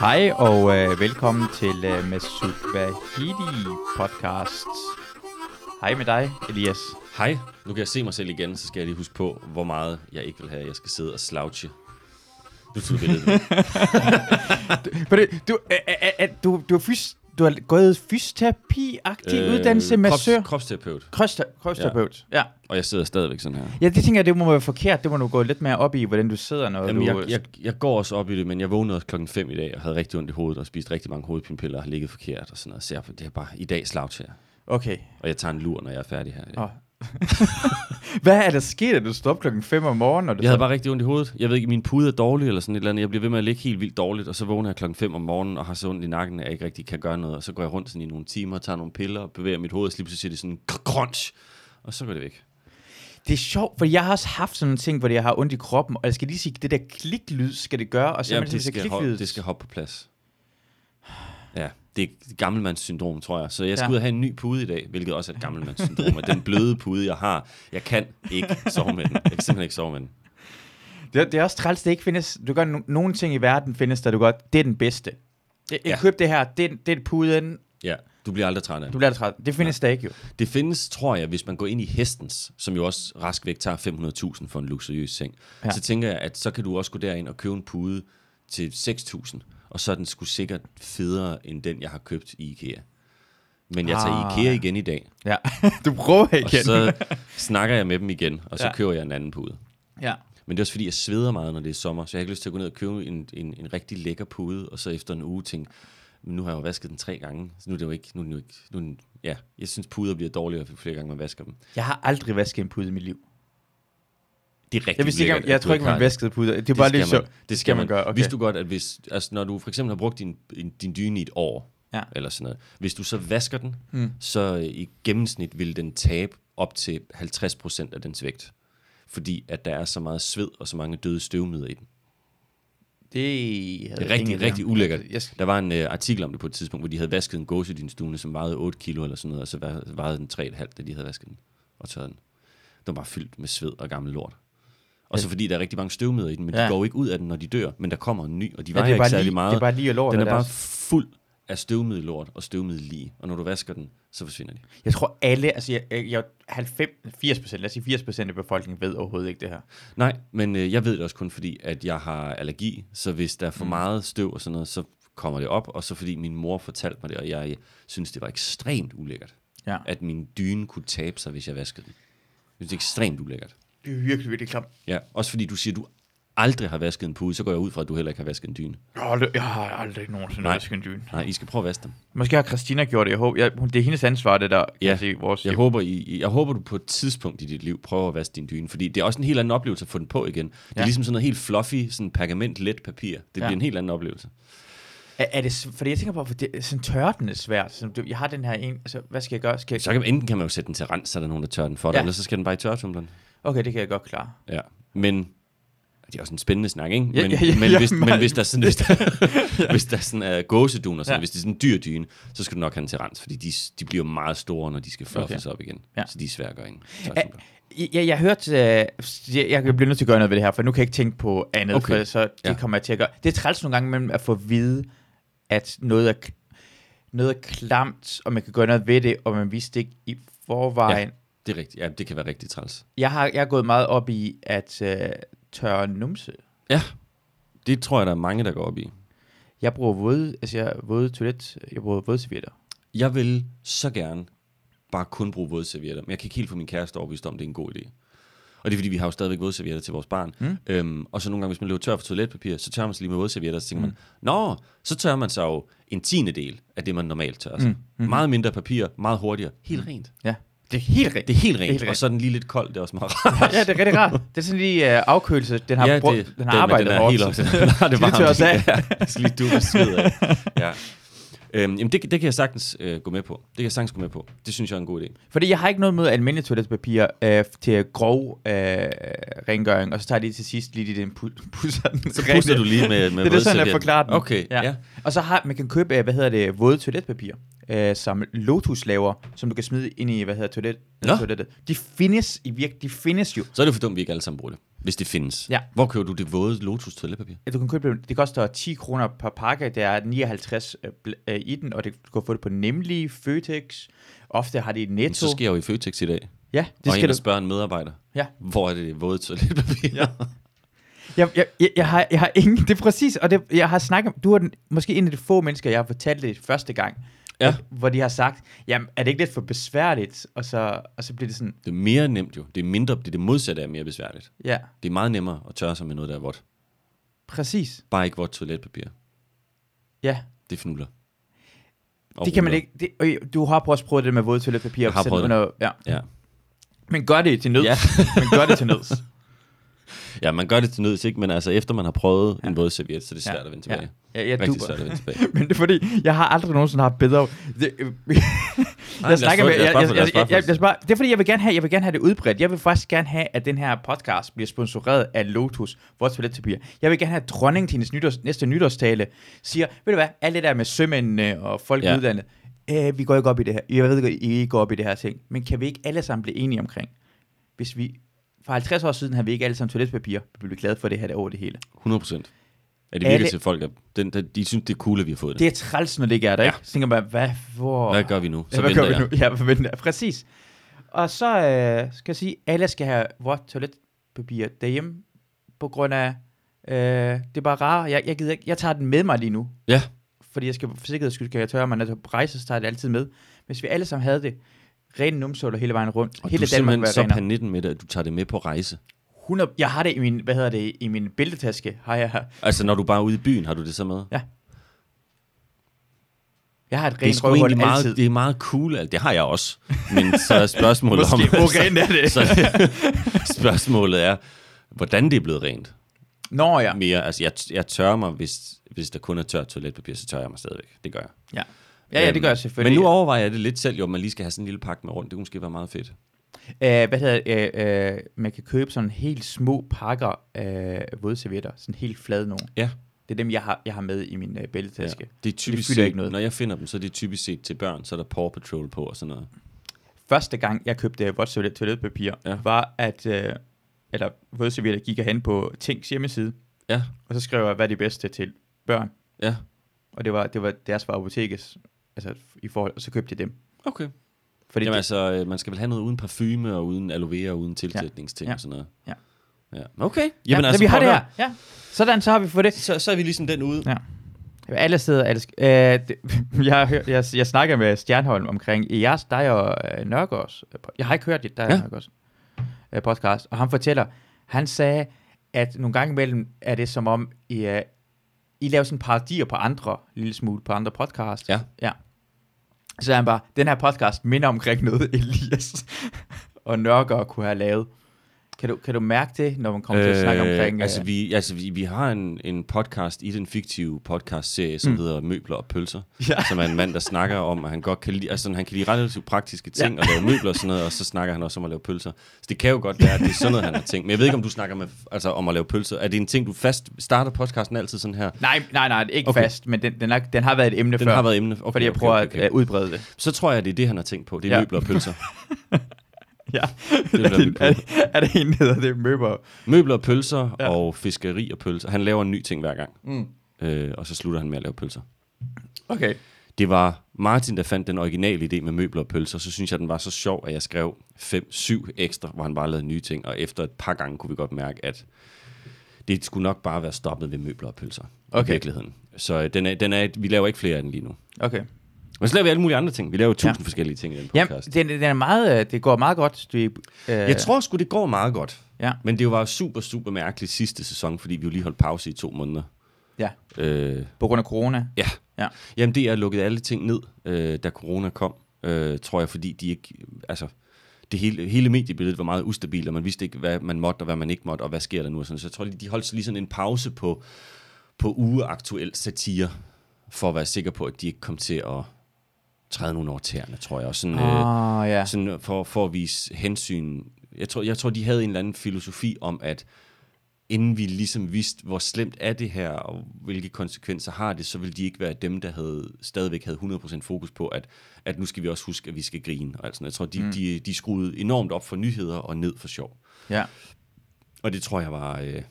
Hej og øh, velkommen til øh, Masud Vahidi podcast. Hej med dig, Elias. Hej, nu kan jeg se mig selv igen, så skal jeg lige huske på, hvor meget jeg ikke vil have, jeg skal sidde og slouche. Du tog billedet. Du, øh, øh, øh, du, du, er du har gået fysioterapi-agtig øh, uddannelse med sø. krops, Kropsterapeut. Kropsterapeut, ja. ja. Og jeg sidder stadigvæk sådan her. Ja, det tænker jeg, det må være forkert. Det må du gå lidt mere op i, hvordan du sidder, når Jamen, du... jeg, jeg, jeg går også op i det, men jeg vågnede også klokken 5 i dag, og havde rigtig ondt i hovedet, og spist rigtig mange hovedpinepiller, og har ligget forkert og sådan noget. Så jeg, det er bare, i dag slouch her. Okay. Og jeg tager en lur, når jeg er færdig her. Oh. Hvad er der sket, at du står op klokken 5 om morgenen? Og du Jeg havde bare rigtig ondt i hovedet. Jeg ved ikke, min pude er dårlig eller sådan et eller andet. Jeg bliver ved med at ligge helt vildt dårligt, og så vågner jeg klokken 5 om morgenen og har så ondt i nakken, at jeg ikke rigtig kan gøre noget. Og så går jeg rundt sådan i nogle timer, tager nogle piller og bevæger mit hoved, og så lige pludselig siger det sådan crunch, og så går det væk. Det er sjovt, for jeg har også haft sådan en ting, hvor jeg har ondt i kroppen, og jeg skal lige sige, det der kliklyd skal det gøre, og så Jamen, det det, skal kliklyd. hoppe, det skal hoppe på plads. Ja, det er gammelmandssyndrom, tror jeg. Så jeg skal Ja. ja. ud og have en ny pude i dag, hvilket også er et gammelmandssyndrom. Den bløde pude, jeg har, jeg kan ikke sove med den. Jeg kan simpelthen ikke sove med den. Det, er- det er også træls, det ikke findes. Du gør no- nogle ting i verden findes, der du godt, det er den bedste. Jeg, Ja. købte det her, det, det er puden, Ja, du bliver aldrig træt af du det. bliver aldrig træt. Det findes der ikke jo. Det findes, tror jeg, hvis man går ind i hestens, som jo også rask væk tager 500.000 for en luksuriøs seng, Ja. ja. så tænker jeg, at så kan du også gå derind og købe en pude til 6.000, og så er den sgu sikkert federe end den, jeg har købt i IKEA. Men jeg tager Ah, i IKEA igen i dag, Ja, du prøver og igen. så snakker jeg med dem igen, og så Ja. køber jeg en anden pude. ja. Men det er også fordi, jeg sveder meget, når det er sommer, så jeg har ikke lyst til at gå ned og købe en, en, en rigtig lækker pude, og så efter en uge tænke, men nu har jeg jo vasket den tre gange, så nu er det jo ikke, nu er den jo ikke, nu er den, ja, jeg synes puder bliver dårligere, for flere gange man vasker dem. Jeg har aldrig vasket en pude i mit liv. Det er rigtig Jeg, ikke, lækkert, jeg du tror ikke, man vaskede puder. Det er bare skal lige så. man, det skal man gøre, okay. Vidste du godt, at hvis, altså når du for eksempel har brugt din, din- dyne i et år, Ja. eller sådan noget, hvis du så vasker den, Mm. så øh, i gennemsnit vil den tabe op til 50% af dens vægt. Fordi at der er så meget sved og så mange døde støvmider i den. Det, Det er rigtig, rigtig ulækkert. Jeg Der var en uh, artikel om det på et tidspunkt, hvor de havde vasket en gåsedynstue, som vejede 8 kilo eller sådan noget, og så vejede den 3,5, da de havde vasket den og tørret den. Den var bare fyldt med sved og gammel lort. Og så fordi der er rigtig mange støvmider i den, men Ja. de går ikke ud af den, når de dør, men der kommer en ny, og de ja, vejer er ikke særlig lige, meget. Det er bare lige lort. den er bare fuld af støvmiddelort og støvmiddellige, og når du vasker den, så forsvinder de. Jeg tror alle, altså jeg, jeg, jeg 90, 80 procent, lad os sige 80 procent af befolkningen ved overhovedet ikke det her. Nej, men øh, jeg ved det også kun fordi, at jeg har allergi, så hvis der er for Mm. meget støv og sådan noget, så kommer det op, og så fordi min mor fortalte mig det, og jeg synes, det var ekstremt ulækkert, Ja. at min dyne kunne tabe sig, hvis jeg vaskede den. Jeg synes, det er ekstremt ulækkert. Det er virkelig, virkelig klamt. Ja, også fordi du siger, at du aldrig har vasket en pude, så går jeg ud fra, at du heller ikke har vasket en dyne. Jeg har aldrig, jeg har aldrig nogensinde Nej. vasket en dyne. Nej, I skal prøve at vaske dem. Måske har Christina gjort det. Jeg håber, jeg, det er hendes ansvar, det der. Kan Ja. jeg sige, vores Jeg håber, I, jeg håber, du på et tidspunkt i dit liv prøver at vaske din dyne, fordi det er også en helt anden oplevelse at få den på igen. Det er Ja. ligesom sådan noget helt fluffy, sådan pergament let papir. Det bliver Ja. en helt anden oplevelse. Er, er det, fordi jeg tænker på, for det, sådan tørre den er svært. Sådan, du, jeg har den her en, altså, hvad skal jeg gøre? Skal jeg, Så kan, enten kan man jo sætte den til rens, så er der nogen, der tørrer den for dig, ja. eller så skal den bare i tørretumbleren. Okay, det kan jeg godt klare. Ja. Men det er også en spændende snak, ikke? Ja, men, ja, ja, men, ja, hvis, men- men hvis der er sådan, hvis der, hvis der er sådan er gåsedun og sådan, Ja. ja. hvis det er sådan en dyr dyne, så skal du nok have den til rens, fordi de, de bliver meget store, når de skal fluffes Okay. op igen. Ja. Så de er svære at gøre i en Ja, tørretumbler. jeg, jeg hørte, øh, jeg, jeg bliver nødt til at gøre noget ved det her, for nu kan jeg ikke tænke på andet, Okay. for så det Ja. kommer jeg til at gøre. Det er træls nogle gange mellem at få at vide, at noget er, noget er klamt, og man kan gøre noget ved det, og man vidste ikke i forvejen. Det er rigtigt. Ja, det kan være rigtig træls. Jeg, har, jeg har gået meget op i at øh, tørre numse. Ja, det tror jeg, der er mange, der går op i. Jeg bruger våde, altså jeg våde toilet, jeg bruger vådservietter. Jeg vil så gerne bare kun bruge vådservietter, men jeg kan ikke helt få min kæreste overbevist om, det er en god idé. Og det er fordi, vi har jo stadigvæk vådservietter til vores barn. Mm. Mm. Øhm, og så nogle gange, hvis man løber tør for toiletpapir, så tørrer man sig lige med vådservietter, så tænker mm. man, nå, så tørrer man sig jo en tiende del af det, man normalt tørrer sig. Mm. Mm. Meget mindre papir, meget hurtigere, helt rent. Ja, det er helt rigtigt. Det er helt rent, Helt rent. og så er den lige lidt kold, det er også meget rart. Ja, det er rigtig rart. Det er sådan lige uh, afkølelse. Den har, ja, brugt, den har arbejdet den er hårdt. helt også, den har det Skal lige varmt. tørres af. Ja, skal lige dukke sved af. Ja. Øhm, jamen, det, det kan jeg sagtens øh, gå med på. Det kan jeg sagtens gå med på. Det synes jeg er en god idé. Fordi jeg har ikke noget med almindelig toiletpapir øh, til grov øh, rengøring, og så tager de til sidst lige de den pu- pusser den. Så pusser du lige med, med Det er sådan, jeg forklarer den. Okay, ja. ja. Og så har man kan købe, øh, hvad hedder det, våde toiletpapir, øh, som Lotus laver, som du kan smide ind i, hvad hedder toilet, toilettet. De findes i virk, de findes jo. Så er det for dumt, vi ikke alle sammen bruger det, hvis det findes. Ja. Hvor køber du det våde Lotus toiletpapir? Ja, Du kan købe det, det koster 10 kroner per pakke, der er 59 øh, øh, i den, og det, du kan få det på Nemlig, Føtex, ofte har de et Netto. Så skal jeg jo i Føtex i dag. Ja, Det det og skal du. spørge en medarbejder. Ja. Hvor er det våde toiletpapir? Ja. Jeg, jeg, jeg, jeg, har, jeg har ingen, det er præcis, og det, jeg har snakket, du er den, måske en af de få mennesker, jeg har fortalt det første gang, Ja. hvor, de har sagt, jamen er det ikke lidt for besværligt, og så, og så bliver det sådan, Det er mere nemt jo. Det er mindre, det er det modsatte er mere besværligt. ja, Det er meget nemmere at tørre sig med noget, der er vådt. præcis, Bare ikke vådt toiletpapir. ja, Det fnuller. det kan man ikke, det, øh, du har også prøvet det med våde toiletpapir, Jeg har prøvet det. under, ja, Ja. men gør det til nøds, Ja. men gør det til nøds. ja, man gør det til nøds, ikke? Men altså, efter man har prøvet Ja. ja. en våd serviet, så er det Ja. svært at vende tilbage. Ja, ja, jeg Rigtig duber. svært at vende tilbage. Men det er fordi, jeg har aldrig nogensinde haft bedre... Det, jeg snakker med... det er fordi, jeg vil, gerne have, jeg vil gerne have det udbredt. Jeg vil faktisk gerne have, at den her podcast bliver sponsoreret af Lotus, vores toiletpapir. Jeg vil gerne have, at dronningen til hendes nytårs, næste nytårstale siger, ved du hvad, alt det der med sømændene og folk ja. Ja. i udlandet, øh, vi går ikke op i det her. Jeg ved godt, I ikke går op i det her ting. Men kan vi ikke alle sammen blive enige omkring, hvis vi... For 50 år siden havde vi ikke alle sammen toiletpapir. Vi blev glade for det her over det hele. 100 procent. Er det virkelig til folk, at den, den, de synes, det er cool, at vi har fået det? Det er træls, når det ikke er der, Ja. ikke? Så tænker man, hvad, hvor... Hvad gør vi nu? Så ja, hvad gør vi jeg. nu? Ja, hvad venter jeg? Præcis. Og så øh, skal jeg sige, alle skal have vådt toiletpapir derhjemme, på grund af, øh, det er bare rart. Jeg, jeg, gider ikke, jeg tager den med mig lige nu, Ja, fordi jeg skal for sikkerheds skyld, skal jeg tørre mig, når jeg rejse, så tager jeg det altid med. Hvis vi alle sammen havde det, rene numsåler hele vejen rundt, og hele du er Danmark simpelthen så panitten med det, at du tager det med på rejse. 100, jeg har det i min, hvad hedder det, i min bæltetaske, har jeg, Altså, når du bare er ude i byen, har du det så med? jeg har et rent røvhul egentlig meget, altid. det er meget cool. alt- Det har jeg også. Men så er spørgsmålet om... Måske, er det? så, spørgsmålet er, hvordan det er blevet rent. Nå ja, Mere, altså, jeg, jeg tørrer mig, hvis, hvis der kun er tørt toiletpapir, så tørrer jeg mig stadigvæk. Det gør jeg. ja. Ja, ja, det gør jeg Øhm, selvfølgelig. Men nu overvejer jeg det lidt selv, jo, om man lige skal have sådan en lille pakke med rundt. Det kunne måske være meget fedt. Øh, hvad hedder det? Øh, øh, man kan købe sådan helt små pakker af vådservietter. Sådan helt flade nogle. Ja. Det er dem, jeg har, jeg har med i min øh, bæltetaske. Ja. Det er typisk fylder set, ikke noget. Når jeg finder dem, så er det typisk set til børn, så er der Paw Patrol på og sådan noget. Første gang, jeg købte vådt toilet, toiletpapir. Ja. var, at øh, eller vådservietter gik jeg hen på Tings hjemmeside, Ja, og så skrev jeg, hvad er det bedste til børn. ja. Og det var, det var deres var apotekets, altså i forhold, og så købte jeg dem. Okay. Fordi Jamen det, altså, øh, man skal vel have noget uden parfume og uden aloe vera og uden tilsætningsting Ja. og sådan noget. Ja. ja. Okay. ja, Jamen så altså, vi har det her. Ja. Sådan, så har vi fået det. Så, så er vi ligesom den ude. Ja. Alle steder, alle sk- øh, det, jeg, hørt- jeg, jeg snakker med Stjernholm omkring i jeres, dig og øh, Nørgaards. Jeg har ikke hørt dit, dig og Ja. Nørgaards øh, podcast, og han fortæller, han sagde, at nogle gange imellem er det som om, I, øh, I laver sådan parodier på andre, lille smule på andre podcast. Ja. ja. Så er han bare, den her podcast minder omkring noget, Elias og Nørgaard kunne have lavet. Kan du, kan du mærke det, når man kommer til at snakke omkring... Altså, øh, vi, altså vi, vi har en, en podcast i den fiktive podcast-serie, som Mm. hedder Møbler og Pølser, Ja. som er en mand, der snakker om, at han godt kan lide, altså, han kan lide relativt praktiske ting, ja. og lave møbler og sådan noget, og så snakker han også om at lave pølser. Så det kan jo godt være, at det er sådan noget, han har tænkt. Men jeg ved ikke, om du snakker med, altså, om at lave pølser. Er det en ting, du fast starter podcasten altid sådan her? Nej, nej, nej, ikke Okay. okay. fast, men den, den, er, den har været et emne Den før. har været emne. Okay, fordi jeg okay, prøver okay, at okay. øh, udbrede det. Så tror jeg, det er det, han har tænkt på. Det er ja. møbler og pølser. Ja. Det er, det, er, er det en, der hedder det? Møbler og pølser Ja. ja. og fiskeri og pølser. Han laver en ny ting hver gang. Mm. Øh, og så slutter han med at lave pølser. Okay. Det var Martin, der fandt den originale idé med møbler og pølser. Så synes jeg, den var så sjov, at jeg skrev 5-7 ekstra, hvor han bare lavede nye ting. Og efter et par gange kunne vi godt mærke, at det skulle nok bare være stoppet ved møbler og pølser. Okay. I virkeligheden. Så øh, den er, den er, vi laver ikke flere af den lige nu. Okay. Men så laver vi alle mulige andre ting. Vi laver tusind Ja. forskellige ting i den podcast. den, den er meget, øh, det går meget godt. Du, øh, Jeg tror sgu, det går meget godt. Ja. Men det var super, super mærkeligt sidste sæson, fordi vi jo lige holdt pause i to måneder. Ja, Øh, på grund af corona. ja. Ja. Jamen, det er lukket alle ting ned, øh, da corona kom, øh, tror jeg, fordi de ikke, altså, det hele, hele mediebilledet var meget ustabilt, og man vidste ikke, hvad man måtte, og hvad man ikke måtte, og hvad sker der nu, og sådan. så jeg tror, de holdt lige sådan en pause på, på ugeaktuel satire. for at være sikker på, at de ikke kom til at træde nogen over tæerne, tror jeg. Og sådan, øh, Ah, ja. sådan for, for at vise hensyn. Jeg tror, jeg tror, de havde en eller anden filosofi om, at inden vi ligesom vidste, hvor slemt er det her, og hvilke konsekvenser har det, så ville de ikke være dem, der havde, stadigvæk havde 100% fokus på, at, at nu skal vi også huske, at vi skal grine. Og alt sådan. Jeg tror, de, mm. de, de skruede enormt op for nyheder og ned for sjov. ja. Og det tror jeg var øh,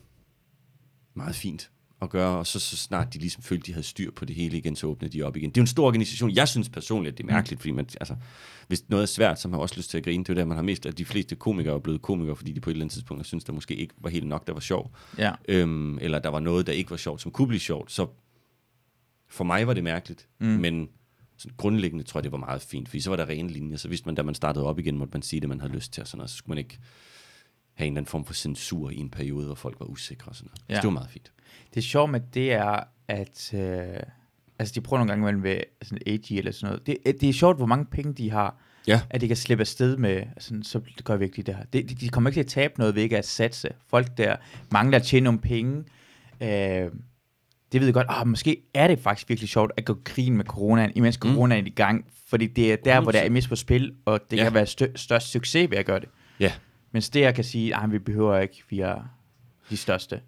meget fint at gøre, og så, så snart de ligesom følte, de havde styr på det hele igen, så åbnede de op igen. Det er jo en stor organisation. Jeg synes personligt, at det er mærkeligt, mm. fordi man, altså, hvis noget er svært, så har man også lyst til at grine. Det er der, man har mest, at de fleste komikere er blevet komikere, fordi de på et eller andet tidspunkt har synes, der måske ikke var helt nok, der var sjov. ja. Øhm, eller der var noget, der ikke var sjovt, som kunne blive sjovt. Så for mig var det mærkeligt, mm. men sådan grundlæggende tror jeg, det var meget fint, fordi så var der rene linjer, så vidste man, da man startede op igen, måtte man sige det, man havde lyst til, og sådan noget. så skulle man ikke have en eller anden form for censur i en periode, hvor folk var usikre og sådan noget. Ja. Så det var meget fint. Det sjove med det er, at øh, altså de prøver nogle gange imellem ved sådan AG eller sådan noget. Det, det er sjovt, hvor mange penge de har, Ja. at de kan slippe afsted med, sådan, så gør vi ikke det her. Det, de, de kommer ikke til at tabe noget ved ikke at satse. Folk der mangler at tjene nogle penge. Øh, det ved jeg godt, ah, måske er det faktisk virkelig sjovt at gå krigen med coronaen, imens coronaen er i gang, fordi det er der, hvor der er mest på spil, og det Ja. kan være stø- størst succes ved at gøre det. Ja. Mens det, jeg kan sige, at vi behøver ikke, vi er de største.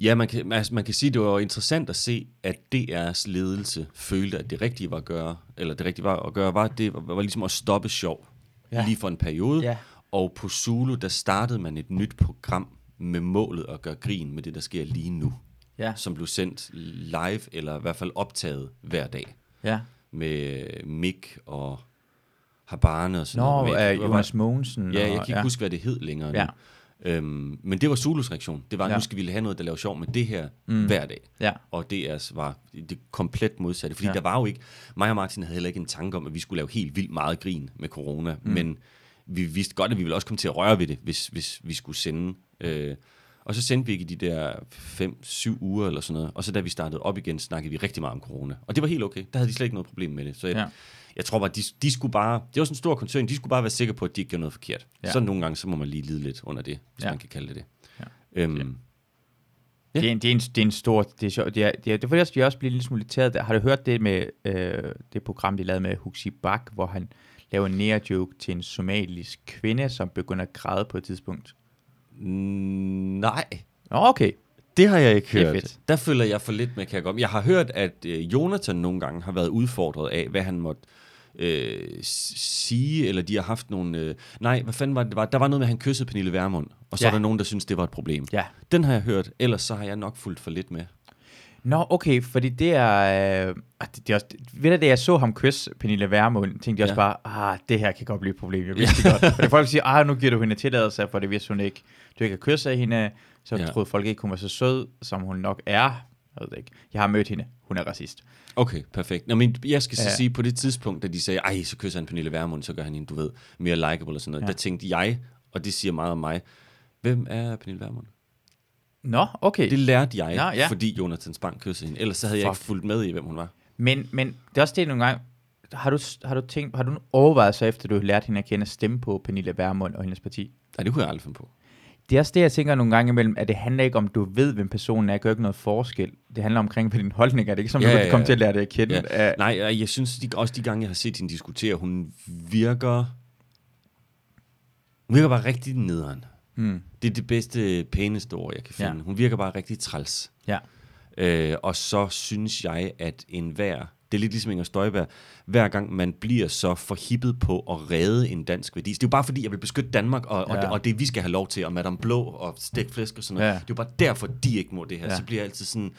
Ja, man kan, altså, man kan sige, at det var interessant at se, at DR's ledelse følte, at det rigtige var at gøre, eller det rigtige var at gøre, var, det var, var ligesom at stoppe sjov Ja. lige for en periode. Ja. Og på Zulu, der startede man et nyt program med målet at gøre grin med det, der sker lige nu. Ja. Som blev sendt live, eller i hvert fald optaget hver dag. Ja. Med Mick og Habane og sådan Nå, noget. Var- Jonas Mogensen. Ja, jeg kan ikke ja. huske, hvad det hed længere Ja. nu. Øhm, men det var Zulus reaktion. Det var, Ja. nu skal vi have noget, der laver sjov med det her mm. hver dag. Ja. Og DR's var det komplet modsatte. Fordi Ja. der var jo ikke... Mig og Martin havde heller ikke en tanke om, at vi skulle lave helt vildt meget grin med corona. Mm. Men vi vidste godt, at vi ville også komme til at røre ved det, hvis, hvis vi skulle sende. Øh, og så sendte vi ikke i de der 5-7 uger eller sådan noget. Og så da vi startede op igen, snakkede vi rigtig meget om corona. Og det var helt okay. Der havde de slet ikke noget problem med det. Så jeg, Ja. Ja. jeg tror bare, de, de skulle bare... Det var sådan en stor koncern. De skulle bare være sikre på, at de ikke gjorde noget forkert. Ja. Ja. Så nogle gange, så må man lige lide lidt under det, hvis Ja. ja. man kan kalde det det. Ja. Øhm, Ja. Det, er en, det, er en, det er en stor... Det er, sjovt. det er, det er, det er fordi, også, vi også bliver lille smule irriteret. Har du hørt det med øh, det program, de lavede med Huxi Bak, hvor han laver en nære-joke til en somalisk kvinde, som begynder at græde på et tidspunkt? mm, nej, Nå, okay. Det har jeg ikke Det hørt. fedt. Der følger jeg for lidt med, kan jeg godt. Jeg har hørt, at øh, Jonathan nogle gange har været udfordret af, hvad han måtte øh, sige, eller de har haft nogle... Øh, nej, hvad fanden var det, det var? Der var noget med, at han kyssede Pernille Vermund, og så ja. er der nogen, der synes, det var et problem. Ja. Den har jeg hørt, ellers så har jeg nok fulgt for lidt med. Nå, okay, fordi det er... Øh, ah, det, det er også, ved du, da jeg så ham kysse Pernille Vermund, tænkte jeg også Ja. bare, ah, det her kan godt blive et problem. Jeg vidste det godt. Fordi folk siger, ah, nu giver du hende tilladelse, for det vidste hun ikke. Du ikke har kysset af hende, så ja. Troede folk ikke, hun var så sød, som hun nok er. Jeg ved det ikke. Jeg har mødt hende. Hun er racist. Okay, perfekt. Nå, men jeg skal så Ja. sige, på det tidspunkt, da de sagde, ej, så kysser han Pernille Vermund, så gør han hende, du ved, mere likable og sådan noget. Ja. Ja. Der tænkte jeg, og det siger meget om mig, hvem er Pernille Vermund? Nå, okay. Det lærte jeg, Ja, ja. fordi Jonathan Spang kyssede hende. Ellers så havde jeg Fuck. ikke fulgt med i, hvem hun var. Men, men det er også det nogle gange, har du, har du tænkt, har du overvejet så efter du har lært hende at kende at stemme på Pernille Vermund og hendes parti? Nej, det kunne jeg aldrig finde på. Det er også det, jeg tænker nogle gange imellem, at det handler ikke om, du ved, hvem personen er, gør ikke noget forskel. Det handler omkring, hvad din holdning er. Det er ikke som, Ja, du ja, komme ja. til at lære det at kende. Ja. Ja. Nej, jeg synes de, også de gange, jeg har set hende diskutere, hun virker... Hun virker bare rigtig nederen. Mm. Det er det bedste, pæneste ord, jeg kan finde. Ja. Hun virker bare rigtig træls. ja. Øh, og så synes jeg, at en hver... Det er lidt ligesom Inger Støjberg. Hver gang man bliver så forhippet på at redde en dansk værdi. Det er jo bare fordi, jeg vil beskytte Danmark, og, og, Ja. det, og det vi skal have lov til, og Madame Blå, og stegt flæsk og sådan noget. Ja. Det er jo bare derfor, de ikke må det her. Ja. Så bliver jeg altid sådan,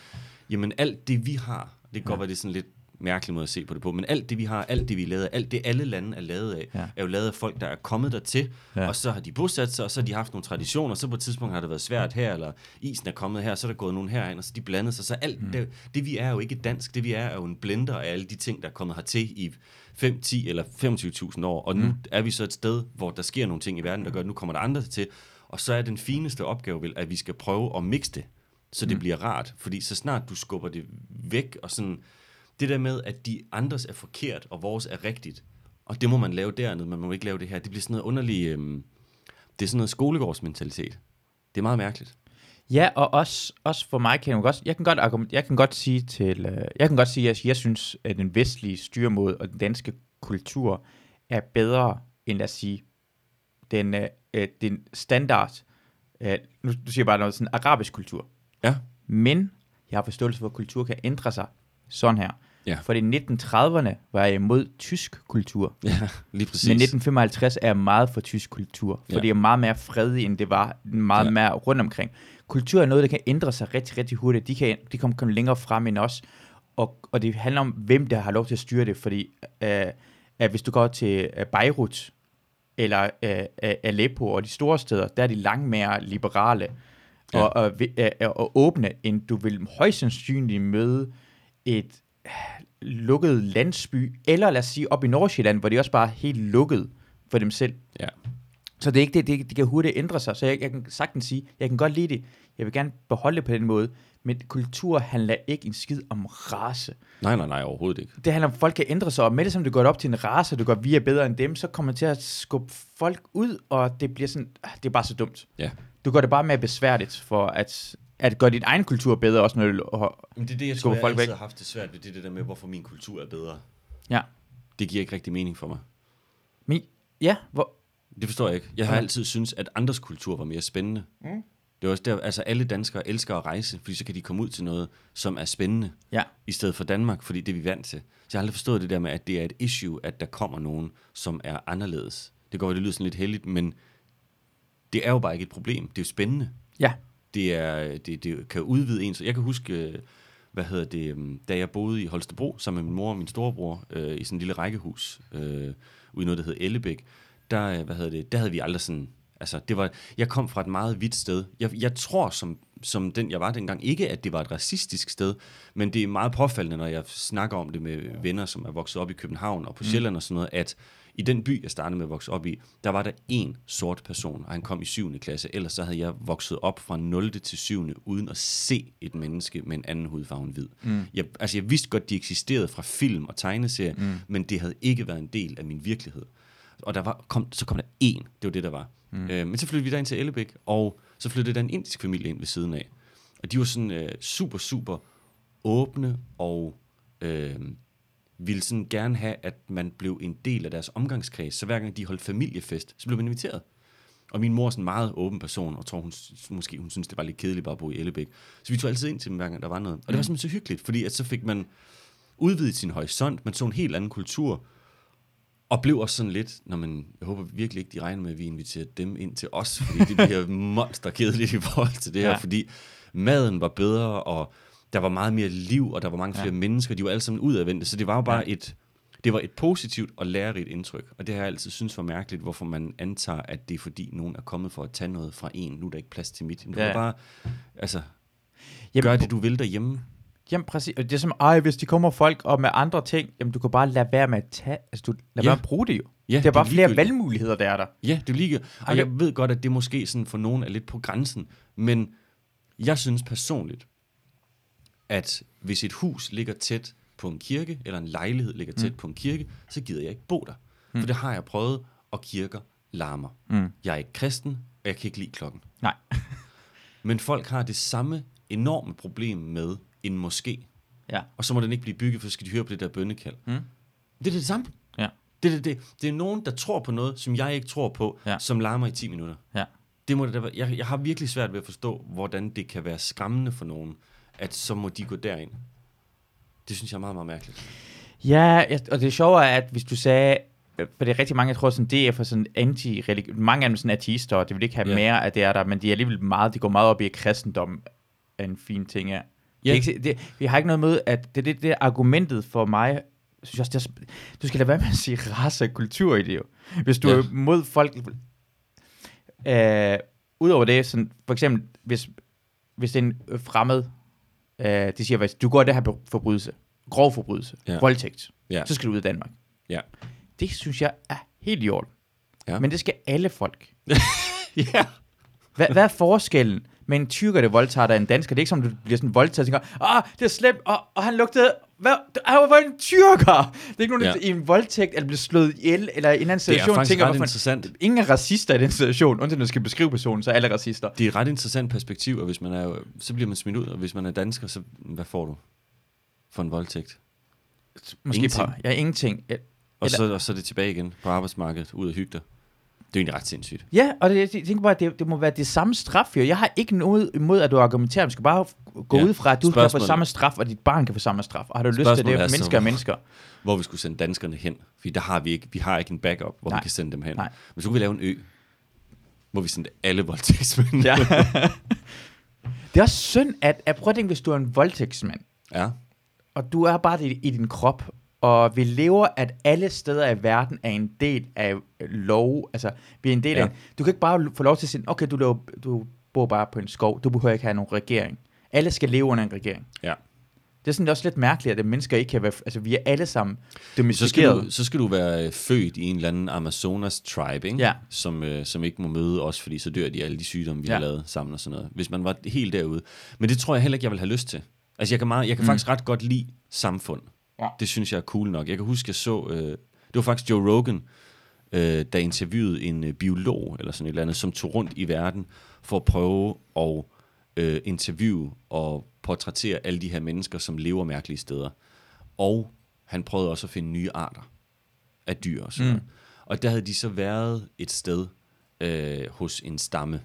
jamen alt det vi har, det kan godt Ja. være, det er sådan lidt mærkelig måde at se på det på, men alt det vi har, alt det vi er lavet af, alt det alle lande er lavet af, Ja. er jo lavet af folk, der er kommet dertil, Ja. og så har de bosat sig, og så har de haft nogle traditioner, så på et tidspunkt har det været svært her, eller isen er kommet her, så er der gået nogen herind, og så de blandet sig, så alt mm. det, det vi er er jo ikke dansk, det vi er er jo en blender af alle de ting, der er kommet hertil i 5, 10 eller 25.000 år, og nu Mm. er vi så et sted, hvor der sker nogle ting i verden, der gør, at nu kommer der andre til, og så er den fineste opgave vel, at vi skal prøve at mixe det, så det Mm. bliver rart, fordi så snart du skubber det væk, og sådan, det der med, at de andres er forkert, og vores er rigtigt, og det må man lave dernede, man må ikke lave det her, det bliver sådan noget underligt, øhm, det er sådan noget skolegårdsmentalitet. Det er meget mærkeligt. Ja, og også, også for mig kan jeg godt, jeg kan godt, jeg kan godt sige til, øh, jeg kan godt sige, at jeg synes, at den vestlige styremåde og den danske kultur er bedre end, os sige, den, øh, øh, den standard, øh, nu siger jeg bare noget sådan arabisk kultur. Ja. Men jeg har forståelse for, at kultur kan ændre sig sådan her. Ja. For i 1930'erne var jeg imod tysk kultur. Ja, lige præcis. Men 1955 er meget for tysk kultur, for Ja. det er meget mere fredigt, end det var meget Ja. mere rundt omkring. Kultur er noget, der kan ændre sig rigtig, rigtig hurtigt. De kan de kan komme længere frem end os, og, og det handler om, hvem der har lov til at styre det, fordi øh, at hvis du går til øh, Beirut, eller øh, øh, Aleppo og de store steder, der er de langt mere liberale Ja. og, og, øh, øh, og åbne, end du vil højst sandsynligt møde et øh, lukket landsby, eller lad os sige op i Nordsjælland, hvor de også bare er helt lukket for dem selv. Ja. Så det er ikke det, det, det kan hurtigt ændre sig. Så jeg, jeg kan sagtens sige, jeg kan godt lide det. Jeg vil gerne beholde det på den måde. Men kultur handler ikke en skid om race. Nej, nej, nej, overhovedet ikke. Det handler om, at folk kan ændre sig, og med det som det går op til en race, og du går, vi er bedre end dem, så kommer man til at skubbe folk ud, og det bliver sådan, ah, det er bare så dumt. Ja. Du gør det bare mere besværligt for at, at gøre din egen kultur bedre, også når du, og, Men det er det, jeg tror, jeg folk altid væk. har haft det svært ved, det, er det der med, hvorfor min kultur er bedre. ja. Det giver ikke rigtig mening for mig. Men, ja, hvor, Det forstår jeg ikke. Jeg har Ja. altid syntes, at andres kultur var mere spændende. Mm. Det er også der, altså alle danskere elsker at rejse, fordi så kan de komme ud til noget, som er spændende, ja, i stedet for Danmark, fordi det er vi vant til. Så jeg har aldrig forstået det der med, at det er et issue, at der kommer nogen, som er anderledes. Det går, det lyder sådan lidt heldigt, men det er jo bare ikke et problem. Det er jo spændende. ja, det, er, det, det kan udvide ens. Jeg kan huske, øh, hvad hedder det, øhm, da jeg boede i Holstebro sammen med min mor og min storebror øh, i sådan en lille rækkehus øh, ude i noget, der hed Ellebæk, der, øh, hvad hedder det, der havde vi aldrig sådan, altså det var, jeg kom fra et meget vidt sted. Jeg, jeg tror som, som den jeg var dengang, ikke at det var et racistisk sted, men det er meget påfaldende, når jeg snakker om det med venner, som er vokset op i København og på Sjælland og sådan noget, at i den by, jeg startede med at vokse op i, der var der én sort person, og han kom i 7. klasse. Ellers så havde jeg vokset op fra 0. til 7. uden at se et menneske med en anden hudfarve end hvid. Mm. Jeg, altså jeg vidste godt, de eksisterede fra film og tegneserier, mm. men det havde ikke været en del af min virkelighed. Og der var, kom, så kom der én, det var det, der var. Mm. Øh, men så flyttede vi derind til Ellebæk, og så flyttede der en indisk familie ind ved siden af. Og de var sådan øh, super, super åbne og øh, ville sådan gerne have, at man blev en del af deres omgangskreds. Så hver gang de holdt familiefest, så blev man inviteret. Og min mor er sådan en meget åben person, og tror hun, måske hun synes, det var lidt kedeligt bare at bo i Ellebæk. Så vi tog altid ind til dem, hver gang der var noget. Og det var simpelthen så hyggeligt, fordi at så fik man udvidet sin horisont, man så en helt anden kultur, og blev også sådan lidt, når man, jeg håber virkelig ikke, de regner med, at vi inviterer dem ind til os, fordi det bliver monsterkedeligt i forhold til det her, Ja. fordi maden var bedre, og der var meget mere liv, og der var mange flere ja. mennesker, de var alle sammen udadvendte, så det var jo bare ja. et, det var et positivt og lærerigt indtryk, og det har jeg altid synes var mærkeligt, hvorfor man antager, at det er fordi, nogen er kommet for at tage noget fra en, nu er der ikke plads til mit. Men Ja. bare, altså, Jamen, gør det, du vil derhjemme. Jamen præcis, det er som, ej, hvis de kommer folk og med andre ting, jamen du kan bare lade være med at tage, altså du lad Ja. være med at bruge det jo. Ja, det er bare det er flere valgmuligheder, der er der. Ja, det er lige. Og Okay. jeg ved godt, at det måske sådan for nogen er lidt på grænsen, men jeg synes personligt, at hvis et hus ligger tæt på en kirke, eller en lejlighed ligger tæt mm. på en kirke, så gider jeg ikke bo der. Mm. For det har jeg prøvet, og kirker larmer. Mm. Jeg er ikke kristen, og jeg kan ikke lide klokken. Nej. Men folk har det samme enorme problem med en moské, Ja. og så må den ikke blive bygget, for så skal de høre på det der bønnekald. Mm. Det er det samme. Ja. Det, er det, det, det er nogen, der tror på noget, som jeg ikke tror på, ja. som larmer i 10 minutter. Ja. Det må det da være. Jeg, jeg har virkelig svært ved at forstå, hvordan det kan være skræmmende for nogen, at så må de gå derind. Det synes jeg er meget, meget mærkeligt. Ja, og det sjove er, at hvis du sagde, øh, for det er rigtig mange, jeg tror, sådan, det er for sådan anti mange af dem er sådan ateister, og det vil ikke have Ja. mere af det er der, men de er alligevel meget, de går meget op i, at kristendom er en fin ting af. Det Ja. ikke, det, vi har ikke noget med, at det, det, det argumentet for mig, synes jeg også, det er, du skal lade være med at sige race og kultur i det jo. Hvis du Ja. er mod folk, øh, udover det, sådan, for eksempel, hvis, hvis det er en fremmed, øh, de siger, hvis du går det her forbrydelse, grov forbrydelse, ja. voldtægt, Ja. så skal du ud af Danmark. Ja. Det synes jeg er helt i orden. Ja. Men det skal alle folk. ja. Hvad, hvad er forskellen med en tyrker, der voldtager dig en dansker? Det er ikke som, du bliver sådan voldtaget og tænker, ah, det er slemt, og, og han lugtede Hvad? Han var en tyrker! Det er ikke nogen, Ja. i en voldtægt, eller bliver slået ihjel, eller i en anden Det er situation, faktisk tænker, ret interessant. Ingen er racister i den situation, undtagen når du skal beskrive personen, så er alle racister. Det er et ret interessant perspektiv, og hvis man er, så bliver man smidt ud, og hvis man er dansker, så hvad får du for en voldtægt? Måske Ingenting. på, ja, ingenting. Ja, Og, Eller- så, og så er det tilbage igen på arbejdsmarkedet, ud og hygge dig. Det er egentlig ret sindssygt. Ja, og det, jeg tænker bare, at det, det må være det samme straf, jo. Jeg har ikke noget imod, at du argumenterer. Man skal bare gå Ja. ud fra, at du skal få samme straf, og dit barn kan få samme straf. Og har du lyst til det, er mennesker er hvor- mennesker. Hvor vi skulle sende danskerne hen. Fordi der har vi ikke, vi har ikke en backup, hvor Nej. vi kan sende dem hen. Nej. Men så kunne vi lave en ø, hvor vi sendte alle voldtægtsmænd. Ja. det er også synd, at, at prøv at tænke, hvis du er en voldtægtsmand, ja. og du er bare i, i din krop, og vi lever, at alle steder i verden er en del af lov, altså vi er en del Ja. af, du kan ikke bare få lov til at sige, okay, du, lever, du bor bare på en skov, du behøver ikke have nogen regering. Alle skal leve under en regering. ja. Det er sådan også lidt mærkeligt, at mennesker ikke kan være, altså vi er alle sammen Så skal, du, så skal du være øh, født i en eller anden Amazonas tribe, ikke? Ja. Som, øh, som ikke må møde os, fordi så dør de alle de sygdomme, vi Ja. har lavet sammen og sådan noget. Hvis man var helt derude. Men det tror jeg heller ikke, jeg vil have lyst til. Altså jeg kan, meget, jeg kan mm. faktisk ret godt lide samfund. Ja. Det synes jeg er cool nok. Jeg kan huske, jeg så, øh, det var faktisk Joe Rogan, øh, der interviewede en øh, biolog, eller sådan et eller andet, som tog rundt i verden for at prøve at øh, interviewe og portrættere alle de her mennesker, som lever mærkelige steder. Og han prøvede også at finde nye arter af dyr og sådan mm. noget. Og der havde de så været et sted øh, hos en stamme.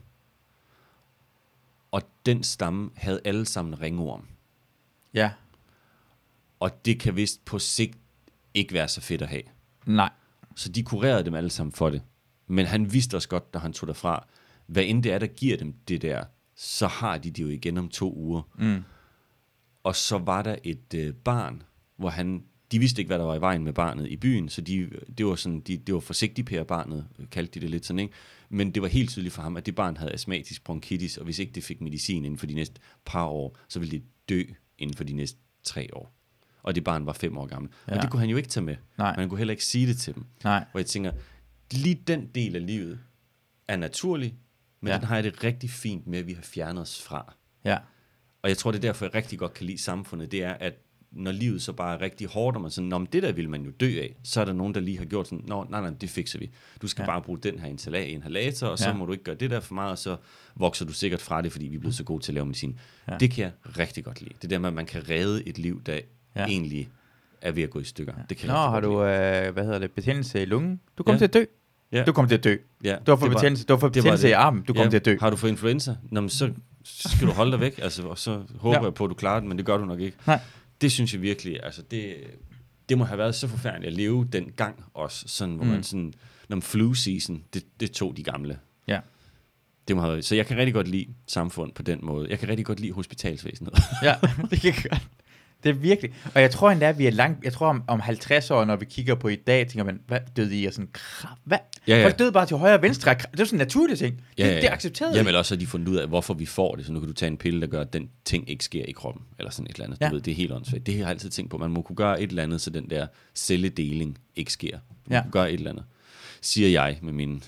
Og den stamme havde alle sammen ringorm. Ja, Og det kan vist på sigt ikke være så fedt at have. nej. Så de kurerede dem alle sammen for det. Men han vidste også godt, da han tog derfra, hvad end det er, der giver dem det der, så har de det jo igen om to uger. Mm. Og så var der et øh, barn, hvor han, de vidste ikke, hvad der var i vejen med barnet i byen, så de, det var sådan, de, det var forsigtigt per barnet, kaldte de det lidt sådan, ikke? Men det var helt tydeligt for ham, at det barn havde astmatisk bronkitis, og hvis ikke det fik medicin inden for de næste par år, så ville det dø inden for de næste tre år. Og det barn var fem år gammel. Ja. Og det kunne han jo ikke tage med. Nej. Men han kunne heller ikke sige det til dem. Nej. Hvor jeg tænker, lige den del af livet er naturlig, men Ja. den har jeg det rigtig fint med, at vi har fjernet os fra. Ja. Og jeg tror, det er derfor, jeg rigtig godt kan lide samfundet, det er, at når livet så bare er rigtig hårdt, og man sådan, men det der vil man jo dø af, så er der nogen, der lige har gjort sådan, Nå, nej, nej, det fikser vi. Du skal Ja. bare bruge den her inhalat- inhalator, og så Ja. må du ikke gøre det der for meget, og så vokser du sikkert fra det, fordi vi er blevet så gode til at lave medicin. Ja. Det kan jeg rigtig godt lide. Det der med, at man kan redde et liv, der Ja. ja. egentlig er ved at gå i stykker. Det kan Nå, har du, øh, hvad hedder det, betændelse i lungen? Du kommer Ja. til at dø. Ja. Du kommer til at dø. Ja, Du har fået betændelse, du har fået betændelse i armen. Du kommer Ja, til at dø. Har du fået influenza? Nå, men så skal du holde dig væk, altså, og så håber Ja. ja. jeg på, at du klarer det, men det gør du nok ikke. Nej. Det synes jeg virkelig, altså det, det må have været så forfærdeligt at leve den gang også, sådan, hvor Mm. man sådan, når flu season, det, det tog de gamle. Ja. Det må have været, så jeg kan rigtig godt lide samfund på den måde. Jeg kan rigtig godt lide hospitalsvæsenet. Ja, det kan jeg godt. Det er virkelig. Og jeg tror endda, at vi er langt... Jeg tror om, om 50 år, når vi kigger på i dag, tænker man, hvad døde I? Og sådan, krab, hvad? Ja, ja. Folk døde bare til højre og venstre. Det er sådan en naturlig ting. Det, det er accepteret. Jamen også har de fundet ud af, hvorfor vi får det. Så nu kan du tage en pille, der gør, at den ting ikke sker i kroppen. Eller sådan et eller andet. Ja. Du ved, det er helt åndssvagt. Det har jeg altid tænkt på. Man må kunne gøre et eller andet, så den der celledeling ikke sker. Man Ja. ja. kunne gøre et eller andet. Siger jeg med min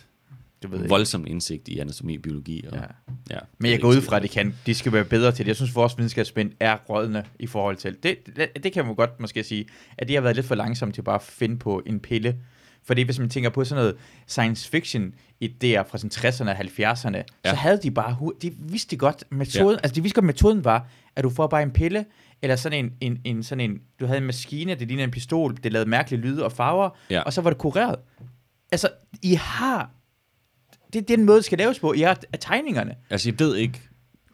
det ved jeg ikke. voldsom indsigt i anatomi og biologi. Og, Ja. ja. Men jeg går ud fra, at de, kan, de skal være bedre til det. Jeg synes, vores videnskabsmænd er rådne i forhold til det. Det, det kan man godt måske sige, at de har været lidt for langsomme til bare at finde på en pille. Fordi hvis man tænker på sådan noget science fiction idéer fra sådan 60'erne og 70'erne, ja. så havde de bare, de vidste godt metoden, ja. altså de vidste godt metoden var, at du får bare en pille, eller sådan en, en, en, sådan en du havde en maskine, det lignede en pistol, det lavede mærkelige lyde og farver, Ja. og så var det kureret. Altså, I har, det, det er den måde, det skal laves på, I har tegningerne. Altså, jeg ved ikke,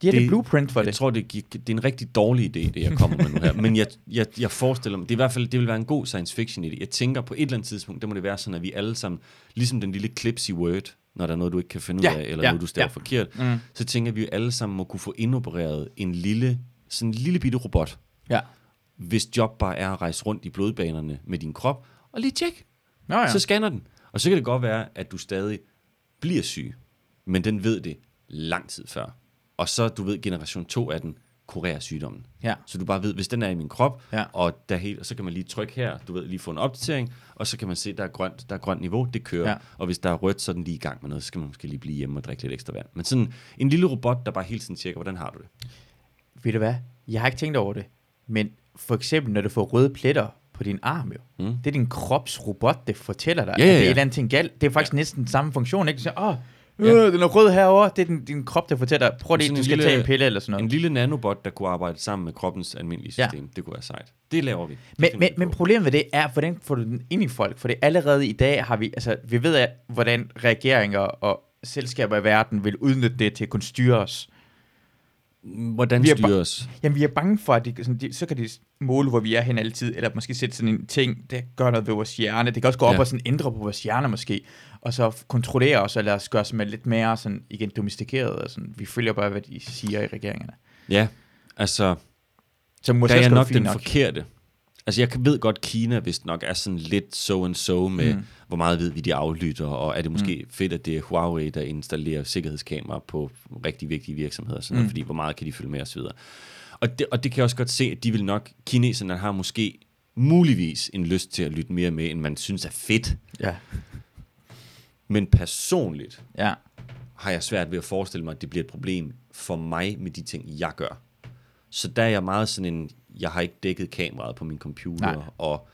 De har det, det Det- blueprint for jeg det. tror, det, gik, det er en rigtig dårlig idé, det jeg kommer med nu her. Men jeg, jeg, jeg forestiller mig, det er i hvert fald det vil være en god science fiction idé. Jeg tænker på et eller andet tidspunkt, der må det være sådan, at vi alle sammen, ligesom den lille clips i Word, når der er noget, du ikke kan finde Ja, ud af, eller ja, noget, du staver ja. forkert, Mm. så tænker vi, vi alle sammen må kunne få indopereret en lille, sådan en lille bitte robot, Ja. hvis job bare er at rejse rundt i blodbanerne med din krop, og lige tjek, Nå ja. så scanner den. Og så kan det godt være, at du stadig bliver syg, men den ved det lang tid før. Og så, du ved, generation 2 af den kurerer sygdommen. ja. Så du bare ved, hvis den er i min krop, Ja. og der er helt, så kan man lige trykke her, du ved, lige få en opdatering, og så kan man se, der er grønt, der er grønt niveau, det kører. Ja. Og hvis der er rødt, så er den lige i gang med noget, så skal man måske lige blive hjemme og drikke lidt ekstra vand. Men sådan en lille robot, der bare hele tiden tjekker, hvordan har du det? Ved du hvad? Jeg har ikke tænkt over det. Men for eksempel, når du får røde pletter på din arm jo. Mm. Det er din kropsrobot, der fortæller dig, Ja, at ja, det er ja. et eller andet ting galt. Det er faktisk ja. næsten den samme funktion, ikke? Så, åh, Ja. øh, den er rød herovre. Det er din, din krop, der fortæller dig, prøv Sådan du skal lille- tage en pille eller sådan noget. En lille nanobot, der kunne arbejde sammen med kroppens almindelige Ja. system. Det kunne være sejt. Det laver vi. Det Men, men, men problemet ved det er, hvordan får du den ind i folk? For det allerede i dag har vi, altså vi ved, at, hvordan regeringer og selskaber i verden vil udnytte det til at kunne styre os. Hvordan vi er ba- styres? Jamen vi er bange for, at de, sådan, de, så kan de måle, hvor vi er hen altid, eller måske sætte sådan en ting, der gør noget ved vores hjerne. Det kan også gå op Ja. og sådan ændre på vores hjerne måske, og så kontrollere os, eller os gøre os med lidt mere sådan, igen, domestikeret. Og sådan. Vi følger bare, hvad de siger i regeringerne. Ja, altså, Så måske der er jeg det nok den nok. forkerte. Altså, jeg kan- ved godt, Kina vist nok er sådan lidt so and so med, Mm. hvor meget ved vi, de aflytter, og er det måske mm. fedt, at det er Huawei, der installerer sikkerhedskameraer på rigtig vigtige virksomheder, sådan noget, Mm. fordi hvor meget kan de følge med osv. Og det, og det kan jeg også godt se, at de vil nok, kineserne har måske muligvis en lyst til at lytte mere med, end man synes er fedt. Ja, Men personligt ja, har jeg svært ved at forestille mig, at det bliver et problem for mig med de ting, jeg gør. Så der er jeg meget sådan en, jeg har ikke dækket kameraet på min computer, Nej. og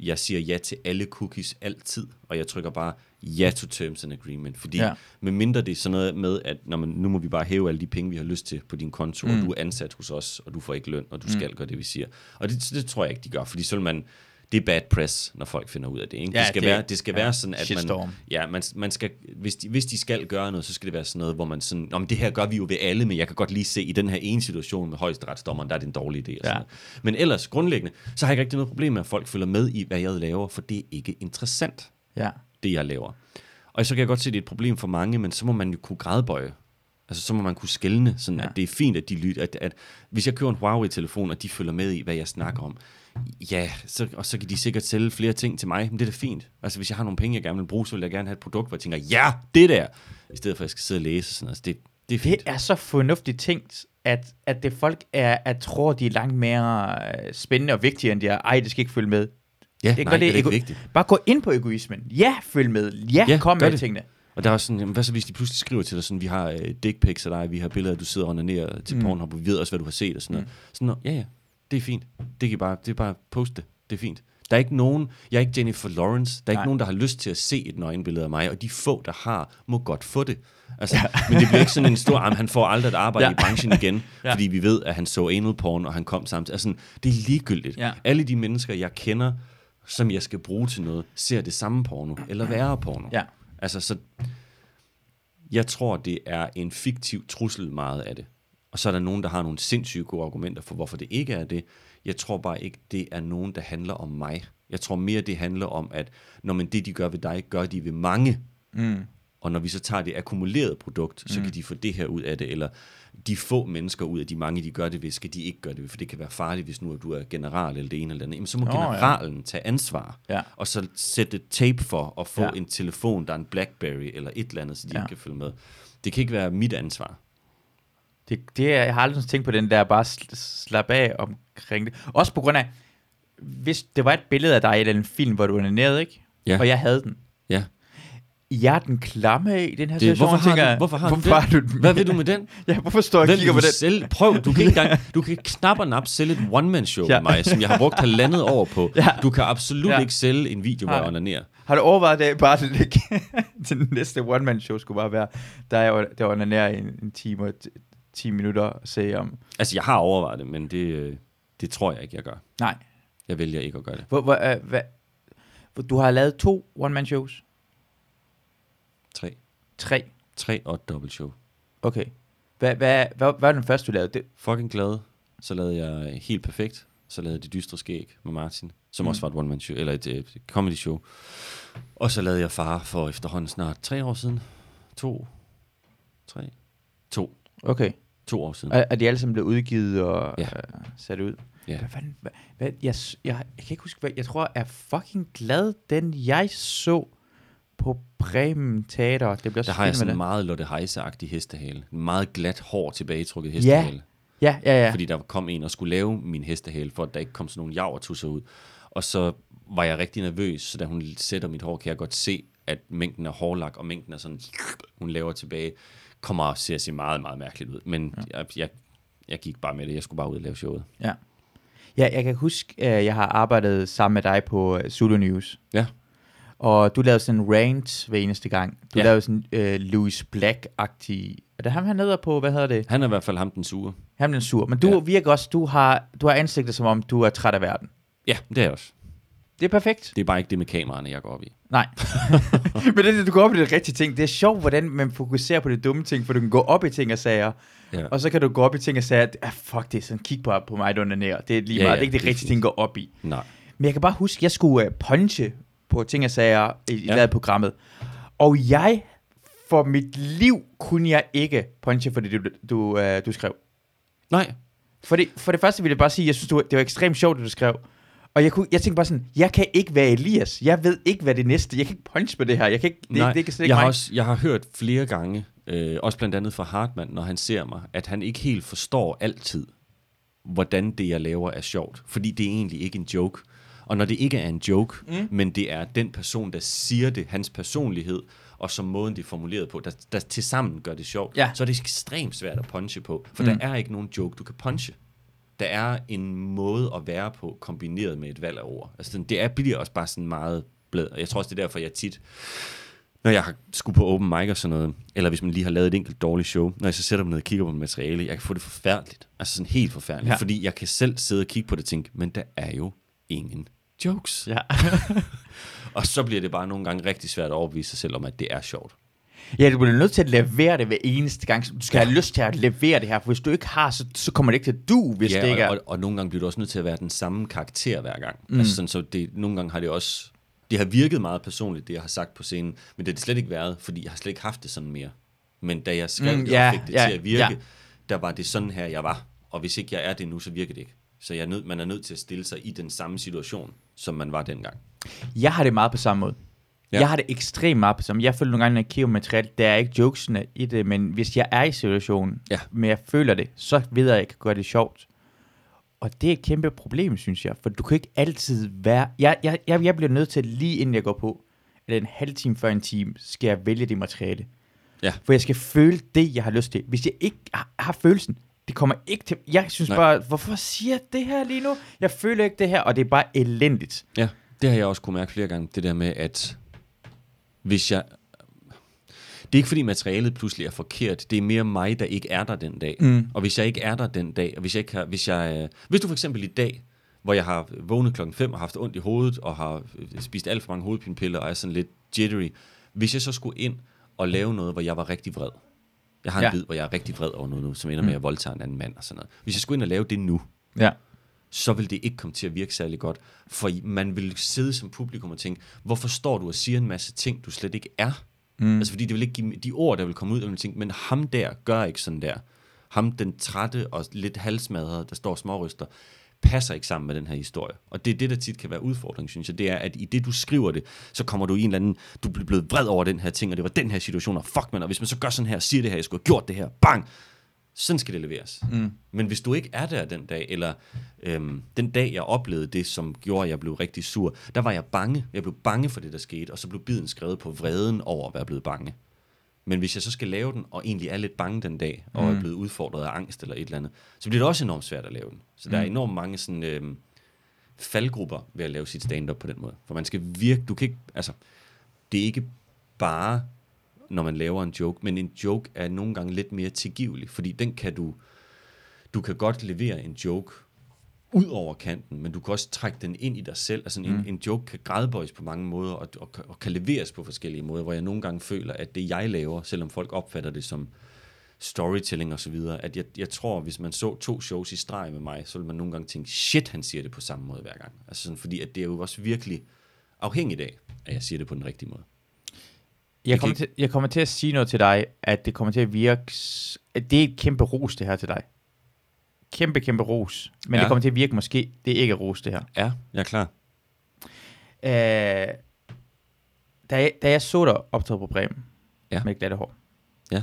jeg siger ja til alle cookies altid, og jeg trykker bare ja to terms and agreement, fordi Ja. med mindre det er sådan noget med, at når man, nu må vi bare hæve alle de penge, vi har lyst til på din konto, mm. og du er ansat hos os, og du får ikke løn, og du skal gøre det, vi siger. Og det, det tror jeg ikke, de gør, fordi så vil man, det er bad press, når folk finder ud af det. Ikke? Ja, det skal, det- være, det skal ja, være sådan, at man. Ja, man, man skal, hvis, de, hvis de skal gøre noget, så skal det være sådan noget, hvor man sådan, om det her gør vi jo ved alle, men jeg kan godt lige se, i den her ene situation med højesteretsdommeren, der er det en dårlig idé. Og sådan Ja. noget. Men ellers, grundlæggende, så har jeg ikke rigtig noget problem med, at folk følger med i, hvad jeg laver, for det er ikke interessant, ja. det jeg laver. Og så kan jeg godt se, at det er et problem for mange, men så må man jo kunne gradbøje. Altså, så må man kunne skelne, sådan Ja. at det er fint, at de lytter, at, at hvis jeg køber en Huawei-telefon, og de følger med i, hvad jeg snakker om, ja, så, og så kan de sikkert sælge flere ting til mig, men det er da fint. Altså, hvis jeg har nogle penge, jeg gerne vil bruge, så vil jeg gerne have et produkt, hvor jeg tænker, ja, det der, i stedet for, at jeg skal sidde og læse og sådan noget. Altså, det, det er fint. Det er så fornuftigt tænkt, at, at det folk er, at tror, de er langt mere øh, spændende og vigtige, end de er. Ej, det skal ikke følge med. ja, det nej, det det, er ikke vigtigt. Bare gå ind på egoismen. Ja, følg med. Ja, Ja, kom med det. tingene. Og der er også sådan, jamen, hvad så hvis de pludselig skriver til dig sådan, vi har øh, dick pics af dig, vi har billeder, du sidder og onanerer til Mm. mm. Pornhub, vi ved også, hvad du har set og sådan noget. Sådan ja ja, det er fint. Det kan I bare, det er bare poste det. Det er fint. Der er ikke nogen, jeg er ikke Jennifer Lawrence, der er Nej. ikke nogen, der har lyst til at se et nøgenbillede af mig, og de få, der har, må godt få det. Altså, men det bliver ikke sådan en stor, jamen, han får aldrig et arbejde Ja. ja. i branchen igen, Ja. ja. fordi vi ved, at han så anal porn, og han kom samtidig. Altså, det er ligegyldigt. Ja. Alle de mennesker, jeg kender, som jeg skal bruge til noget, ser det samme porno, eller værre porno. Ja. Altså, så jeg tror, det er en fiktiv trussel meget af det. Og så er der nogen, der har nogle sindssygt gode argumenter for, hvorfor det ikke er det. Jeg tror bare ikke, det er nogen, der handler om mig. Jeg tror mere, det handler om, at når man det, de gør ved dig, gør de ved mange. Mm. Og når vi så tager det akkumulerede produkt, så kan de få det her ud af det, eller de få mennesker ud af de mange, de gør det ved, skal de ikke gøre det ved, for det kan være farligt, hvis nu at du er general eller det ene eller det andet. Jamen, så må ja. generalen tage ansvar, Ja. og så sætte tape for at få Ja. ja. en telefon, der er en Blackberry eller et eller andet, så de Ja. ja. ikke kan følge med. Det kan ikke være mit ansvar. Det, det er, jeg har aldrig sådan tænkt på den der, bare sl- slap af omkring det. Også på grund af, hvis det var et billede af dig i den film, hvor du er nede, ikke? Ja. Og jeg havde den. Ja. Jeg er den klamme i den her Det, situation, hvorfor, har tænker du, hvorfor har hvorfor du har du den? Hvad vil du med den? Ja, hvorfor står jeg og kigger på den? Sælge? Prøv, du kan ikke engang, du kan ikke knap og nap sælge et one-man-show Ja. med mig, som jeg har brugt halvandet år på. Ja. Du kan absolut Ja. ikke sælge en video, hvor jeg onanerer. Har du overvejet det bare det, til den næste one-man-show skulle bare være, der er der var nær en, en time og 10 minutter se om... Altså, jeg har overvejet det, men det, øh, det tror jeg ikke, jeg gør. Nej. Jeg vælger ikke at gøre det. Hvor, hvor, øh, hvad, du har lavet to one-man-shows? Tre. Tre? Tre og et dobbelt show. Okay. Hvad, hvad, hvad, hvad var den første, du lavede? Det, Fucking glad. Så lavede jeg helt perfekt. Så lavede jeg det dystre skæg med Martin, som Mm. mm. også var et one-man show, eller et, et comedy show. Og så lavede jeg far for efterhånden snart tre år siden. To. Tre. To. okay. To år siden. Er, er de alle sammen blevet udgivet og Ja. øh, sat ud? Ja. Hvad, fanden- hvad, hvad, jeg, jeg, jeg kan ikke huske, hvad, jeg tror, jeg er fucking glad, den jeg så på Bremen Teater. Det bliver Der har jeg sådan en meget Lotte Heise-agtig hestehale. En meget glat, hår tilbagetrukket hestehale. Ja, ja, ja. Fordi der kom en og skulle lave min hestehale, for at der ikke kom sådan nogle javertusser ud. Og så var jeg rigtig nervøs, så da hun sætter mit hår, kan jeg godt se, at mængden af hårlak og mængden af sådan, hun laver tilbage, kommer til at se meget, meget mærkeligt ud. Men ja. jeg, jeg, jeg gik bare med det. Jeg skulle bare ud og lave showet. Ja. Ja, jeg kan huske, jeg har arbejdet sammen med dig på øh, Zulu News. Ja. Og du lavede sådan en rant hver eneste gang. Du Ja. lavede sådan øh, Louis Black-agtig... Er det ham, hedder på? Hvad hedder det? Han er i hvert fald ham den sure. Er den sur. Men du ja. virker også... Du har, du har ansigtet som om, du er træt af verden. Ja, det er jeg også. Det er perfekt. Det er bare ikke det med kameraerne, jeg går op i. Nej. Men det, du går op i det rigtige ting. Det er sjovt, hvordan man fokuserer på de dumme ting, for du kan gå op i ting og sager, Ja. og så kan du gå op i ting og sager, at ah, fuck det, er sådan kig på, på mig, der nær. Det er lige Ja, meget. ja, det er ikke det det er rigtige ting at gå op i. Nej. Men jeg kan bare huske, at jeg skulle uh, punche på ting og sager i, i Ja. programmet. Og jeg, for mit liv, kunne jeg ikke punche for det, du, du, uh, du skrev. Nej. For det, for det første vil jeg bare sige, at jeg synes, du, det var ekstremt sjovt, det du skrev. Og jeg, kunne, jeg tænkte bare sådan, jeg kan ikke være Elias. Jeg ved ikke, hvad det næste. Jeg kan ikke punch på det her. Jeg kan ikke, det, Nej, det, det ikke jeg, har også, jeg har hørt flere gange, øh, også blandt andet fra Hartmann, når han ser mig, at han ikke helt forstår altid, hvordan det, jeg laver, er sjovt. Fordi det er egentlig ikke en joke. Og når det ikke er en joke, mm. men det er den person, der siger det, hans personlighed, og som måden, det er formuleret på, der, der tilsammen gør det sjovt, Ja. så er det ekstremt svært at punche på. For Mm. der er ikke nogen joke, du kan punche. Der er en måde at være på, kombineret med et valg af ord. Altså, det er, bliver også bare sådan meget blad. Og jeg tror også, det er derfor, jeg tit når jeg har skulle på open mic og sådan noget, eller hvis man lige har lavet et enkelt dårligt show, når jeg så sætter mig ned og kigger på materiale, jeg kan få det forfærdeligt. Altså sådan helt forfærdeligt. Ja. Fordi jeg kan selv sidde og kigge på det og tænke, men der er jo ingen jokes. Ja. Og så bliver det bare nogle gange rigtig svært at overbevise sig selv om, at det er sjovt. Ja, du bliver nødt til at levere det hver eneste gang. Du skal ja. have lyst til at levere det her, for hvis du ikke har, så, så kommer det ikke til at du, hvis det ikke ja, er... og, og, og, nogle gange bliver du også nødt til at være den samme karakter hver gang. Mm. Altså sådan, så det, nogle gange har det også... Det har virket meget personligt, det jeg har sagt på scenen, men det har det slet ikke været, fordi jeg har slet ikke haft det sådan mere. Men da jeg skrev Mm, det ja, og fik det ja, til at virke, ja. der var det sådan her, jeg var. Og hvis ikke jeg er det nu, så virker det ikke. Så jeg er nødt, man er nødt til at stille sig i den samme situation, som man var dengang. Jeg har det meget på samme måde. Ja. Jeg har det ekstremt meget samme Jeg føler nogle gange, når jeg kigger materiale, der er ikke jokesene i det, men hvis jeg er i situationen, Ja. men jeg føler det, så ved jeg, at jeg kan gøre det sjovt. Og det er et kæmpe problem, synes jeg, for du kan ikke altid være... Jeg, jeg, jeg, jeg bliver nødt til, lige inden jeg går på, eller en halv time før en time, skal jeg vælge det materiale. Ja. For jeg skal føle det, jeg har lyst til. Hvis jeg ikke har, har følelsen, det kommer ikke til... Jeg synes. Nej. bare, hvorfor siger jeg det her lige nu? Jeg føler ikke det her, og det er bare elendigt. Ja, det har jeg også kunne mærke flere gange, det der med, at hvis jeg... Det er ikke fordi materialet pludselig er forkert, det er mere mig, der ikke er der den dag. Mm. Og hvis jeg ikke er der den dag, og hvis jeg ikke har, hvis jeg, øh, hvis du for eksempel i dag, hvor jeg har vågnet klokken 5 og haft ondt i hovedet, og har øh, spist alt for mange hovedpinepiller, og er sådan lidt jittery, hvis jeg så skulle ind og lave noget, hvor jeg var rigtig vred, jeg har en ja. Ja. bid, hvor jeg er rigtig vred over noget nu, som ender med, at jeg voldtager en anden mand og sådan noget. Hvis jeg skulle ind og lave det nu, Ja. Så vil det ikke komme til at virke særlig godt. For man vil sidde som publikum og tænke, hvorfor står du og siger en masse ting, du slet ikke er? Mm. Altså fordi det vil ikke give, de ord, der vil komme ud, og vil tænke, men ham der gør ikke sådan der. Ham den trætte og lidt halsmadrede, der står småryster, passer ikke sammen med den her historie. Og det er det, der tit kan være udfordring, synes jeg. Det er, at i det, du skriver det, så kommer du i en eller anden, du bliver blevet vred over den her ting, og det var den her situation, og fuck man, og hvis man så gør sådan her, siger det her, jeg skulle have gjort det her, bang! Sådan skal det leveres. Mm. Men hvis du ikke er der den dag, eller øhm, den dag, jeg oplevede det, som gjorde, at jeg blev rigtig sur, der var jeg bange. Jeg blev bange for det, der skete, og så blev biden skrevet på vreden over at være blevet bange. Men hvis jeg så skal lave den, og egentlig er lidt bange den dag, og mm. er blevet udfordret af angst eller et eller andet, så bliver det også enormt svært at lave den. Så der er enormt mange sådan, øhm, faldgrupper ved at lave sit stand-up på den måde. For man skal virke, du kan ikke, altså, det er ikke bare, når man laver en joke, men en joke er nogle gange lidt mere tilgivelig, fordi den kan du, du kan godt levere en joke ud over kanten, men du kan også trække den ind i dig selv. Altså en, mm. en joke kan gradbøjes på mange måder, og, og, og kan leveres på forskellige måder, hvor jeg nogle gange føler, at det jeg laver, selvom folk opfatter det som storytelling og så videre, at jeg, jeg tror, hvis man så to shows i streg med mig, så ville man nogle gange tænke, shit, han siger det på samme måde hver gang. Altså sådan, fordi at det er jo også virkelig afhængigt af, at jeg siger det på den rigtige måde. Jeg kommer, til, jeg kommer til at sige noget til dig, at det kommer til at virke... At det er et kæmpe ros, det her til dig. Kæmpe, kæmpe ros. Men ja. Ja. det kommer til at virke måske, det er ikke ros, det her. Ja, jeg er klar. Øh, da, jeg, da jeg så dig optræde på Bremen Ja. med glatte hår, Ja.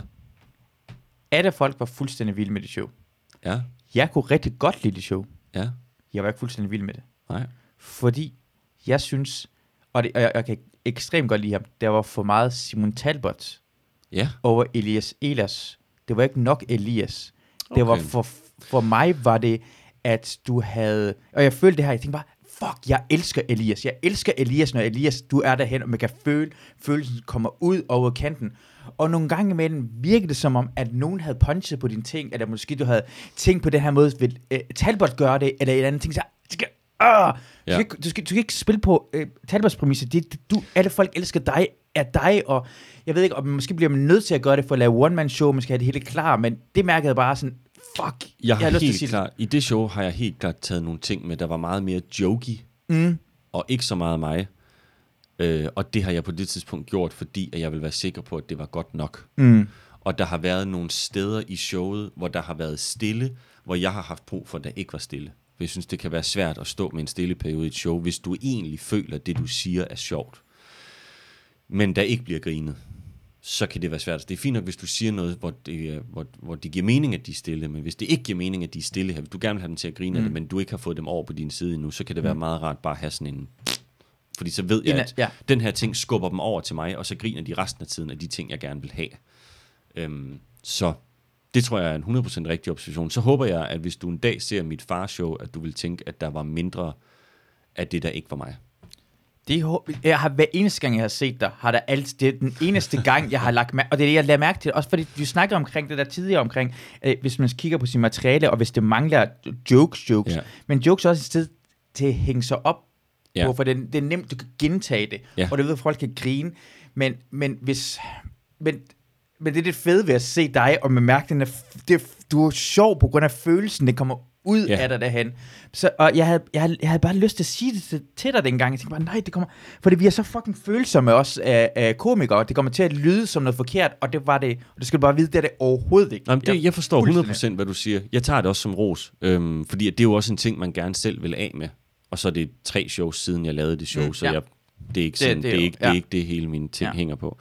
alle folk var fuldstændig vilde med det show. Ja, Jeg kunne rigtig godt lide det show. ja, Jeg var ikke fuldstændig vild med det. nej. Fordi jeg synes, og, det, og jeg, jeg kan ekstremt godt lide ham, der var for meget Simon Talbot Ja, over Elias Elas. Det var ikke nok Elias. Det var Okay. for, for mig var det at du havde... Og jeg følte det her, jeg tænkte bare, fuck, jeg elsker Elias. Jeg elsker Elias, når Elias, du er derhen, og man kan føle, følelsen kommer ud over kanten. Og nogle gange imellem virkede det som om, at nogen havde punchet på dine ting, eller måske du havde tænkt på den her måde, vil uh, Talbot gøre det, eller et andet ting, så uh, Ja. du, skal, ikke- du, skal, du skal ikke spille på uh, Talbots præmisser. Det, det, du, alle folk elsker dig, er dig, og jeg ved ikke, om måske bliver man nødt til at gøre det for at lave one-man-show, man skal have det hele klar, men det mærkede jeg bare sådan, fuck, Jeg har, jeg har helt sige klart, i det show har jeg helt klart taget nogle ting med, der var meget mere jokey, Mm. og ikke så meget mig. Øh, og det har jeg på det tidspunkt gjort, fordi at jeg vil være sikker på, at det var godt nok. Mm. Og der har været nogle steder i showet, hvor der har været stille, hvor jeg har haft brug for, at der ikke var stille. For jeg synes, det kan være svært at stå med en stille periode i et show, hvis du egentlig føler, at det, du siger, er sjovt. Men der ikke bliver grinet, så kan det være svært. Det er fint nok, hvis du siger noget, hvor det, er- hvor, hvor det giver mening, at de er stille, men hvis det ikke giver mening, at de er stille her, hvis du gerne vil have dem til at grine mm. af det, men du ikke har fået dem over på din side endnu, så kan det være meget rart bare at have sådan en... Fordi så ved jeg, at ja. den her ting skubber dem over til mig, og så griner de resten af tiden af de ting, jeg gerne vil have. Øhm, så det tror jeg er en 100% rigtig observation. Så håber jeg, at hvis du en dag ser mit farshow, at du vil tænke, at der var mindre af det, der ikke var mig. Det, jeg har hver eneste gang, jeg har set dig, har der alt, det er den eneste gang, jeg har lagt mærke, og det er det, jeg lader mærke til, også fordi du snakkede omkring det der tidligere omkring, at hvis man kigger på sin materiale, og hvis det mangler jokes, jokes, Ja. men jokes er også et sted til at hænge sig op Ja. på, for det, det er nemt, du kan gentage det, Ja. og det ved, at folk kan grine, men, men hvis, men, men det er det fede ved at se dig, og med mærke, den er, det, du er sjov på grund af følelsen, det kommer ud Ja. af dig derhen. Så, og jeg havde, jeg, havde, jeg havde bare lyst til at sige det til, til dig dengang. Jeg tænkte bare, nej, det kommer... For det, vi er så fucking følsomme også af, af komikere. Det kommer til at lyde som noget forkert, og det var det. Og det skal du bare vide, det er det overhovedet ikke. Jamen, det, jeg forstår fuldstændig. 100% hvad du siger. Jeg tager det også som ros, øhm, fordi det er jo også en ting, man gerne selv vil af med. Og så er det tre shows siden, jeg lavede det show, Mm, så ja. jeg, det er ikke Det- sådan, det det, er jo- ikke, det er ikke det hele mine ting ja. hænger på.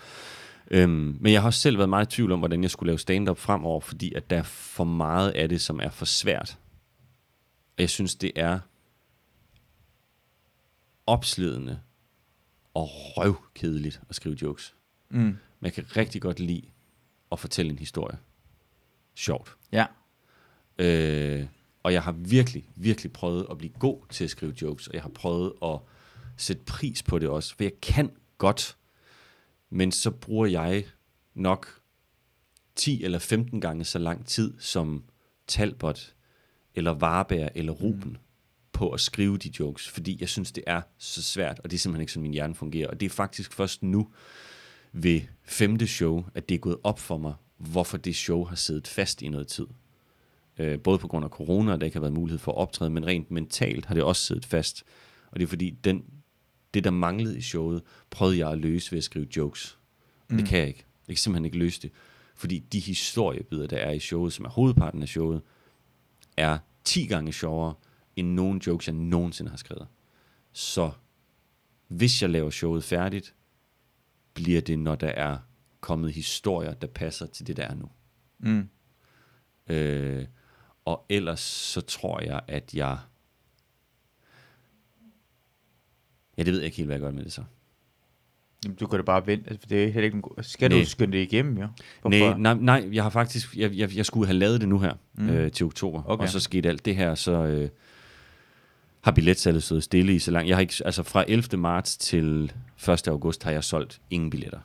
Øhm, men jeg har også selv været meget i tvivl om, hvordan jeg skulle lave stand-up fremover, fordi at der er for meget af det, som er for svært. Og jeg synes, det er opslidende og røvkedeligt at skrive jokes. Mm. Men jeg kan rigtig godt lide at fortælle en historie. Sjovt. Ja. Øh, og jeg har virkelig, virkelig prøvet at blive god til at skrive jokes, og jeg har prøvet at sætte pris på det også, for jeg kan godt, men så bruger jeg nok 10 eller 15 gange så lang tid som Talbot, eller Varberg, eller Ruben, mm. på at skrive de jokes, fordi jeg synes, det er så svært, og det er simpelthen ikke sådan, min hjerne fungerer. Og det er faktisk først nu, ved femte show, at det er gået op for mig, hvorfor det show har siddet fast i noget tid. Øh, både på grund af corona, og der ikke har været mulighed for at optræde, men rent mentalt har det også siddet fast. Og det er fordi, den, det der manglede i showet, prøvede jeg at løse ved at skrive jokes. Mm. Det kan jeg ikke. Jeg kan simpelthen ikke løse det. Fordi de historiebidder, der er i showet, som er hovedparten af showet, er 10 gange sjovere, end nogen jokes, jeg nogensinde har skrevet. Så hvis jeg laver showet færdigt, bliver det, når der er kommet historier, der passer til det, der er nu. Mm. Øh, og ellers så tror jeg, at jeg... Ja, det ved jeg ikke helt, hvad jeg gør med det så. Jamen, du kan da bare vente. Altså, det er heller ikke en god... Skal Nej. du skynde det igennem, jo? Nej, nej, nej, jeg har faktisk... Jeg, jeg, jeg skulle have lavet det nu her Mm. øh, til oktober. Okay. Og så skete alt det her, så øh, har billetsalget stået stille i så langt. Jeg har ikke... Altså fra 11. marts til 1. august har jeg solgt ingen billetter.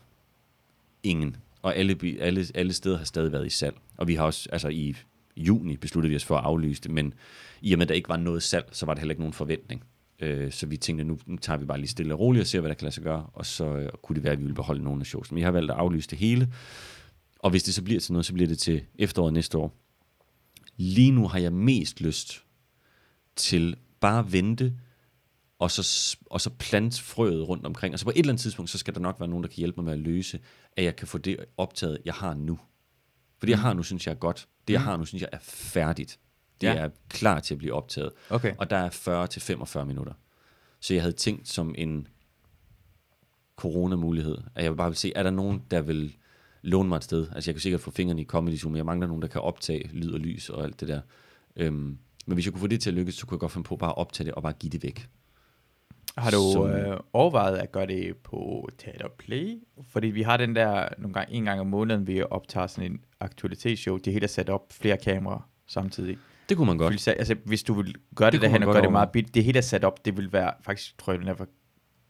Ingen. Og alle, alle, alle steder har stadig været i salg. Og vi har også... Altså i juni besluttede vi os for at aflyse det, men i og med, at der ikke var noget salg, så var der heller ikke nogen forventning. Øh, så vi tænkte, nu, nu tager vi bare lige stille og roligt og ser, hvad der kan lade sig gøre, og så øh, kunne det være, at vi ville beholde nogle af shows. Men jeg har valgt at aflyse det hele, og hvis det så bliver til noget, så bliver det til efteråret næste år. Lige nu har jeg mest lyst til bare at vente, og så, og så plante frøet rundt omkring. Og så på et eller andet tidspunkt, så skal der nok være nogen, der kan hjælpe mig med at løse, at jeg kan få det optaget, jeg har nu. For det, jeg har nu, synes jeg er godt. Det, jeg har nu, synes jeg er færdigt. Det Ja. er klar til at blive optaget. Okay. Og der er 40 til 45 minutter. Så jeg havde tænkt som en coronamulighed, at jeg bare vil se, er der nogen, der vil låne mig et sted? Altså jeg kan sikkert få fingrene i Comedy Zoo, men jeg mangler nogen, der kan optage lyd og lys og alt det der. Øhm, men hvis jeg kunne få det til at lykkes, så kunne jeg godt finde på bare at optage det og bare give det væk. Har du Som- øh, overvejet at gøre det på Teater Play? Fordi vi har den der nogle gange, en gang om måneden, vi optager sådan en aktualitetsshow. Det hele er sat op flere kameraer samtidig. Det kunne man godt. Sal- Altså, hvis du vil gøre det, Det det derhen og gøre det meget billigt, det hele er sat op, det vil være, faktisk tror jeg, det var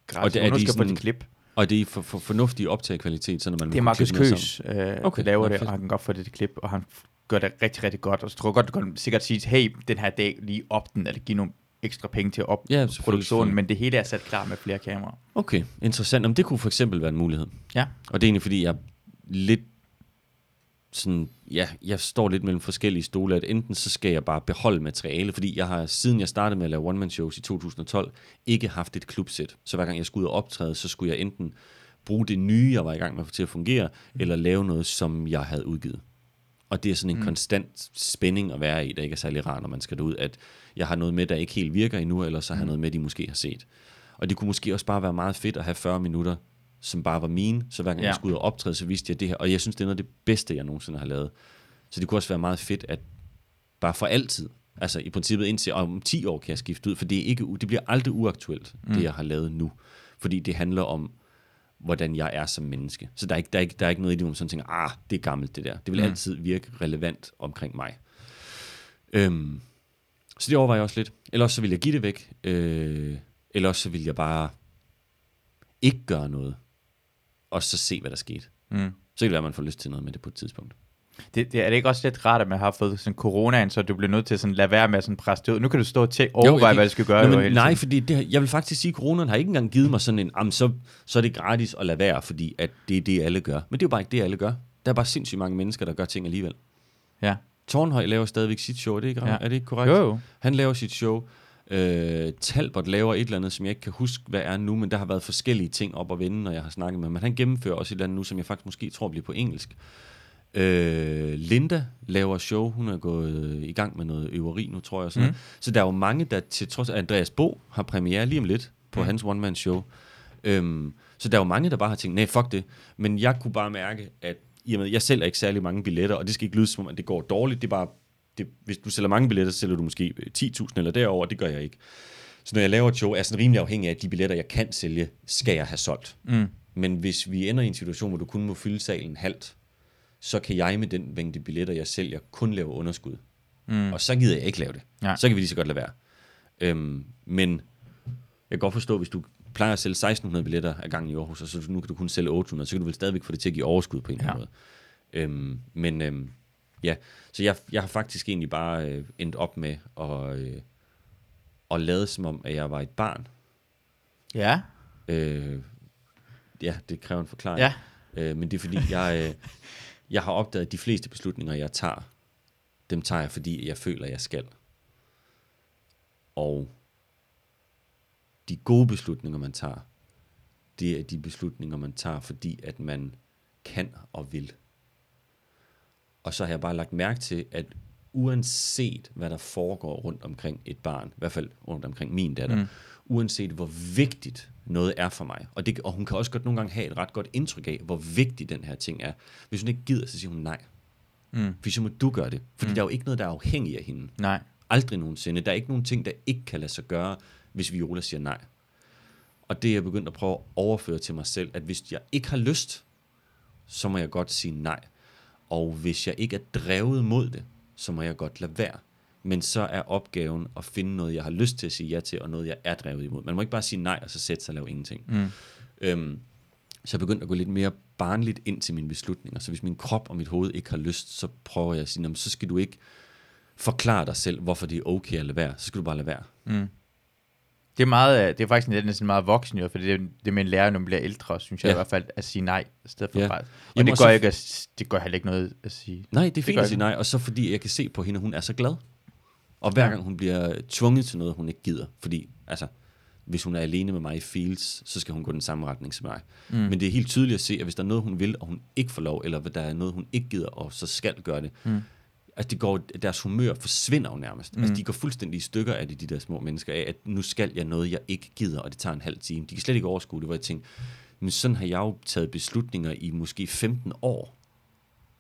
gratis. Og det- er de på sådan- et klip. Og det er for, for fornuftig optagekvalitet, så når man Det er Markus Køs, øh, okay, laver nå, det, og han kan godt få det til klip, og han gør det rigtig, rigtig godt. Og så tror jeg godt, du kan sikkert sige, hey, den her dag lige op den, eller give nogle ekstra penge til op Ja, produktionen, men det hele er sat klar med flere kameraer. Okay, interessant. Jamen, det kunne for eksempel være en mulighed. Ja. Og det er egentlig, fordi jeg lidt sådan, ja, jeg står lidt mellem forskellige stole, at enten så skal jeg bare beholde materiale, fordi jeg har, siden jeg startede med at lave one-man-shows i 2012, ikke haft et klubsæt. Så hver gang jeg skulle ud og optræde, så skulle jeg enten bruge det nye, jeg var i gang med at få til at fungere, eller lave noget, som jeg havde udgivet. Og det er sådan en mm. konstant spænding at være i, der ikke er særlig rart, når man skal derud, at jeg har noget med, der ikke helt virker endnu, eller så har jeg noget med, de måske har set. Og det kunne måske også bare være meget fedt at have 40 minutter, som bare var mine, så hver gang ja. Jeg skulle ud og optræde, så vidste jeg det her, og jeg synes, det er noget af det bedste, jeg nogensinde har lavet. Så det kunne også være meget fedt, at bare for altid, altså i princippet indtil om 10 år kan jeg skifte ud, for det, er ikke, det bliver aldrig uaktuelt, mm. det jeg har lavet nu. Fordi det handler om, hvordan jeg er som menneske. Så der er ikke, der er ikke, der er ikke noget i det, hvor man sådan tænker, ah, det er gammelt det der. Det vil mm. altid virke relevant omkring mig. Øhm, så det overvejer jeg også lidt. Eller også så vil jeg give det væk. Øh, eller også så vil jeg bare ikke gøre noget. Og så se, hvad der skete. Mm. Så kan det være, at man får lyst til noget med det på et tidspunkt. Det, det, er det ikke også lidt rart, at man har fået sådan coronaen, så du bliver nødt til at sådan lade være med at sådan presse det ud? Nu kan du stå til overveje, jeg hvad du skal gøre. Nå, men, nej, tiden. fordi det, jeg vil faktisk sige, at coronaen har ikke engang givet mig sådan en, "Jamen, så, så er det gratis at lade være, fordi at det er det, alle gør. Men det er jo bare ikke det, alle gør. Der er bare sindssygt mange mennesker, der gør ting alligevel. Ja. Tårnhøj laver stadigvæk sit show, er det ikke, Ja. ja. er det ikke korrekt? Jo, jo. Han laver sit show. Øh, Talbot laver et eller andet, som jeg ikke kan huske, hvad er nu, men der har været forskellige ting op at vende, når jeg har snakket med ham. Men han gennemfører også et eller andet nu, som jeg faktisk måske tror bliver på engelsk. Øh, Linda laver show. Hun er gået i gang med noget øveri nu, tror jeg. Sådan Mm. Så der er jo mange, der til trods Andreas Bo har premiere lige om lidt på mm. hans one-man-show. Øhm, så der er jo mange, der bare har tænkt, nej, fuck det. Men jeg kunne bare mærke, at i og med, jeg sælger ikke særlig mange billetter, og det skal ikke lyde som om, at det går dårligt. Det er bare, det, hvis du sælger mange billetter, så sælger du måske 10.000 eller derover, det gør jeg ikke. Så når jeg laver et show, er jeg sådan rimelig afhængig af, at de billetter, jeg kan sælge, skal jeg have solgt. Mm. Men hvis vi ender i en situation, hvor du kun må fylde salen halvt, så kan jeg med den mængde billetter, jeg sælger, kun lave underskud. Mm. Og så gider jeg ikke lave det. Ja. Så kan vi lige så godt lade være. Øhm, men jeg kan godt forstå, hvis du plejer at sælge 1600 billetter af gangen i Aarhus, og så nu kan du kun sælge 800, så kan du vel stadigvæk få det til at give overskud på en eller anden måde. Øhm, men øhm, ja, så jeg, jeg har faktisk egentlig bare øh, endt op med at, øh, at lade som om, at jeg var et barn. Ja. Øh, ja, det kræver en forklaring. Ja. Øh, men det er fordi, jeg, øh, jeg har opdaget, at de fleste beslutninger, jeg tager, dem tager jeg, fordi jeg føler, jeg skal. Og de gode beslutninger, man tager, det er de beslutninger, man tager, fordi at man kan og vil. Og så har jeg bare lagt mærke til, at uanset hvad der foregår rundt omkring et barn, i hvert fald rundt omkring min datter, Mm. uanset hvor vigtigt noget er for mig, og, det, og hun kan også godt nogle gange have et ret godt indtryk af, hvor vigtig den her ting er. Hvis hun ikke gider, så siger hun nej. Mm. For så må du gøre det. Fordi mm. der er jo ikke noget, der er afhængig af hende. Nej. Aldrig nogensinde. Der er ikke nogen ting, der ikke kan lade sig gøre, hvis Viola siger nej. Og det er jeg begyndt at prøve at overføre til mig selv, at hvis jeg ikke har lyst, så må jeg godt sige nej. Og hvis jeg ikke er drevet mod det, så må jeg godt lade være. Men så er opgaven at finde noget, jeg har lyst til at sige ja til, og noget, jeg er drevet imod. Man må ikke bare sige nej, og så sætte sig og lave ingenting. Mm. Øhm, så jeg begyndte at gå lidt mere barnligt ind til mine beslutninger. Så hvis min krop og mit hoved ikke har lyst, så prøver jeg at sige, "Nå, så skal du ikke forklare dig selv, hvorfor det er okay at lade være. Så skal du bare lade være. Mm. Det er, meget, øh, det er faktisk næsten meget voksen, jo, for det det med en lærer, når man bliver ældre, synes jeg ja. I hvert fald, at sige nej, i stedet for Ja. bare. Og Jamen, det gør, ikke, at, det gør heller ikke noget at sige. Nej, det er fint gør at sige nej, og så fordi jeg kan se på hende, hun er så glad. Og hver gang hun bliver tvunget til noget, hun ikke gider, fordi altså, hvis hun er alene med mig i Fields, så skal hun gå den samme retning som mig. Mm. Men det er helt tydeligt at se, at hvis der er noget, hun vil, og hun ikke får lov, eller der er noget, hun ikke gider, og så skal gøre det, Mm. Altså det går, deres humør forsvinder jo nærmest. Mm. Mm. Altså de går fuldstændig i stykker af det, de der små mennesker, af at nu skal jeg noget, jeg ikke gider, og det tager en halv time. De kan slet ikke overskue det, hvor jeg tænker, men sådan har jeg jo taget beslutninger i måske 15 år,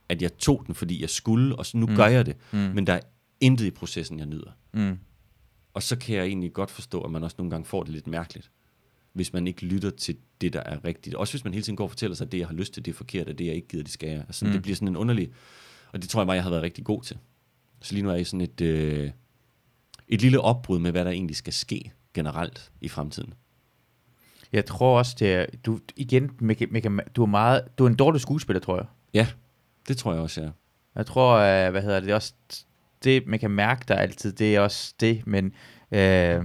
at jeg tog den, fordi jeg skulle, og så nu Mm. gør jeg det. Mm. Men der er intet i processen, jeg nyder. Mm. Og så kan jeg egentlig godt forstå, at man også nogle gange får det lidt mærkeligt, hvis man ikke lytter til det, der er rigtigt. Også hvis man hele tiden går og fortæller sig, at det, jeg har lyst til, det er forkert, og det, jeg ikke gider, det skal jeg. Altså, mm. Det bliver sådan en underlig... Og det tror jeg bare, jeg har været rigtig god til. Så lige nu er jeg i sådan et, øh, et lille opbrud med, hvad der egentlig skal ske generelt i fremtiden. Jeg tror også, det er, du, igen, Mikke, Mikke, du er meget, du er en dårlig skuespiller, tror jeg. Ja, det tror jeg også, ja. Jeg tror, øh, hvad hedder det, det er også det, man kan mærke dig altid, det er også det, men øh,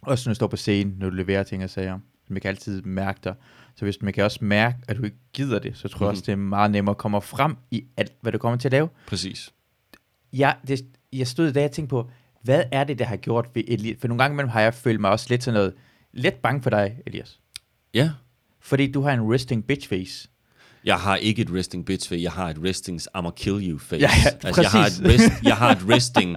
også når du står på scenen, når du leverer ting og sager, man kan altid mærke dig. Så hvis man kan også mærke, at du ikke gider det, så tror jeg Mhm. også, det er meget nemmere at komme frem i alt, hvad du kommer til at lave. Præcis. Jeg, det, jeg stod i dag og tænkte på, hvad er det, der har gjort ved Elias? For nogle gange imellem har jeg følt mig også lidt sådan noget, lidt bange for dig, Elias. Ja, Fordi du har en resting bitch face. Jeg har ikke et resting bitch face, jeg har et resting I'ma kill you face. Ja, ja, altså, jeg, har et rest, jeg har et resting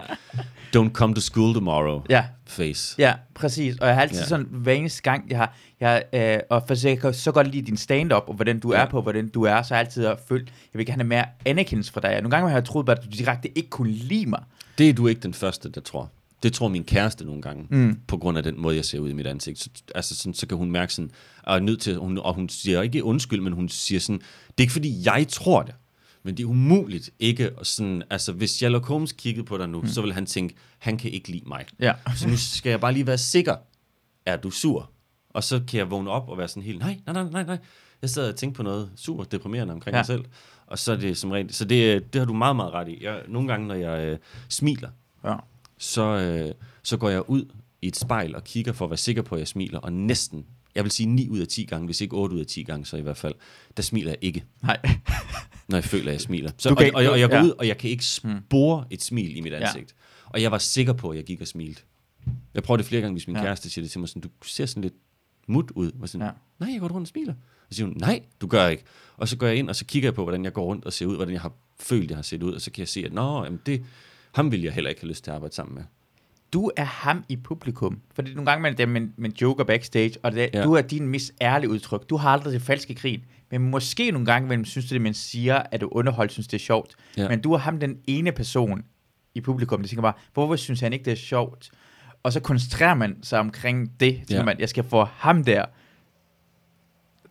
don't come to school tomorrow Ja, face. Ja, præcis. Og jeg har altid ja. Sådan, hver eneste gang, jeg har, jeg, øh, og for jeg kan så godt lide din stand-up, og hvordan du ja. Er på, hvordan du er, så har jeg altid følt, jeg vil gerne have mere anerkendelse fra dig. Nogle gange har jeg troet, at du direkte ikke kunne lide mig. Det er du ikke den første, der tror. Det tror min kæreste nogle gange, Mm. på grund af den måde, jeg ser ud i mit ansigt. Så, altså sådan, så kan hun mærke sådan, og er nødt til, hun, og hun siger ikke undskyld, men hun siger sådan, det er ikke fordi, jeg tror det, men det er umuligt ikke at sådan, altså hvis Sherlock Holmes kiggede på dig nu, mm. så vil han tænke, han kan ikke lide mig. Ja. Så nu skal jeg bare lige være sikker, er du sur? Og så kan jeg vågne op og være sådan helt, nej, nej, nej, nej, nej. Jeg sad og tænkte på noget super deprimerende omkring Ja. mig selv. Og så er det som regel, så det, det har du meget, meget ret i. Jeg, nogle gange, når jeg øh, smiler, ja. Så, øh, så går jeg ud i et spejl og kigger for at være sikker på, at jeg smiler. Og næsten, jeg vil sige 9 ud af 10 gange, hvis ikke 8 ud af 10 gange, så i hvert fald, der smiler jeg ikke, Nej. når jeg føler, at jeg smiler. Så, Du og, kan- og, og, jeg går ja. ud, og jeg kan ikke spore et smil i mit Ja. ansigt. Og jeg var sikker på, at jeg gik og smilte. Jeg prøvede det flere gange, hvis min Ja. ja. kæreste siger det til mig, sådan, du ser sådan lidt mut ud. Og sådan, Ja. ja. nej, jeg går rundt og smiler. Og så siger hun, nej, du gør ikke. Og så går jeg ind, og så kigger jeg på, hvordan jeg går rundt og ser ud, hvordan jeg har følt, jeg har set ud, og så kan jeg se, at nå, jamen det, ham vil jeg heller ikke have lyst til at arbejde sammen med. Du er ham i publikum. Fordi nogle gange man det med, med joker backstage, og det, ja. Du er din mest ærlige udtryk. Du har aldrig det falske grin. Men måske nogle gange imellem synes du det, man siger, at du underholdt, synes det er sjovt. Ja. Men du er ham den ene person i publikum, der tænker bare, hvorfor synes han ikke, det er sjovt? Og så koncentrerer man sig omkring det. Tænker Ja. man, jeg skal få ham der.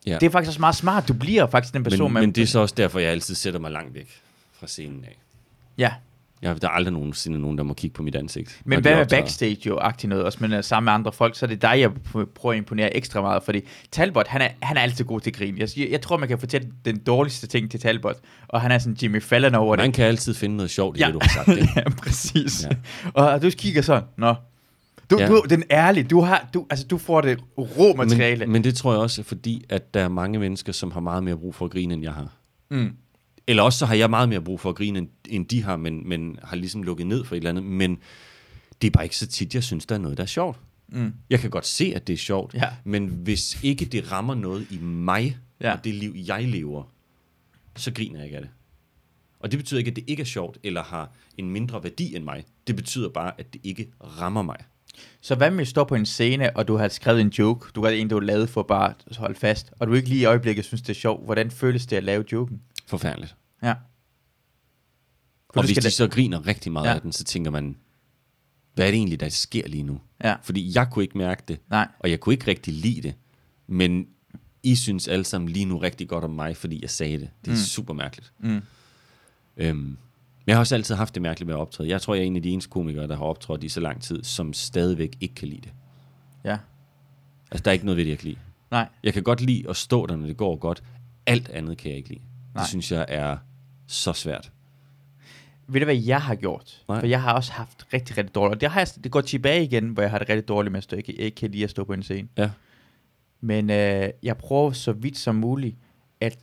Ja. Det er faktisk også meget smart. Du bliver faktisk den person, Men, man... men det er så også derfor, jeg altid sætter mig langt væk fra scenen af. Ja, Jeg, der er aldrig nogensinde nogen, der må kigge på mit ansigt. men hvad med backstage jo agtigt noget, også men uh, sammen med andre folk, så er det dig, jeg pr- prøver at imponere ekstra meget, fordi Talbot, han er, han er altid god til grin. Jeg, jeg tror, man kan fortælle den dårligste ting til Talbot, og han er sådan Jimmy Fallon over det. Man kan altid finde noget sjovt i Ja. det, du har sagt. Ikke? ja, præcis. Ja. Og du kigger sådan, nå. Du, ja. Ja. du, den ærlige, du, har, du, altså, du får det rå materiale. Men, men det tror jeg også er fordi, at der er mange mennesker, som har meget mere brug for at grine, end jeg har. mm. Eller også så har jeg meget mere brug for at grine, end, end de har, men, men har ligesom lukket ned for et eller andet. Men det er bare ikke så tit, jeg synes, der er noget, der er sjovt. Mm. Jeg kan godt se, at det er sjovt, Ja. men hvis ikke det rammer noget i mig, Ja. og det liv, jeg lever, så griner jeg ikke af det. Og det betyder ikke, at det ikke er sjovt, eller har en mindre værdi end mig. Det betyder bare, at det ikke rammer mig. Så hvad med at stå på en scene, og du har skrevet en joke, du har en, du har lavet for bare at holde fast, og du ikke lige i øjeblikket synes, det er sjovt. Hvordan føles det at lave joken? Forfærdeligt. Ja. For Og hvis de så griner rigtig meget Ja. af den, så tænker man, hvad er det egentlig, der sker lige nu? Ja, Fordi jeg kunne ikke mærke det, nej. og jeg kunne ikke rigtig lide det. Men I synes alle sammen lige nu rigtig godt om mig, fordi jeg sagde det. Det er mm. super mærkeligt. Mm. Øhm, men jeg har også altid haft det mærkeligt med at optræde. Jeg tror, jeg er en af de eneste komikere, der har optrådt i så lang tid, som stadigvæk ikke kan lide det. Ja. Altså, der er ikke noget ved det, jeg kan lide. Nej. Jeg kan godt lide at stå der, når det går godt. Alt andet kan jeg ikke lide. Nej. Det synes jeg er så svært. Ved du, hvad jeg har gjort? Nej. For jeg har også haft rigtig, rigtig dårligt. Og det, har jeg, det går tilbage igen, hvor jeg har det rigtig dårligt med at stå. Jeg, jeg ikke kan lide at stå på en scene. Ja. Men øh, jeg prøver så vidt som muligt, at...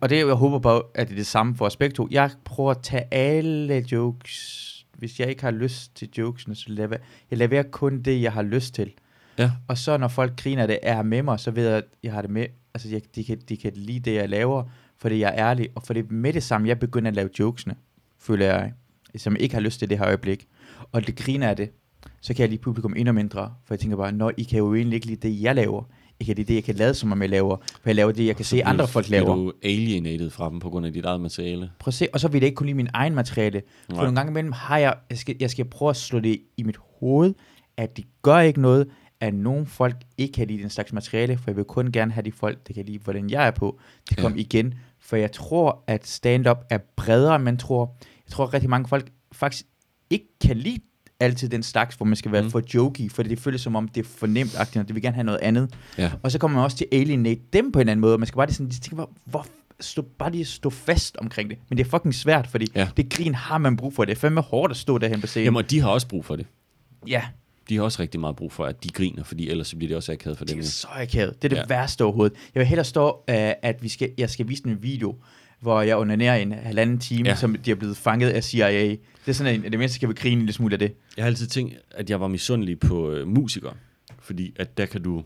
Og det, jeg håber på, at det er det samme for os begge to. Jeg prøver at tage alle jokes. Hvis jeg ikke har lyst til jokesene, så laver jeg laver kun det, jeg har lyst til. Ja. Og så når folk griner det, er med mig, så ved jeg, at jeg har det med. Altså, jeg, de, kan, de kan lide det, jeg laver, fordi jeg er ærlig. Og for det med det samme, jeg begynder at lave jokesene, føler jeg, som ikke har lyst til det her øjeblik. Og det griner af det, så kan jeg lide publikum endnu mindre. For jeg tænker bare, når I kan jo egentlig ikke lide det, jeg laver. I kan lide det, jeg kan lade som om jeg laver. For jeg laver det, jeg kan se andre folk laver. du alienated fra dem på grund af dit eget materiale. Prøv at se, og så vil jeg ikke kunne lide min egen materiale. For Nej. nogle gange imellem har jeg, jeg skal, jeg skal prøve at slå det i mit hoved, at det gør ikke noget, at nogle folk ikke kan lide den slags materiale, for jeg vil kun gerne have de folk, der kan lide, hvordan jeg er på, til at Ja. komme igen. For jeg tror, at stand-up er bredere, end man tror. jeg tror, at rigtig mange folk faktisk ikke kan lide altid den slags, hvor man skal være Mm. for jokey, fordi det føles som om, det er for nemt, og det vil gerne have noget andet. Ja. Og så kommer man også til at alienate dem på en anden måde, og man skal bare lige sådan, de tænker, hvor, stå, bare lige stå fast omkring det. Men det er fucking svært, fordi Ja. ja. det grin har man brug for. Det er fandme hårdt at stå derhen på scenen. Jamen, og de har også brug for det. ja, De har også rigtig meget brug for, at de griner, fordi ellers så bliver det også akavet for det dem. er jo. så akavet. Det er det Ja. værste overhovedet. Jeg vil hellere stå, uh, at vi skal, jeg skal vise en video, hvor jeg onanerer i en halvanden time, Ja. som de er blevet fanget af CIA. Det er sådan en, det mindste skal vi grine en lille smule af det. Jeg har altid tænkt, at jeg var misundelig på øh, musikere, fordi at der kan du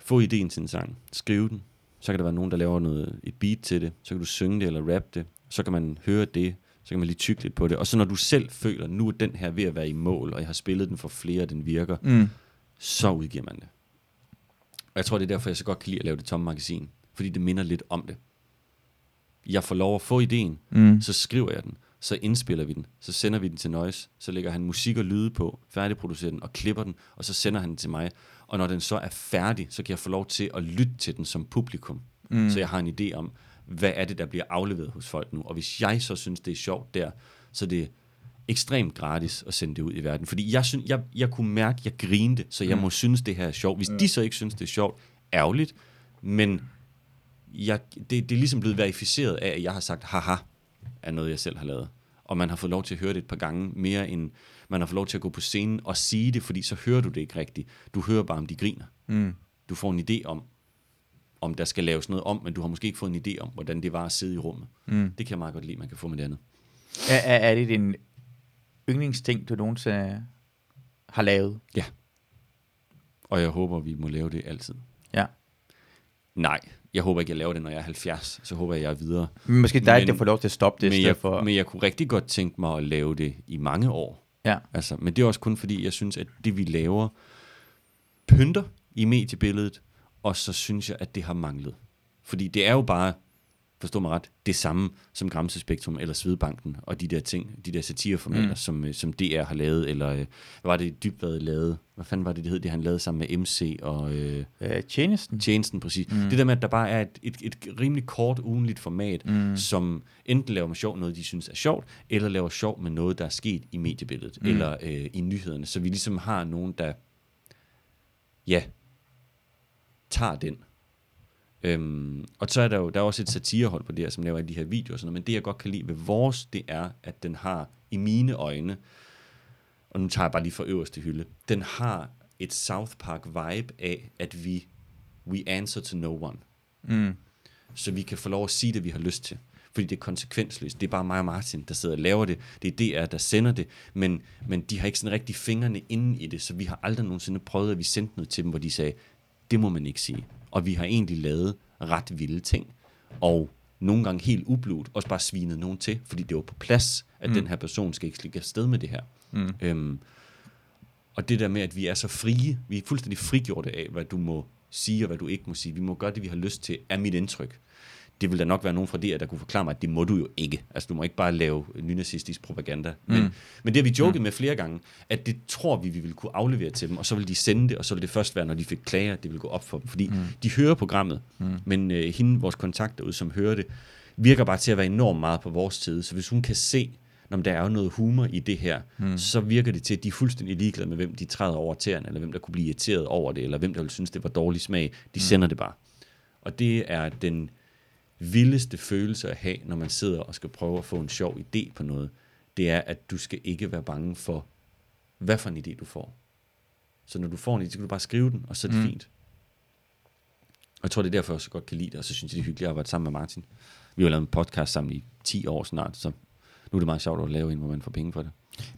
få ideen til en sang, skrive den, så kan der være nogen, der laver noget, et beat til det, så kan du synge det eller rappe det, så kan man høre det, så kan man lige tykke lidt på det, og så når du selv føler, nu er den her ved at være i mål, og jeg har spillet den for flere, og den virker, Mm. så udgiver man det. Og jeg tror, det er derfor, jeg så godt kan lide at lave det tomme magasin, fordi det minder lidt om det. Jeg får lov at få ideen, Mm. så skriver jeg den, så indspiller vi den, så sender vi den til Noise, så lægger han musik og lyde på, færdigproducerer den og klipper den, og så sender han den til mig. Og når den så er færdig, så kan jeg få lov til at lytte til den som publikum. Mm. Så jeg har en idé om, hvad er det, der bliver afleveret hos folk nu. Og hvis jeg så synes, det er sjovt der, så er det ekstremt gratis at sende det ud i verden. Fordi jeg, synes, jeg, jeg kunne mærke, at jeg grinede, så jeg mm. må synes, det her er sjovt. Hvis mm. de så ikke synes, det er sjovt, ærgerligt, men jeg, det, det er ligesom blevet verificeret af, at jeg har sagt haha af noget, jeg selv har lavet. Og man har fået lov til at høre det et par gange mere end man har fået lov til at gå på scenen og sige det, fordi så hører du det ikke rigtigt. Du hører bare, om de griner. Mm. Du får en idé om, om der skal laves noget om, men du har måske ikke fået en idé om, hvordan det var at sidde i rummet. Mm. Det kan jeg meget godt lide, man kan få med det andet. Er, er, er det din yndlingsting, du nogensinde har lavet? Og jeg håber, vi må lave det altid. Ja. Nej, jeg håber ikke, jeg laver det, når jeg er 70. Så håber jeg, jeg er videre. Men måske dig, Men- der får lov til at stoppe det, men, jeg, for... men jeg kunne rigtig godt tænke mig at lave det i mange år. Ja. Altså, men det er også kun fordi, jeg synes, at det vi laver, pynter i mediebilledet, og så synes jeg, at det har manglet. Fordi det er jo bare, forstå mig ret, det samme som Gramse Spektrum eller Svedbanken og de der ting, de der satireformater, mm. Som, øh, som DR har lavet, eller øh, hvad var det Dybvad lavede? Hvad fanden var det, det hed, det han lavede sammen med MC og øh, Øh, tjenesten? tjenesten præcis. Mm. Det der med, at der bare er et, et, et rimelig kort ugenligt format, mm. Som enten laver med sjov noget, de synes er sjovt, eller laver sjov med noget, der er sket i mediebilledet. Mm. eller øh, i nyhederne. Så vi ligesom har nogen, der ja, tager den. Øhm, og så er der jo der er også et satirehold på det her, som laver de her videoer sådan noget, men det jeg godt kan lide ved vores, det er, at den har i mine øjne, og nu tager jeg bare lige fra øverste hylde, den har et South Park vibe af, at vi we answer to no one. Mm. Så vi kan få lov at sige det, vi har lyst til. Fordi det er konsekvensløst. Det er bare mig og Martin, der sidder og laver det. Det er DR, der sender det. Men, men de har ikke sådan rigtig fingrene inde i det, så vi har aldrig nogensinde prøvet, at vi sendte noget til dem, hvor de sagde, det må man ikke sige. Og vi har egentlig lavet ret vilde ting. Og nogle gange helt ubludt, også bare svinet nogen til, fordi det var på plads, at mm. den her person skal ikke slikke afsted med det her. Mm. Øhm, og det der med, at vi er så frie, vi er fuldstændig frigjorte af, hvad du må sige og hvad du ikke må sige. Vi må gøre det, vi har lyst til, er mit indtryk. Det vil der nok være nogen fra DR, der kunne forklare mig, at det må du jo ikke. Altså, du må ikke bare lave nynazistisk propaganda. Men, Mm. men det har vi joket med flere gange, at det tror vi, vi vil kunne aflevere til dem, og så vil de sende det, og så vil det først være, når de fik klager, at det vil gå op for dem. Fordi mm. de hører programmet, mm. men øh, hende, vores kontakt derude, som hører det, virker bare til at være enormt meget på vores side. Så hvis hun kan se, når der er jo noget humor i det her, mm. så virker det til, at de er fuldstændig ligeglade med, hvem de træder over tæerne, eller hvem der kunne blive irriteret over det, eller hvem der ville synes, det var dårlig smag. De mm. sender det bare. Og det er den vildeste følelse at have, når man sidder og skal prøve at få en sjov idé på noget, det er, at du skal ikke være bange for, hvad for en idé du får. Så når du får en idé, så kan du bare skrive den, og så er det mm. Fint. Og jeg tror, det er derfor, jeg så godt kan lide det, og så synes jeg, det er hyggeligt at arbejde sammen med Martin. Vi har lavet en podcast sammen i 10 år snart, så nu er det meget sjovt at lave en, hvor man får penge for det.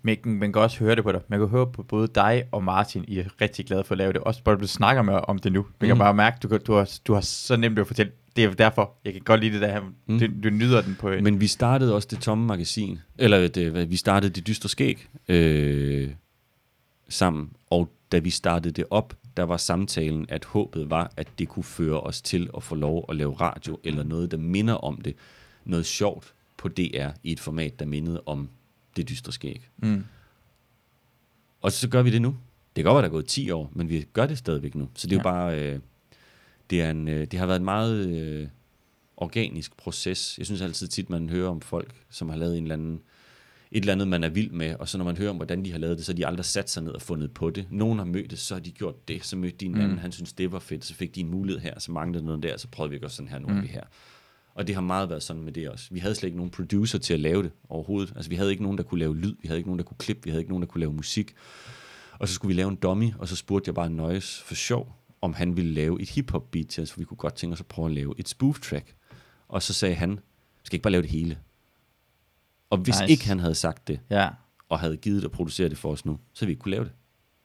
Men man kan også høre det på dig. Man kan høre på både dig og Martin, I er rigtig glade for at lave det. Også bare, du snakker med om det nu. Man kan Mm. bare mærke, du, du, har, du har så nemt at fortælle. Det er derfor, jeg kan godt lide det der. Mm. Du, du, nyder den på en... Men vi startede også det tomme magasin, eller det, vi startede det dystre skæg øh, sammen, og da vi startede det op, der var samtalen, at håbet var, at det kunne føre os til at få lov at lave radio, eller noget, der minder om det, noget sjovt på DR i et format, der mindede om det dystre skæg. Mm. Og så gør vi det nu. Det kan godt være, der er gået 10 år, men vi gør det stadigvæk nu. Så det er jo bare, øh, det, er en, øh, det har været en meget øh, organisk proces. Jeg synes altid tit, man hører om folk, som har lavet en eller anden et eller andet, man er vild med, og så når man hører om, hvordan de har lavet det, så har de aldrig sat sig ned og fundet på det. Nogen har mødt det, så har de gjort det, så mødte de en mm. anden, han synes, det var fedt, så fik de en mulighed her, så manglede noget der, så prøvede vi at gøre sådan her, nu mm. er vi her. Og det har meget været sådan med det også. Vi havde slet ikke nogen producer til at lave det overhovedet. Altså vi havde ikke nogen, der kunne lave lyd, vi havde ikke nogen, der kunne klippe, vi havde ikke nogen, der kunne lave musik. Og så skulle vi lave en dummy, og så spurgte jeg bare Noise for sjov, om han ville lave et hip-hop beat til os, for vi kunne godt tænke os at prøve at lave et spoof track. Og så sagde han, skal ikke bare lave det hele? Og hvis Nice. ikke han havde sagt det, Ja. og havde givet at producere det for os nu, så havde vi ikke kunne lave det.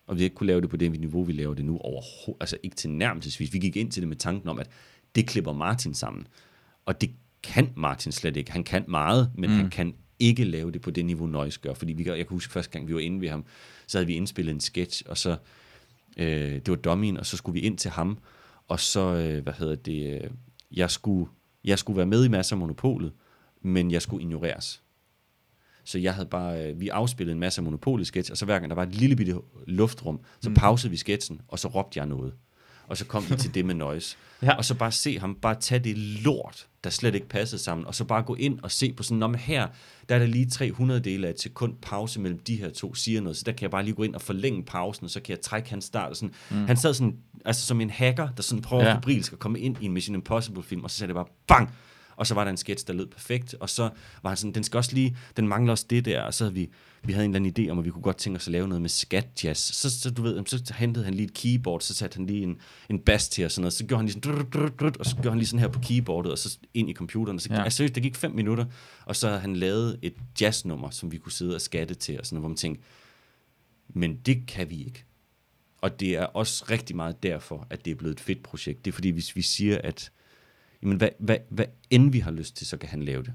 Og vi ikke kunne lave det på det niveau, vi laver det nu overhovedet. Altså ikke til nærmelsesvis. Vi gik ind til det med tanken om, at det klipper Martin sammen. Og det kan Martin slet ikke. Han kan meget, men mm. han kan ikke lave det på det niveau, Noise gør. Fordi vi, jeg kan huske første gang, vi var inde ved ham, så havde vi indspillet en sketch, og så, øh, det var dummyen, og så skulle vi ind til ham, og så, øh, hvad hedder det, øh, jeg skulle, jeg skulle være med i masser af monopolet, men jeg skulle ignoreres. Så jeg havde bare, øh, vi afspillede en masse monopolet sketch, og så hver gang der var et lille bitte luftrum, så mm. pausede vi sketchen, og så råbte jeg noget. Og så kom vi til det med noise. Ja. Og så bare se ham, bare tage det lort, der slet ikke passede sammen, og så bare gå ind og se på sådan, men her, der er der lige 300 dele af et sekund pause mellem de her to siger noget, så der kan jeg bare lige gå ind og forlænge pausen, og så kan jeg trække hans start. Og sådan. Mm. Han sad sådan, altså som en hacker, der sådan prøver Ja. at komme ind i en Mission Impossible film, og så sagde det bare, bang! Og så var der en sketch, der lød perfekt, og så var han sådan, den skal også lige, den mangler også det der, og så havde vi, vi havde en eller anden idé om, at vi kunne godt tænke os at lave noget med skat jazz. Så, så du ved, så hentede han lige et keyboard, så satte han lige en, en bass til og sådan noget, så gjorde han lige sådan, drut, drut, drut, og så gjorde han lige sådan her på keyboardet, og så ind i computeren, og så, Ja. ja. altså, seriøst, det gik fem minutter, og så havde han lavet et jazznummer, som vi kunne sidde og skatte til, og sådan noget, hvor man tænkte, men det kan vi ikke. Og det er også rigtig meget derfor, at det er blevet et fedt projekt. Det er fordi, hvis vi siger, at jamen, hvad, hvad, hvad end vi har lyst til, så kan han lave det.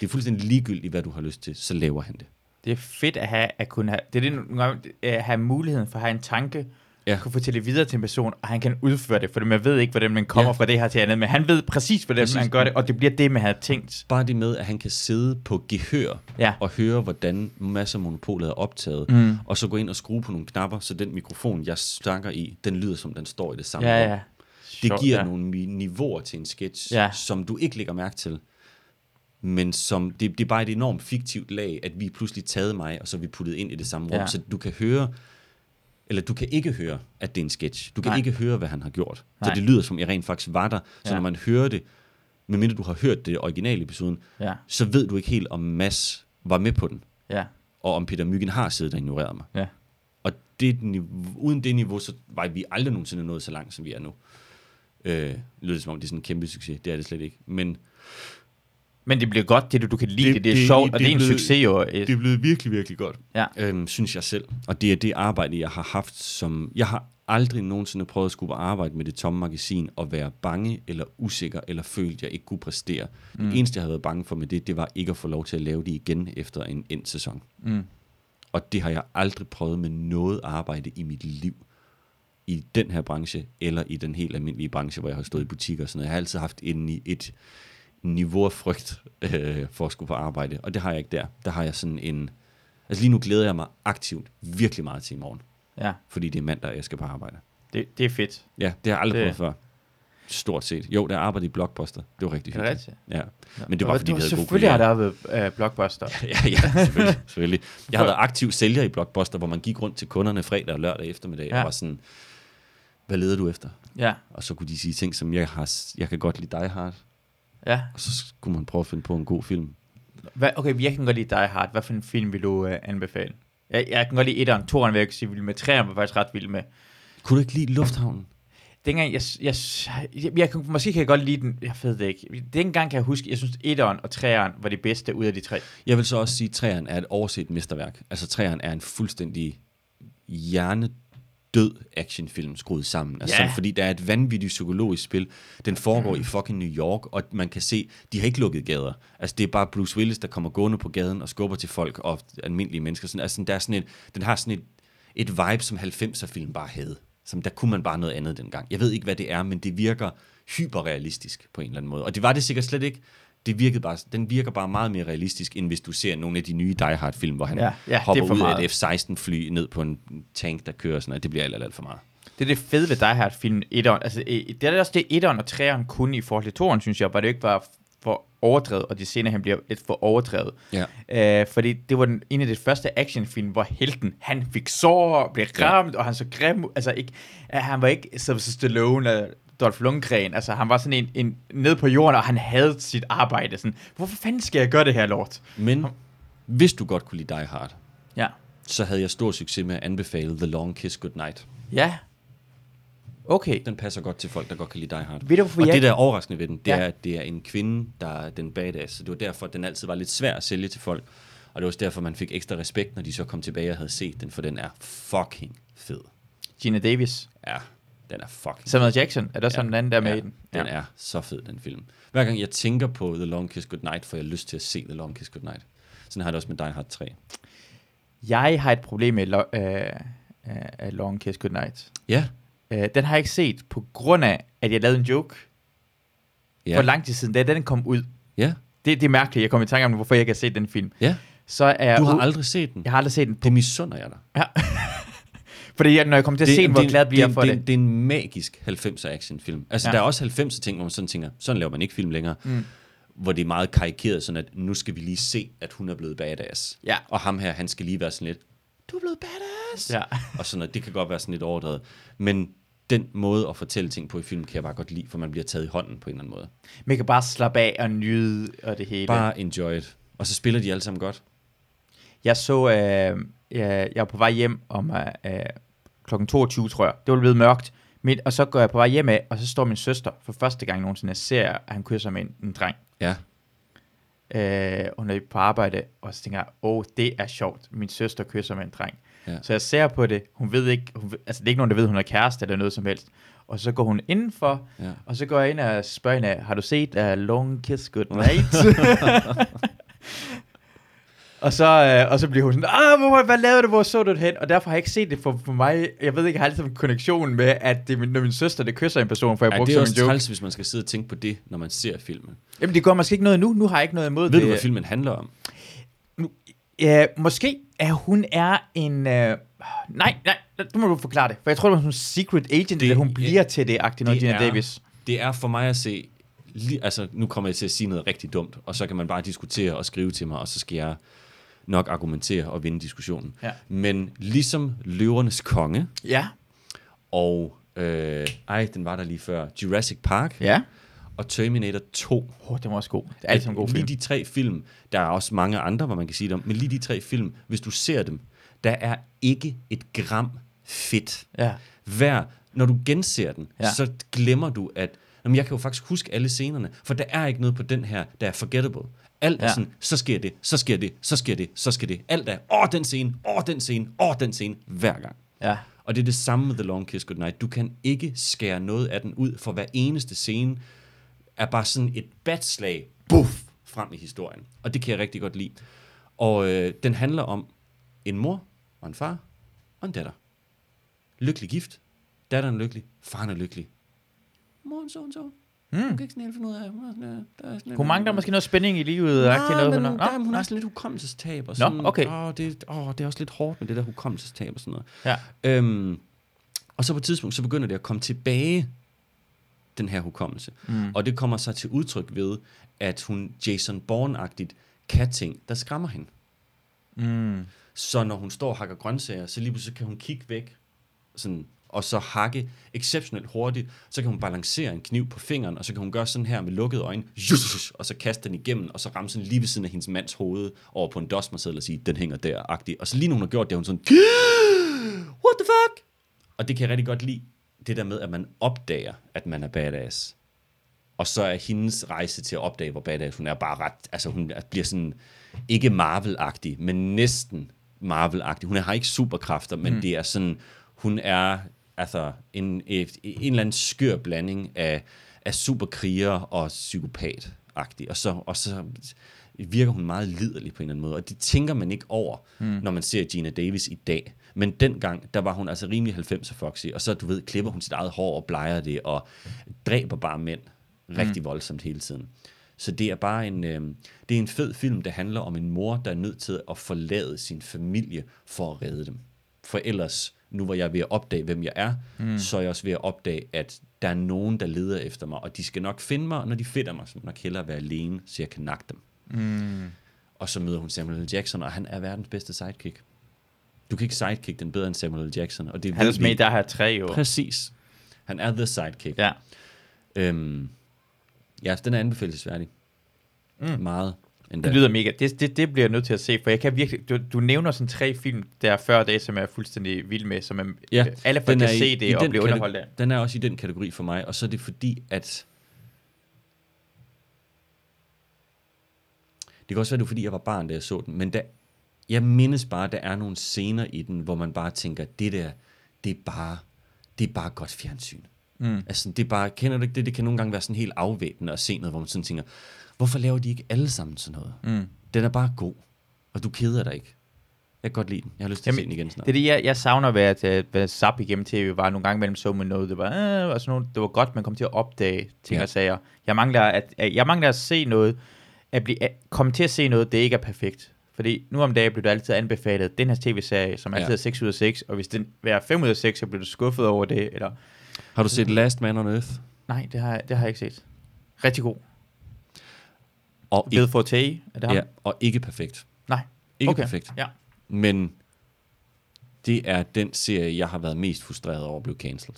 Det er fuldstændig ligegyldigt, hvad du har lyst til, så laver han det. Det er fedt at have, at kunne have, det er det, at have muligheden for at have en tanke, Ja. kunne fortælle videre til en person, og han kan udføre det, for man ved ikke, hvordan man kommer Ja. fra det her til andet, men han ved præcis, hvordan Præcis. man gør det, og det bliver det, man havde tænkt. Bare det med, at han kan sidde på gehør Ja. og høre, hvordan masser af monopolet er optaget, Mm. og så gå ind og skrue på nogle knapper, så den mikrofon, jeg snakker i, den lyder, som den står i det samme Ja, rum. ja. Det Sjovt, giver ja. nogle niveauer til en sketch, Ja. som du ikke lægger mærke til. Men som, det, det er bare et enormt fiktivt lag, at vi pludselig taget mig, og så vi puttet ind i det samme rum. Ja. Så du kan høre, eller du kan ikke høre, at det er en sketch. Du kan Nej. ikke høre, hvad han har gjort. Nej. Så det lyder som, jeg rent faktisk var der. Så Ja. når man hører det, medmindre du har hørt det originale episoden, Ja, så ved du ikke helt, om Mads var med på den, ja, og om Peter Myggen har siddet og ignoreret mig. ja. Og det, niveau, uden det niveau, så var vi aldrig nogensinde nået så langt, som vi er nu. Øh, lyder det som om, det er sådan en kæmpe succes. Det er det slet ikke. Men Men det bliver godt, det du, kan lide Det- det, det, det er det- sjovt, og det det er en blev- succes jo. det er blevet virkelig, virkelig godt. Ja. Øhm, synes jeg selv. Og det er det arbejde, jeg har haft som... Jeg har aldrig nogensinde prøvet at skulle arbejde med det tomme magasin og være bange eller usikker eller følt, jeg ikke kunne præstere. Mm. Det eneste, jeg havde været bange for med det, det var ikke at få lov til at lave det igen efter en end sæson. Mm. Og det har jeg aldrig prøvet med noget arbejde i mit liv. I den her branche, eller i den helt almindelige branche, hvor jeg har stået i butikker og sådan noget. Jeg har altid haft en, et niveau af frygt øh, for at skulle på arbejde, og det har jeg ikke der. Der har jeg sådan en... Altså lige nu glæder jeg mig aktivt virkelig meget til i morgen, Ja, fordi det er mandag, jeg skal på arbejde. det, det er fedt. Ja, det har jeg aldrig Det- prøvet før. Stort set. Jo, der arbejdede i Blockbuster. Det var rigtig det hyggeligt. rigtigt? Ja. Men det var, fordi vi havde gode Selvfølgelig har der været uh, Blockbuster. ja, ja, selvfølgelig, selvfølgelig. Jeg har været aktiv sælger i Blockbuster, hvor man gik rundt til kunderne fredag og lørdag eftermiddag. Ja. og var sådan, hvad leder du efter? Ja, Og så kunne de sige ting som, jeg, har, jeg kan godt lide Die Hard, ja. og så skulle man prøve at finde på en god film. Hvad, okay, jeg kan godt lide Die Hard. Hvad for en film vil du uh, anbefale? Jeg, jeg kan godt lide etteren. Toeren vil jeg sige vild med. Treeren var jeg faktisk ret vild med. Kunne du ikke lide Lufthavnen? Dengang, jeg, jeg, jeg, jeg, kan- måske kan jeg godt lide den, jeg ved det ikke. Dengang kan jeg huske, jeg synes, etteren og treeren var det bedste ud af de tre. Jeg vil så også sige, at træeren er et overset mesterværk. Altså træeren er en fuldstændig hjernedød actionfilm skruet sammen. Altså, Ja. Fordi der er et vanvittigt psykologisk spil. Den foregår i fucking New York, og man kan se, de har ikke lukket gader. Altså det er bare Bruce Willis, der kommer gående på gaden og skubber til folk og almindelige mennesker. Sådan, altså, der er sådan et, den har sådan et, et vibe, som 90'er film bare havde. Som der kunne man bare noget andet dengang. Jeg ved ikke, hvad det er, men det virker hyperrealistisk på en eller anden måde. Og det var det sikkert slet ikke. Det virkede bare, den virker bare meget mere realistisk, end hvis du ser nogle af de nye Die Hard-film, hvor han Ja, ja, hopper er ud meget. af et F-16-fly ned på en tank, der kører sådan noget. Det bliver alt, alt, alt for meget. Det er det fede ved Die Hard film etteren. Altså, eh, det er også det, etteren og treeren kunne i forhold til toeren, synes jeg, hvor det ikke var for overdrevet, og de scener, han bliver lidt for overdrevet. Ja. Øh, fordi det var den, en af de første actionfilm, hvor helten, han fik sår, blev ramt, ja. og han så grim, altså ikke, øh, han var ikke Sylvester Stallone Dolph Lundgren, altså han var sådan en, en ned på jorden, og han havde sit arbejde, sådan, hvorfor fanden skal jeg gøre det her, lort? Men hvis du godt kunne lide Die Hard, Ja. så havde jeg stor succes med at anbefale The Long Kiss Goodnight. Ja. Okay. Den passer godt til folk, der godt kan lide Die Hard. Ved du, og jeg det, der er overraskende ved den, det ja. er, at det er en kvinde, der er den badass. Så det var derfor, at den altid var lidt svær at sælge til folk. Og det var også derfor, man fik ekstra respekt, når de så kom tilbage og havde set den, for den er fucking fed. Gina Davis. Ja, den er fucking Samuel Jackson, er der sådan en anden, der er med ja, i den? Den er så fed, den film. Hver gang jeg tænker på The Long Kiss Goodnight, får jeg lyst til at se The Long Kiss Goodnight. Sådan har jeg det også med Die Hard 3. Jeg har et problem med lo- øh, øh, Long Kiss Goodnight. Ja. Øh, den har jeg ikke set på grund af, at jeg lavede en joke ja. Ja. for lang tid siden, da den kom ud. Ja. Det, det er mærkeligt, jeg kom i tanke om, hvorfor jeg ikke har set den film. Ja. Så er Du har u- aldrig set den. Jeg har aldrig set den. Det misunder jeg dig. Ja. Fordi jeg, når jeg kommer til at se den, hvor glad bliver jeg for det, det. er en magisk 90'er actionfilm. Altså, ja. der er også 90'er ting, hvor man sådan tænker, sådan laver man ikke film længere. Mm. Hvor det er meget karikeret, sådan at nu skal vi lige se, at hun er blevet badass. Ja. Og ham her, han skal lige være sådan lidt, du er blevet badass. Ja. Og sådan noget. Det kan godt være sådan lidt overdrevet. Men den måde at fortælle ting på i film, kan jeg bare godt lide, for man bliver taget i hånden på en eller anden måde. Man kan bare slappe af og nyde og det hele. Bare enjoy it. Og så spiller de alle sammen godt. Jeg så, øh, jeg, jeg var på vej hjem om øh, klokken 22, tror jeg. Det var blevet mørkt. Men, og så går jeg på vej hjem af, og så står min søster for første gang nogensinde, ser, at han kysser med en, en dreng. Ja. Øh, hun er på arbejde, og så tænker jeg, åh, oh, det er sjovt. Min søster kysser med en dreng. Ja. Så jeg ser på det. Hun ved ikke, hun, altså det er ikke nogen, der ved, hun er kæreste eller noget som helst. Og så går hun indenfor, Ja. og så går jeg ind og spørger hende, har du set uh, Long Kiss Goodnight? og, så, øh, og så bliver hun sådan, ah, hvor, hvad lavede du, hvor så du det hen? Og derfor har jeg ikke set det for, for mig. Jeg ved ikke, jeg har altid en konnexion med, at det er min, når min søster, det kysser en person, for jeg Ej, brugte det er også træls, hvis man skal sidde og tænke på det, når man ser filmen. Jamen, det gør måske ikke noget nu. Nu har jeg ikke noget imod Ved det. du, hvad filmen handler om? Nu, ja, måske er hun er en... Øh, nej, nej, du må du forklare det. For jeg tror, det var sådan en secret agent, det, eller hun bliver til det, agtigt noget, Gina er- Davis. Det er for mig at se, li- altså nu kommer jeg til at sige noget rigtig dumt, og så kan man bare diskutere og skrive til mig, og så skal jeg nok argumentere og vinde diskussionen. Ja. Men ligesom Løvernes Konge, Ja. og øh, ej, den var der lige før, Jurassic Park Ja. og Terminator 2. Åh, oh, det var også god. Det er altid en god film. Lige de tre film, der er også mange andre, hvor man kan sige det om, men lige de tre film, hvis du ser dem, der er ikke et gram fedt. Ja. Hver, når du genser den, ja. så glemmer du, at jamen, jeg kan jo faktisk huske alle scenerne, for der er ikke noget på den her, der er forgettable. Alt er Ja. sådan, så sker det, så sker det, så sker det, så sker det. Alt er, åh, den scene, åh, den scene, åh, den scene, hver gang. Ja. Og det er det samme med The Long Kiss Goodnight. Du kan ikke skære noget af den ud, for hver eneste scene er bare sådan et batslag, buff, frem i historien. Og det kan jeg rigtig godt lide. Og øh, den handler om en mor og en far og en datter. Lykkelig gift. Datteren er lykkelig. Faren er lykkelig. Moren så, så. Mm. Hun kan ikke sådan helt finde ud af. Hun, er sådan, øh, der er sådan Hun mangler måske noget spænding i livet. Nej, agtigt noget, men hun, der, Nå, hun nå. har sådan lidt hukommelsestab. Og Nå, sådan, okay. Åh, det, åh, det er også lidt hårdt med det der hukommelsestab og sådan noget. Ja. Øhm, og så på et tidspunkt, så begynder det at komme tilbage, den her hukommelse. Mm. Og det kommer så til udtryk ved, at hun Jason Bourne-agtigt kan ting, der skræmmer hende. Mm. Så når hun står og hakker grøntsager, så lige pludselig kan hun kigge væk, sådan, og så hakke exceptionelt hurtigt. Så kan hun balancere en kniv på fingeren, og så kan hun gøre sådan her med lukkede øjne, og så kaste den igennem, og så ramme sådan lige ved siden af hendes mands hoved over på en dosmerseddel og sige, den hænger der, agtig. Og så lige når hun har gjort det, er hun sådan, what the fuck? Og det kan jeg rigtig godt lide, det der med, at man opdager, at man er badass. Og så er hendes rejse til at opdage, hvor badass hun er, bare ret, altså hun er- bliver sådan, ikke Marvel-agtig, men næsten Marvel-agtig. Hun har ikke superkræfter, men mm. det er sådan, hun er altså en, en, en eller anden skør blanding af, af superkriger og psykopat-agtig. Og så, og så virker hun meget liderlig på en eller anden måde, og det tænker man ikke over, mm. når man ser Gina Davis i dag. Men dengang, der var hun altså rimelig 90'er Foxy, og så, du ved, klipper hun sit eget hår og blejer det, og dræber bare mænd rigtig mm. voldsomt hele tiden. Så det er bare en, øh, det er en fed film, der handler om en mor, der er nødt til at forlade sin familie for at redde dem. For ellers, nu hvor jeg er ved at opdage, hvem jeg er, mm. så er jeg også ved at opdage, at der er nogen, der leder efter mig, og de skal nok finde mig, og når de finder mig, så må jeg nok hellere være alene, så jeg kan nakke dem. Mm. Og så møder hun Samuel L. Jackson, og han er verdens bedste sidekick. Du kan ikke sidekick den bedre end Samuel L. Jackson. Og det Han er ved også med der her tre jo. Præcis. Han er the sidekick. Ja. Øhm, ja, den er anbefalesværdig. Mm. Meget. Endda. Det lyder mega. Det, det, det bliver jeg nødt til at se, for jeg kan virkelig... Du, du nævner sådan tre film der før det, som jeg er fuldstændig vild med, som er, Ja, alle folk kan er i- se i det og blive underholdt af. Den er også i den kategori for mig, og så er det fordi, at... Det kan også være, det fordi, jeg var barn, da jeg så den, men der, jeg mindes bare, at der er nogle scener i den, hvor man bare tænker, det der, det er bare, det er bare godt fjernsyn. Mm. Altså, det er bare, kender du ikke det? Det kan nogle gange være sådan helt afvæbnende at se noget, hvor man sådan tænker, hvorfor laver de ikke alle sammen sådan noget? Mm. Den er bare god, og du keder dig ikke. Jeg kan godt lide den. Jeg har lyst til at se Jamen, den igen snart. Det er det, jeg, jeg savner ved at, at være zap igennem tv, var nogle gange mellem så med noget, det var, øh, og sådan noget, det var godt, man kom til at opdage ting Ja. og sager. Jeg mangler at, at, jeg mangler at se noget, at blive, at komme til at se noget, det ikke er perfekt. Fordi nu om dagen bliver du altid anbefalet den her tv-serie, som altid Ja. er 6 ud af 6, og hvis den er 5 ud af 6, så bliver du skuffet over det, eller Har du set Last Man on Earth? nej, det har, jeg- det har jeg ikke set. Rigtig god. Og Bill Forte, er det ham? Ja, og ikke perfekt. Nej. Ikke Okay. perfekt. Ja. Men det er den serie, jeg har været mest frustreret over at blive cancelled.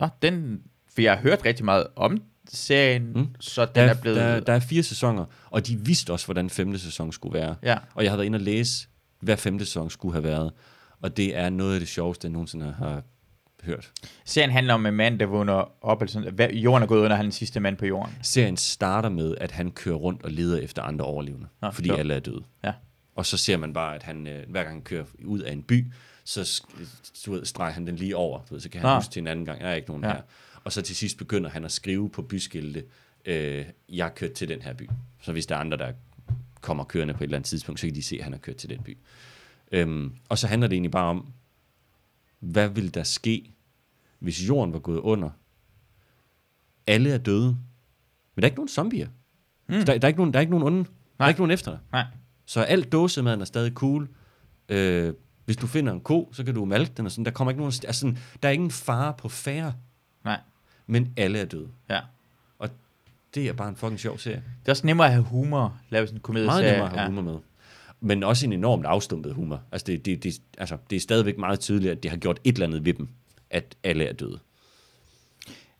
Nå, den, for jeg har hørt rigtig meget om serien, mm. så den Der, er blevet... der, der er fire sæsoner, og de vidste også, hvordan femte sæson skulle være. Ja, Og jeg har været inde og læse, hvad femte sæson skulle have været. Og det er noget af det sjoveste, jeg nogensinde har hørt. serien handler om en mand, der vågner op, eller sådan, hvad, jorden er gået under, han er den sidste mand på jorden. Serien starter med, at han kører rundt og leder efter andre overlevende, Nå, fordi sjovt. alle er døde. Ja. Og så ser man bare, at han, øh, hver gang han kører ud af en by, så du ved, streger han den lige over, du ved, så kan han Nå. huske til en anden gang, der er ikke nogen ja. her. Og så til sidst begynder han at skrive på byskilte, øh, jeg har kørt til den her by. Så hvis der er andre, der kommer kørende på et eller andet tidspunkt, så kan de se, at han har kørt til den by. Øhm, og så handler det egentlig bare om, hvad vil der ske, hvis jorden var gået under? Alle er døde, men der er ikke nogen zombier. Mm. Der, der, er ikke nogen, der er ikke nogen onde. Der Nej. er ikke nogen efter dig. Nej. Så alt dåsemaden er stadig cool. Øh, hvis du finder en ko, så kan du malke den og sådan. Der kommer ikke nogen, altså sådan, der er ingen fare på færre, Nej. men alle er døde. Ja. Og det er bare en fucking sjov serie. Det er også nemmere at have humor, lave sådan en komedie Meget nemmere at have ja. humor med. Men også en enormt afstumpet humor. Altså det, det, det, altså, det er stadigvæk meget tydeligt, at det har gjort et eller andet ved dem, at alle er døde.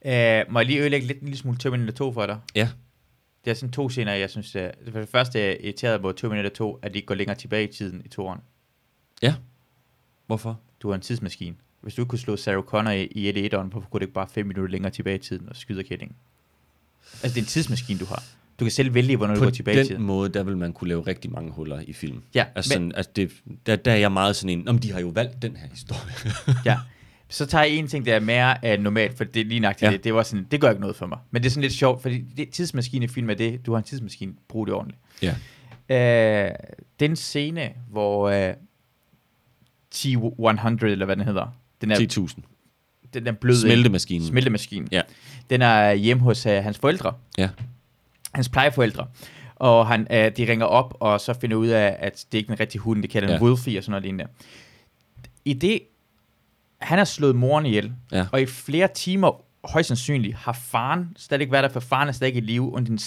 Uh, må jeg lige ødelægge lidt en lille smule Terminator 2 for dig? Ja. Det er sådan to scener, jeg synes, uh, for det første er jeg irriteret på Terminator 2, at de ikke går længere tilbage i tiden i toeren. Ja. Hvorfor? Du har en tidsmaskine. Hvis du ikke kunne slå Sarah Connor i, i 1 1 hvorfor kunne du ikke bare 5 minutter længere tilbage i tiden og skyde kællingen? Altså, det er en tidsmaskine, du har. Du kan selv vælge, hvornår du På går tilbage i den tiden. måde, der vil man kunne lave rigtig mange huller i film. Ja, Altså, men- sådan, altså det, der, der er jeg meget sådan en, om de har jo valgt den her historie. Ja. Så tager jeg en ting, der er mere uh, normalt, for det er lige nøjagtigt Ja. det. Det, var sådan, det gør ikke noget for mig. Men det er sådan lidt sjovt, fordi det, tidsmaskinefilm er det. Du har en tidsmaskine, brug det ordentligt. ja. Uh, den scene, hvor uh, T-100, eller hvad den hedder, den er, 10.000. den er bløde Smeltemaskinen. smeltemaskine. Ja. Den er hjemme hos uh, hans forældre, Ja. hans plejeforældre. Og han, uh, de ringer op, og så finder ud af, at det ikke er en rigtig hund, det kalder Ja. en Wolfie og sådan noget lignende. I det, han har slået moren ihjel, Ja. og i flere timer, højst sandsynligt, har faren stadig været der, for faren er stadig i live under den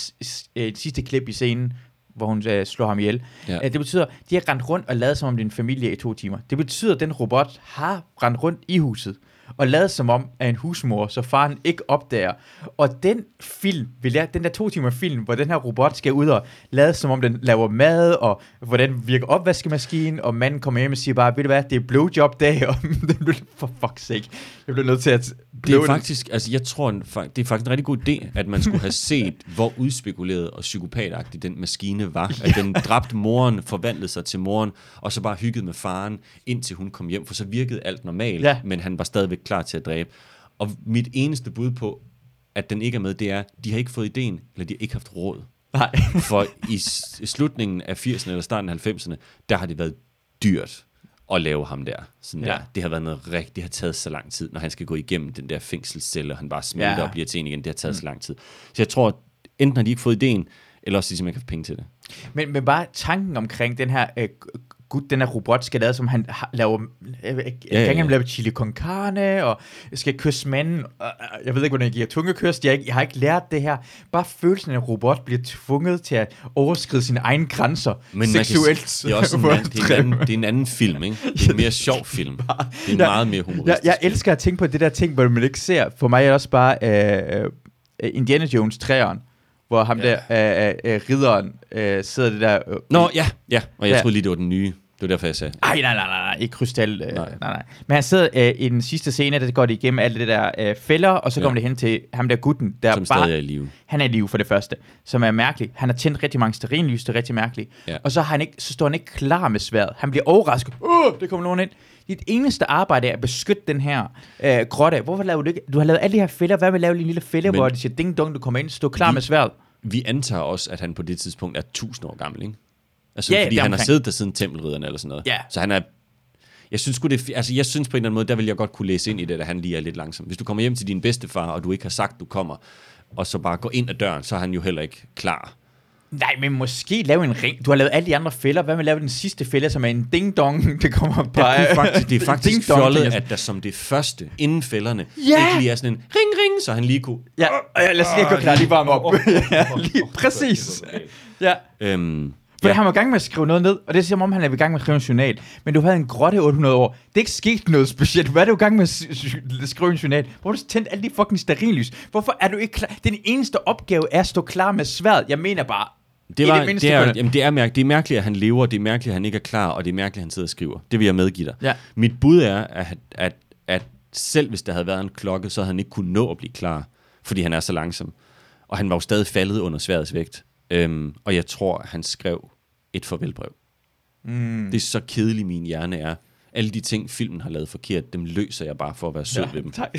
øh, sidste klip i scenen, hvor hun øh, slår ham ihjel. Ja. Øh, det betyder, de har rendt rundt og lavet som om det er en familie i to timer. Det betyder, at den robot har rendt rundt i huset og lavet som om er en husmor, så faren ikke opdager. Og den film, vil jeg, den der to timer film, hvor den her robot skal ud og lade som om den laver mad, og hvordan virker opvaskemaskinen, og manden kommer hjem og siger bare, ved du hvad, det er blowjob dag, og den bliver, for fuck's sake, jeg bliver nødt til at Det er faktisk, altså jeg tror, det er faktisk en rigtig god idé, at man skulle have set, hvor udspekuleret og psykopatagtig den maskine var. At den dræbte moren, forvandlede sig til moren, og så bare hyggede med faren, indtil hun kom hjem, for så virkede alt normalt, Ja. men han var stadigvæk klar til at dræbe. Og mit eneste bud på, at den ikke er med, det er, de har ikke fået ideen, eller de har ikke haft råd. Nej. For i slutningen af 80'erne eller starten af 90'erne, der har det været dyrt at lave ham der. Sådan Ja. der. Det har været noget rigtigt, det har taget så lang tid, når han skal gå igennem den der fængselscelle, og han bare smelter Ja. og bliver til en igen. Det har taget mm. så lang tid. Så jeg tror, enten har de ikke fået ideen, eller også de simpelthen ikke har haft penge til det. Men, men bare tanken omkring den her øh, gud, den her robot skal lade, som han har- laver, jeg, jeg, Ja, ja, ja. lave chili con carne, og skal kysse manden, og, øh, jeg ved ikke, hvordan jeg giver tungekys, jeg, jeg har ikke lært det her. Bare følelsen af, at en robot bliver tvunget til at overskride sine egne grænser, Men kan seksuelt. sige- det er også en, anden, det, er en anden, det er en anden film, ikke? Det er en mere sjov film. Det er en meget mere humoristisk. Jeg, jeg elsker at tænke på det der ting, hvor man ikke ser. For mig er det også bare øh, øh, Indiana Jones 3'eren, hvor ham Ja. der, øh, øh, ridderen, øh, sidder det der... Øh, Nå, ja, ja. Og jeg Ja. troede lige, det var den nye. Det var derfor, jeg sagde. Ej, nej, nej, nej, nej, ikke krystal. Øh, nej. Nej. nej. Men han sidder øh, i den sidste scene, der går det igennem alle det der øh, fælder, og så Ja. kommer det hen til ham der gutten, der Som bare... stadig er i live. Han er i live for det første, som er mærkeligt. Han har tændt rigtig mange stearinlys, det er rigtig mærkeligt. Ja. Og så, har han ikke, så står han ikke klar med sværet. Han bliver overrasket. Åh, det kommer nogen ind. Dit eneste arbejde er at beskytte den her øh, grotte. Hvorfor laver du ikke? Du har lavet alle de her fælder. Hvad vil lave en lille fælde, Men- hvor de siger ding dong, du kommer ind, stå klar Vi- med sværet? Vi antager også, at han på det tidspunkt er 1000 år gammel, ikke? Altså, Ja, ja, ja, fordi det han har siddet der siden tempelridderne eller sådan noget. Ja. Så han er... Jeg synes, det altså, jeg synes på en eller anden måde, der vil jeg godt kunne læse ind i det, at han lige er lidt langsom. Hvis du kommer hjem til din bedstefar, og du ikke har sagt, du kommer, og så bare går ind ad døren, så er han jo heller ikke klar. Nej, men måske lave en ring. Du har lavet alle de andre fælder. Hvad med at lave den sidste fælde, som er en ding dong, det kommer Det bare... er, faktisk, det er faktisk Ding-dong, fjollet, at der som det første, inden fælderne, Ja! ikke lige er sådan en ring, ring, så han lige kunne... Ja, ja, lad os lige gå klar, lige varme op. ja, lige præcis. Ja. Øhm, For ja. han var i gang med at skrive noget ned, og det er som om, han er i gang med at skrive en journal. Men du havde en grotte i 800 år. Det er ikke sket noget specielt. Hvad er du i gang med at skrive en journal? Hvor har du tændt alle de fucking stearinlys? Hvorfor er du ikke klar? Den eneste opgave er at stå klar med sværd. Jeg mener bare... Det, var, det det, mindste det, er, kunne- jamen, det, er mærk, det er mærkeligt, at han lever, det er mærkeligt, at han ikke er klar, og det er mærkeligt, at han sidder og skriver. Det vil jeg medgive dig. Ja. Mit bud er, at, at, at selv hvis der havde været en klokke, så havde han ikke kunnet nå at blive klar, fordi han er så langsom. Og han var jo stadig faldet under sværets vægt. Øhm, og jeg tror, han skrev et farvelbrev. Mm. Det er så kedelig min hjerne er. Alle de ting, filmen har lavet forkert, dem løser jeg bare for at være sød ja. ved dem. tak.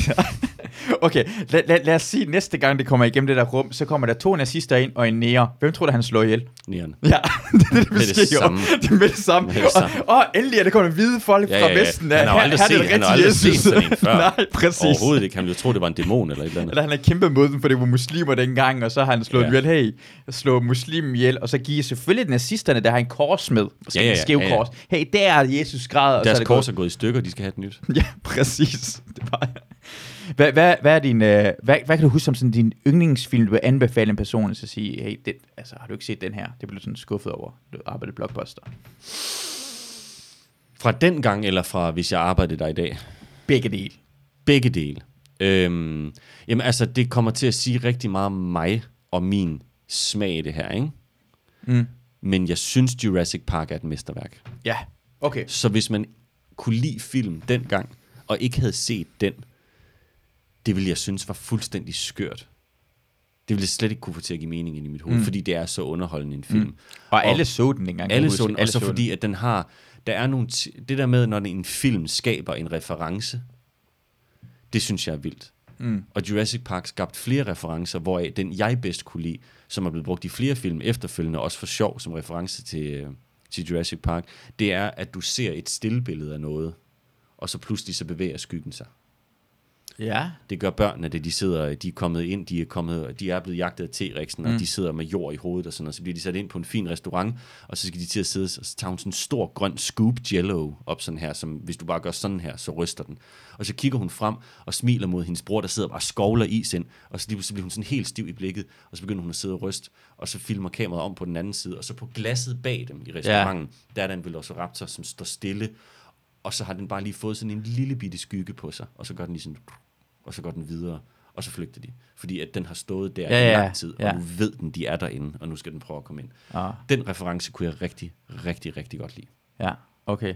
okay, lad, lad, lad os sige, at næste gang det kommer igennem det der rum, så kommer der to nazister ind og en nære. Hvem tror du, han slår ihjel? Næren. Ja, det er det, det, det sker jo. samme. Det er med det samme. Det. Og, og endelig er der kommet hvide folk Ja, fra ja, ja. Vesten. Han har aldrig er det set- han har aldrig set sådan en før. Nej, præcis. Overhovedet ikke. Han ville tro, det var en dæmon eller et eller andet. Eller han har kæmpet mod dem, for det var muslimer dengang, og så har han slået Ja. ja. ihjel, hey, slå muslimen ihjel, og så giver selvfølgelig nazisterne, der har en kors med, Ja, ja, en skæv ja, ja. kors. Hey, der er Jesus græd, og så er Deres det kors er gået i stykker, de skal have et nyt. Ja, præcis. Det bare... Hvad, hvad, hvad, er din, øh, hvad, hvad kan du huske som sådan din yndlingsfilm, du vil anbefale en person, så sige, hey, det, altså, har du ikke set den her? Det blev sådan skuffet over. Du arbejdede Blockbuster. Fra den gang, eller fra hvis jeg arbejdede der i dag? Begge dele. Begge dele. Øhm, jamen altså, det kommer til at sige rigtig meget om mig og min smag i det her, ikke? Mm. Men jeg synes, Jurassic Park er et mesterværk. Ja, okay. Så hvis man kunne lide film dengang, og ikke havde set den, det ville jeg synes var fuldstændig skørt. Det ville jeg slet ikke kunne få til at give mening ind i mit hoved, mm. fordi det er så underholdende en film. Mm. Og alle så den dengang. kan Alle så den, og så fordi, at den har, der er nogle, det der med, når en film skaber en reference, det synes jeg er vildt. Mm. Og Jurassic Park skabt flere referencer, hvoraf den jeg bedst kunne lide, som er blevet brugt i flere film efterfølgende, også for sjov som reference til, øh, til Jurassic Park, det er, at du ser et stillbillede af noget, og så pludselig så bevæger skyggen sig. Ja. Det gør børnene, da de sidder, de er kommet ind, de er, kommet, de er blevet jagtet af T-rexen, mm. og de sidder med jord i hovedet og sådan noget, så bliver de sat ind på en fin restaurant, og så skal de til at sidde, og så tager hun sådan en stor grøn scoop jello op sådan her, som hvis du bare gør sådan her, så ryster den. Og så kigger hun frem og smiler mod hendes bror, der sidder og bare skovler is ind, og så lige pludselig bliver hun sådan helt stiv i blikket, og så begynder hun at sidde og ryste, og så filmer kameraet om på den anden side, og så på glasset bag dem i restauranten, ja. der er der en Velociraptor, som står stille, og så har den bare lige fået sådan en lille bitte skygge på sig, og så gør den lige sådan, og så går den videre, og så flygter de. Fordi at den har stået der Ja, i lang tid, og ja. nu ved den, de er derinde, og nu skal den prøve at komme ind. Ah, Den reference kunne jeg rigtig, rigtig, rigtig godt lide. ja, okay.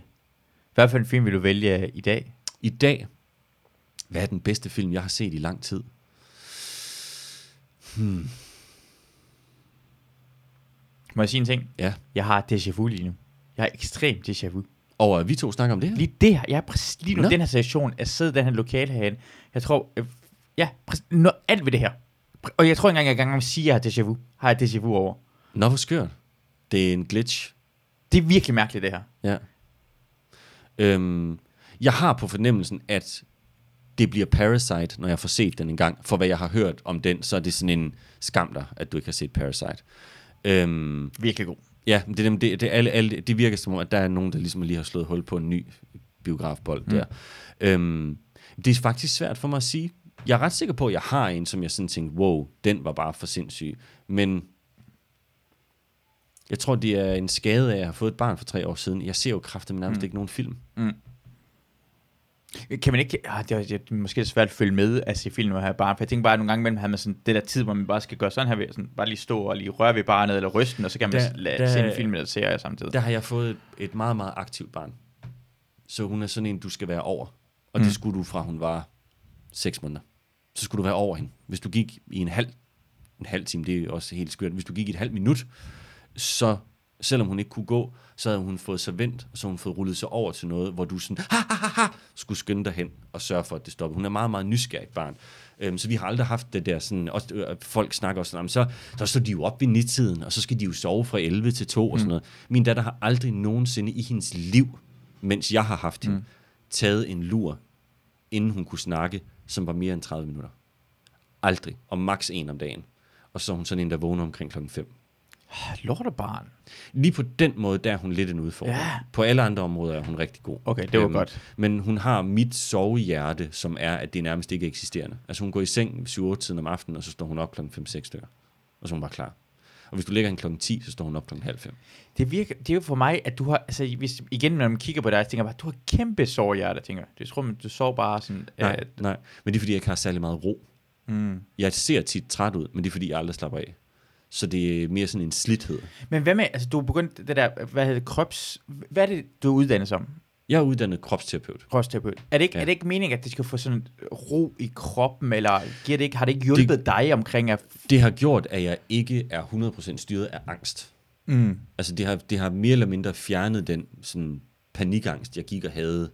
Hvad for en film vil du vælge i dag? I dag, hvad er den bedste film, jeg har set i lang tid? Må jeg sige en ting? Ja. Jeg har déjà vu lige nu. Jeg har ekstremt déjà vu. Og at vi to snakker om det her? Lige det her, jeg er præcis lige nu Nå. den her situation, at sidde i den her lokale herinde. Jeg tror, øh, ja, præcis, nå, alt ved det her. Og jeg tror ikke engang, jeg engang sige, at jeg har déjà vu. Har jeg déjà vu over. Nå, hvor skørt. Det er en glitch. Det er virkelig mærkeligt, det her. Ja. Øhm, jeg har på fornemmelsen, at det bliver Parasite, når jeg får set den en gang. For hvad jeg har hørt om den, så er det sådan en skam dig, at du ikke har set Parasite. Øhm, Virkelig god. Ja, men det, er det, det, alle, alle, det virker som om, at der er nogen, der ligesom lige har slået hul på en ny biografbold mm. der. Øhm, det er faktisk svært for mig at sige. Jeg er ret sikker på, at jeg har en, som jeg sådan tænkte, wow, den var bare for sindssyg. Men jeg tror, det er en skade af at have fået et barn for tre år siden. Jeg ser jo kraftigt nærmest mm. ikke nogen film. Kan man ikke... Ah, det, er, det er måske svært at følge med at se film, har barn. For jeg tænker bare, at nogle gange imellem har man sådan det der tid, hvor man bare skal gøre sådan her ved, sådan, bare lige stå og lige røre ved barnet eller rysten, og så kan man der, lade, der- se en film eller serie samtidig. Der har jeg fået et, et meget, meget aktivt barn. Så hun er sådan en, du skal være over. Og Mm. det skulle du fra hun var 6 måneder. Så skulle du være over hende. Hvis du gik i en halv, en halv time, det er også helt skørt. Hvis du gik i et halvt minut, så selvom hun ikke kunne gå, så havde hun fået sig vendt, og så havde hun fået rullet sig over til noget, hvor du sådan, ha, ha, ha, ha, skulle skynde dig hen og sørge for, at det stopper. Hun er meget, meget nysgerrigt barn. Øhm, så vi har aldrig haft det der sådan, også, øh, folk snakker også sådan, "Jamen, så, så står de jo op ved nittiden, og så skal de jo sove fra 11 til 2 og sådan noget. Min datter har aldrig nogensinde i hendes liv, mens jeg har haft hende, taget en lur, inden hun kunne snakke, som var mere end 30 minutter. Aldrig. Og maks en om dagen. Og så er hun sådan en, der vågner omkring klokken 5. Lortebarn. Lige på den måde, der er hun lidt en udfordring. Ja. På alle andre områder er hun rigtig god. Okay, det var godt. Men hun har mit sovehjerte, som er, at det nærmest ikke er eksisterende. Altså hun går i seng 7-8 tiden om aftenen, og så står hun op klokken 5-6 stykker. Og så er hun bare klar. Og hvis du lægger hende klokken 10, så står hun op klokken halv fem. Det, virker, det er jo for mig, at du har, altså hvis, igen når man kigger på dig, så tænker jeg bare, du har kæmpe sårhjerte, tænker jeg. Det tror man, du sover bare sådan, Nej, at, nej. Men det er, fordi jeg ikke har særlig meget ro. mm. Jeg ser tit træt ud, men det er, fordi jeg aldrig slapper af. Så det er mere sådan en slidhed. Men hvad med, altså du er begyndt det der, hvad hedder det, krops, hvad er det, du er uddannet som? Jeg er uddannet kropsterapeut. Kropsterapeut. Er det ikke, Ja. ja. er det ikke meningen, at det skal få sådan ro i kroppen, eller giver det ikke, har det ikke hjulpet det, dig omkring at... Det har gjort, at jeg ikke er 100% styret af angst. Mm. Altså det har, det har mere eller mindre fjernet den sådan, panikangst, jeg gik og havde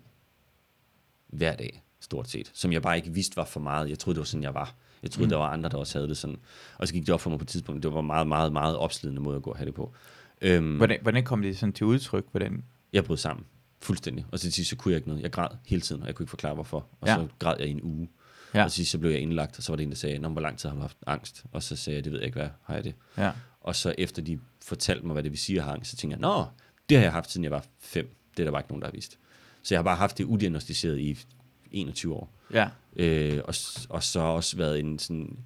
hver dag, stort set. Som jeg bare ikke vidste var for meget. Jeg troede, det var sådan, jeg var. Jeg troede, mm. der var andre, der også havde det sådan. Og så gik det op for mig på et tidspunkt. Det var meget, meget, meget opslidende måde at gå og have det på. Øhm, Hvordan, hvordan kom det sådan til udtryk? Hvordan? jeg brød sammen. Fuldstændig. Og så til sidst, så kunne jeg ikke noget. Jeg græd hele tiden, og jeg kunne ikke forklare, hvorfor. Og Ja. så græd jeg i en uge. Ja. Og til sidst, så blev jeg indlagt, og så var det en, der sagde, hvor lang tid har du haft angst? Og så sagde jeg, det ved jeg ikke, hvad har jeg det? Ja. Og så efter de fortalte mig, hvad det vil sige at have angst, så tænkte jeg, nå, det har jeg haft, siden jeg var fem. Det er der bare ikke nogen, der har vist. Så jeg har bare haft det udiagnostiseret i 21 år. Ja. Øh, og, og så også været en sådan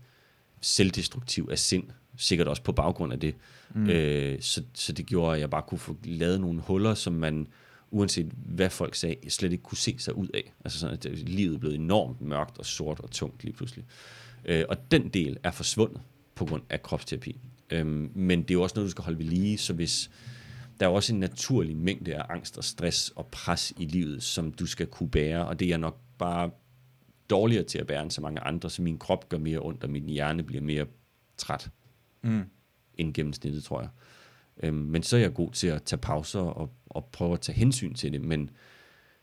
selvdestruktiv af sind, sikkert også på baggrund af det. Mm. Øh, så, så det gjorde, at jeg bare kunne få lavet nogle huller, som man, uanset hvad folk sagde, slet ikke kunne se sig ud af. Altså sådan, at livet blev enormt mørkt og sort og tungt lige pludselig. Øh, og den del er forsvundet på grund af kropsterapi. Øhm, men det er jo også noget, du skal holde ved lige, så hvis der er jo også en naturlig mængde af angst og stress og pres i livet, som du skal kunne bære, og det er jeg nok bare dårligere til at bære end så mange andre, så min krop gør mere ondt, og min hjerne bliver mere træt Mm. end gennemsnittet, tror jeg. Øhm, men så er jeg god til at tage pauser og, og prøve at tage hensyn til det, men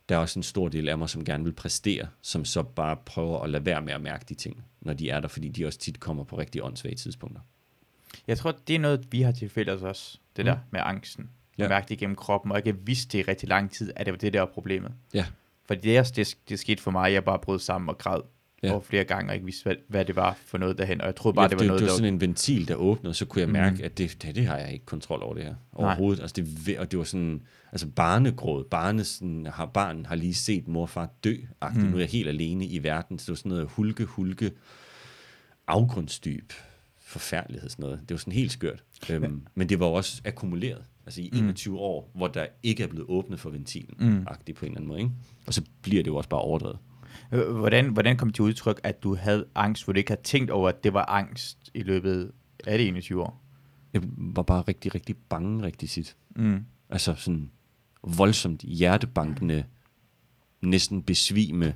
der er også en stor del af mig, som gerne vil præstere, som så bare prøver at lade være med at mærke de ting, når de er der, fordi de også tit kommer på rigtig åndssvage tidspunkter. Jeg tror, det er noget, vi har til fælles også, det Mm. der med angsten. Ja. Ja. Mærke det igennem kroppen, og ikke vidste det i rigtig lang tid, at det var det, der var problemet. Ja. For det, er, det, det skete for mig, jeg bare brød sammen og græd Ja. ja. over flere gange, og ikke vidste, hvad, hvad det var for noget derhen. Og jeg troede bare, ja, det var det, noget, det var der sådan en ventil, der åbnede, og så kunne jeg mærke, Mhm. at det, det, det har jeg ikke kontrol over det her overhovedet. Altså det, og det var sådan, altså barnegråd, barne sådan, har, barn har lige set mor og far dø, mm. Mhm. nu er jeg helt alene i verden, så det var sådan noget hulke, hulke, afgrundsdyb, forfærdelighed, sådan noget. Det var sådan helt skørt. Øhm, men det var også akkumuleret, altså i 21 mm. år, hvor der ikke er blevet åbnet for ventilen, mm. Agtigt på en eller anden måde, ikke? Og så bliver det jo også bare overdrevet. Hvordan, hvordan kom det til udtryk, at du havde angst, hvor du ikke havde tænkt over, at det var angst i løbet af det 21 år? Jeg var bare rigtig, rigtig bange rigtig tit. Mm. Altså sådan voldsomt hjertebankende, næsten besvime,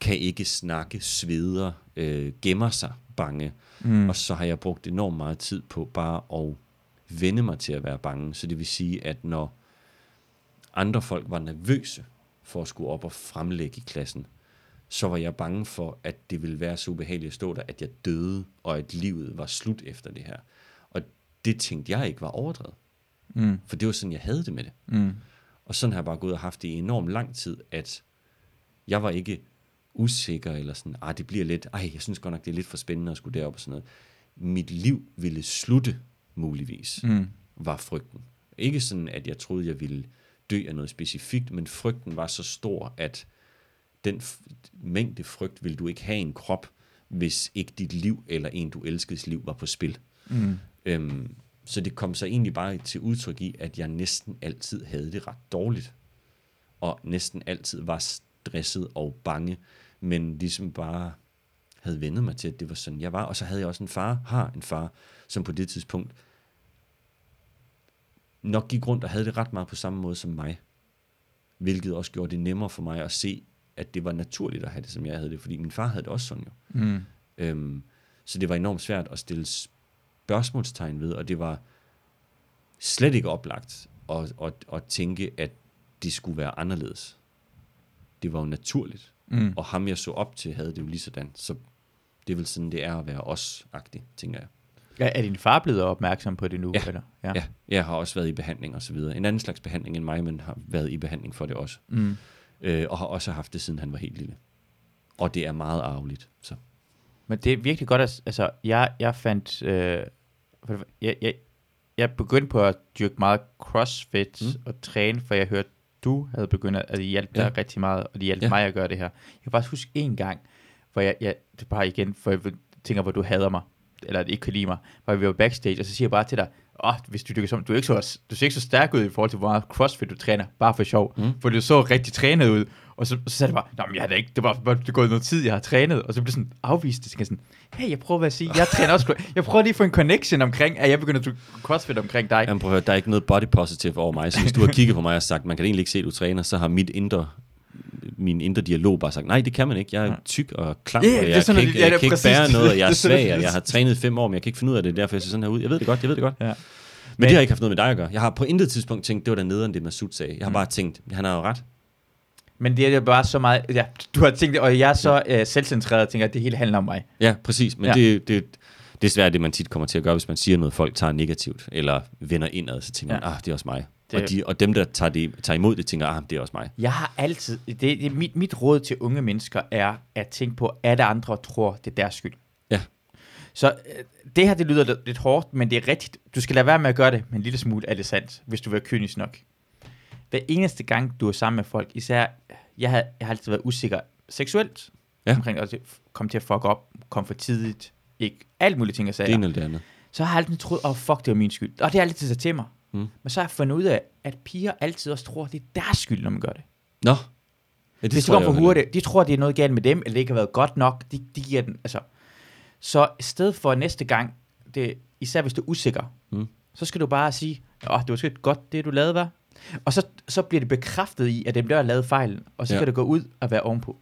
kan ikke snakke, sveder, øh, gemmer sig bange. Mm. Og så har jeg brugt enormt meget tid på bare at vende mig til at være bange. Så det vil sige, at når andre folk var nervøse for at skulle op og fremlægge i klassen, så var jeg bange for, at det ville være så ubehageligt at stå der, at jeg døde, og at livet var slut efter det her. Og det tænkte jeg ikke var overdrevet. Mm. For det var sådan, jeg havde det med det. Mm. Og sådan har jeg bare gået og haft det i enormt lang tid, at jeg var ikke usikker, eller sådan, ah, det bliver lidt, ej, jeg synes godt nok, det er lidt for spændende at skulle derop og sådan noget. Mit liv ville slutte, muligvis, Mm. var frygten. Ikke sådan, at jeg troede, jeg ville dø af noget specifikt, men frygten var så stor, at den mængde frygt vil du ikke have i en krop, hvis ikke dit liv eller en, du elskes liv var på spil. Mm. Øhm, så det kom så egentlig bare til udtryk i, at jeg næsten altid havde det ret dårligt. Og næsten altid var stresset og bange, men ligesom bare havde vendet mig til, at det var sådan, jeg var. Og så havde jeg også en far, har en far, som på det tidspunkt nok gik rundt og havde det ret meget på samme måde som mig. Hvilket også gjorde det nemmere for mig at se, at det var naturligt at have det, som jeg havde det. Fordi min far havde det også sådan jo. Mm. Øhm, så det var enormt svært at stille spørgsmålstegn ved, og det var slet ikke oplagt at, at, at tænke, at det skulle være anderledes. Det var jo naturligt. Mm. Og ham, jeg så op til, havde det jo lige sådan. Så det er vel sådan, det er at være os-agtig, tænker jeg. Ja, er din far blevet opmærksom på det nu? Ja. Eller? Ja. ja, jeg har også været i behandling og så videre. En anden slags behandling end mig, men har været i behandling for det også. Mm. Øh, og har også haft det, siden han var helt lille. Og det er meget arveligt. Så. Men det er virkelig godt, at altså, jeg, jeg fandt, øh, jeg, jeg, jeg begyndte på at dyrke meget crossfit Mm. og træne, for jeg hørte, du havde begyndt, at det hjalp dig Ja. rigtig meget, og det hjalp Ja. ja. mig at gøre det her. Jeg kan faktisk huske en gang, hvor jeg, jeg det er bare igen, for jeg tænker, hvor du hader mig, eller ikke kan lide mig, hvor vi var backstage, og så siger jeg bare til dig, åh, hvis du dykker som, du er ikke så, du ser ikke så stærk ud i forhold til, hvor meget crossfit du træner, bare for sjov, Mm. for du så rigtig trænet ud, og så, så sagde jeg bare, Nå, men jeg har da ikke, det var bare det er gået noget tid, jeg har trænet, og så blev sådan afvist, det skal jeg sådan, hey, jeg prøver at sige, jeg træner også, jeg prøver lige at få en connection omkring, at jeg begynder at dyrke crossfit omkring dig. Jamen prøv at høre, der er ikke noget body positive over mig, så hvis du har kigget på mig og sagt, man kan egentlig ikke se, at du træner, så har mit indre min indre dialog bare sagt, nej, det kan man ikke. Jeg er Ja. tyk og klam, Ja, og jeg sådan, kan ikke, ja, jeg er kan ikke bære noget, og jeg er svag, og jeg har trænet fem år, men jeg kan ikke finde ud af det, derfor jeg ser sådan her ud. Jeg ved det godt, jeg ved det godt. Ja. Men, men det har ikke haft noget med dig at gøre. Jeg har på intet tidspunkt tænkt, det var der nederen, det Masud sagde. Jeg har bare tænkt, han har jo ret. Men det er bare så meget, ja, du har tænkt det, og jeg er så øh, selvcentreret og tænker, at det hele handler om mig. Ja, præcis. Men Ja. ja. Det, det, det er svært, det man tit kommer til at gøre, hvis man siger noget, folk tager negativt, eller vender indad, så tænker Ja. man, ah, det er også mig. Det- Og, de, og dem, der tager, det, tager imod det, tænker, ah, det er også mig. Jeg har altid, det, det mit, mit råd til unge mennesker er at tænke på, at andre tror, det er deres skyld. Ja. Så øh, det her, det lyder lidt, lidt hårdt, men det er rigtigt. Du skal lade være med at gøre det, men en lille smule er det sandt, hvis du vil være kynisk nok. Hver eneste gang, du er sammen med folk, især, jeg har, jeg har altid været usikker seksuelt, Ja. omkring at komme til at fuck op, komme for tidligt, ikke alt muligt ting, jeg Det sagde. ene eller det andet. så har jeg altid troet, åh oh, fuck, det var min skyld. Og det har jeg altid sagt til mig. Mm. Men så har jeg fundet ud af, at piger altid også tror, at det er deres skyld, når man gør det. Nå. Ja, det Hvis går jeg for hurtigt, de tror, det er noget galt med dem, eller det ikke har været godt nok, de, de giver den, altså. Så i stedet for næste gang, det, især hvis du er usikker, Mm. så skal du bare sige, åh, det var sgu godt, det du lavede, var. Og så, så bliver det bekræftet i, at dem der har lavet fejlen, og så Ja. ja. kan det gå ud og være ovenpå.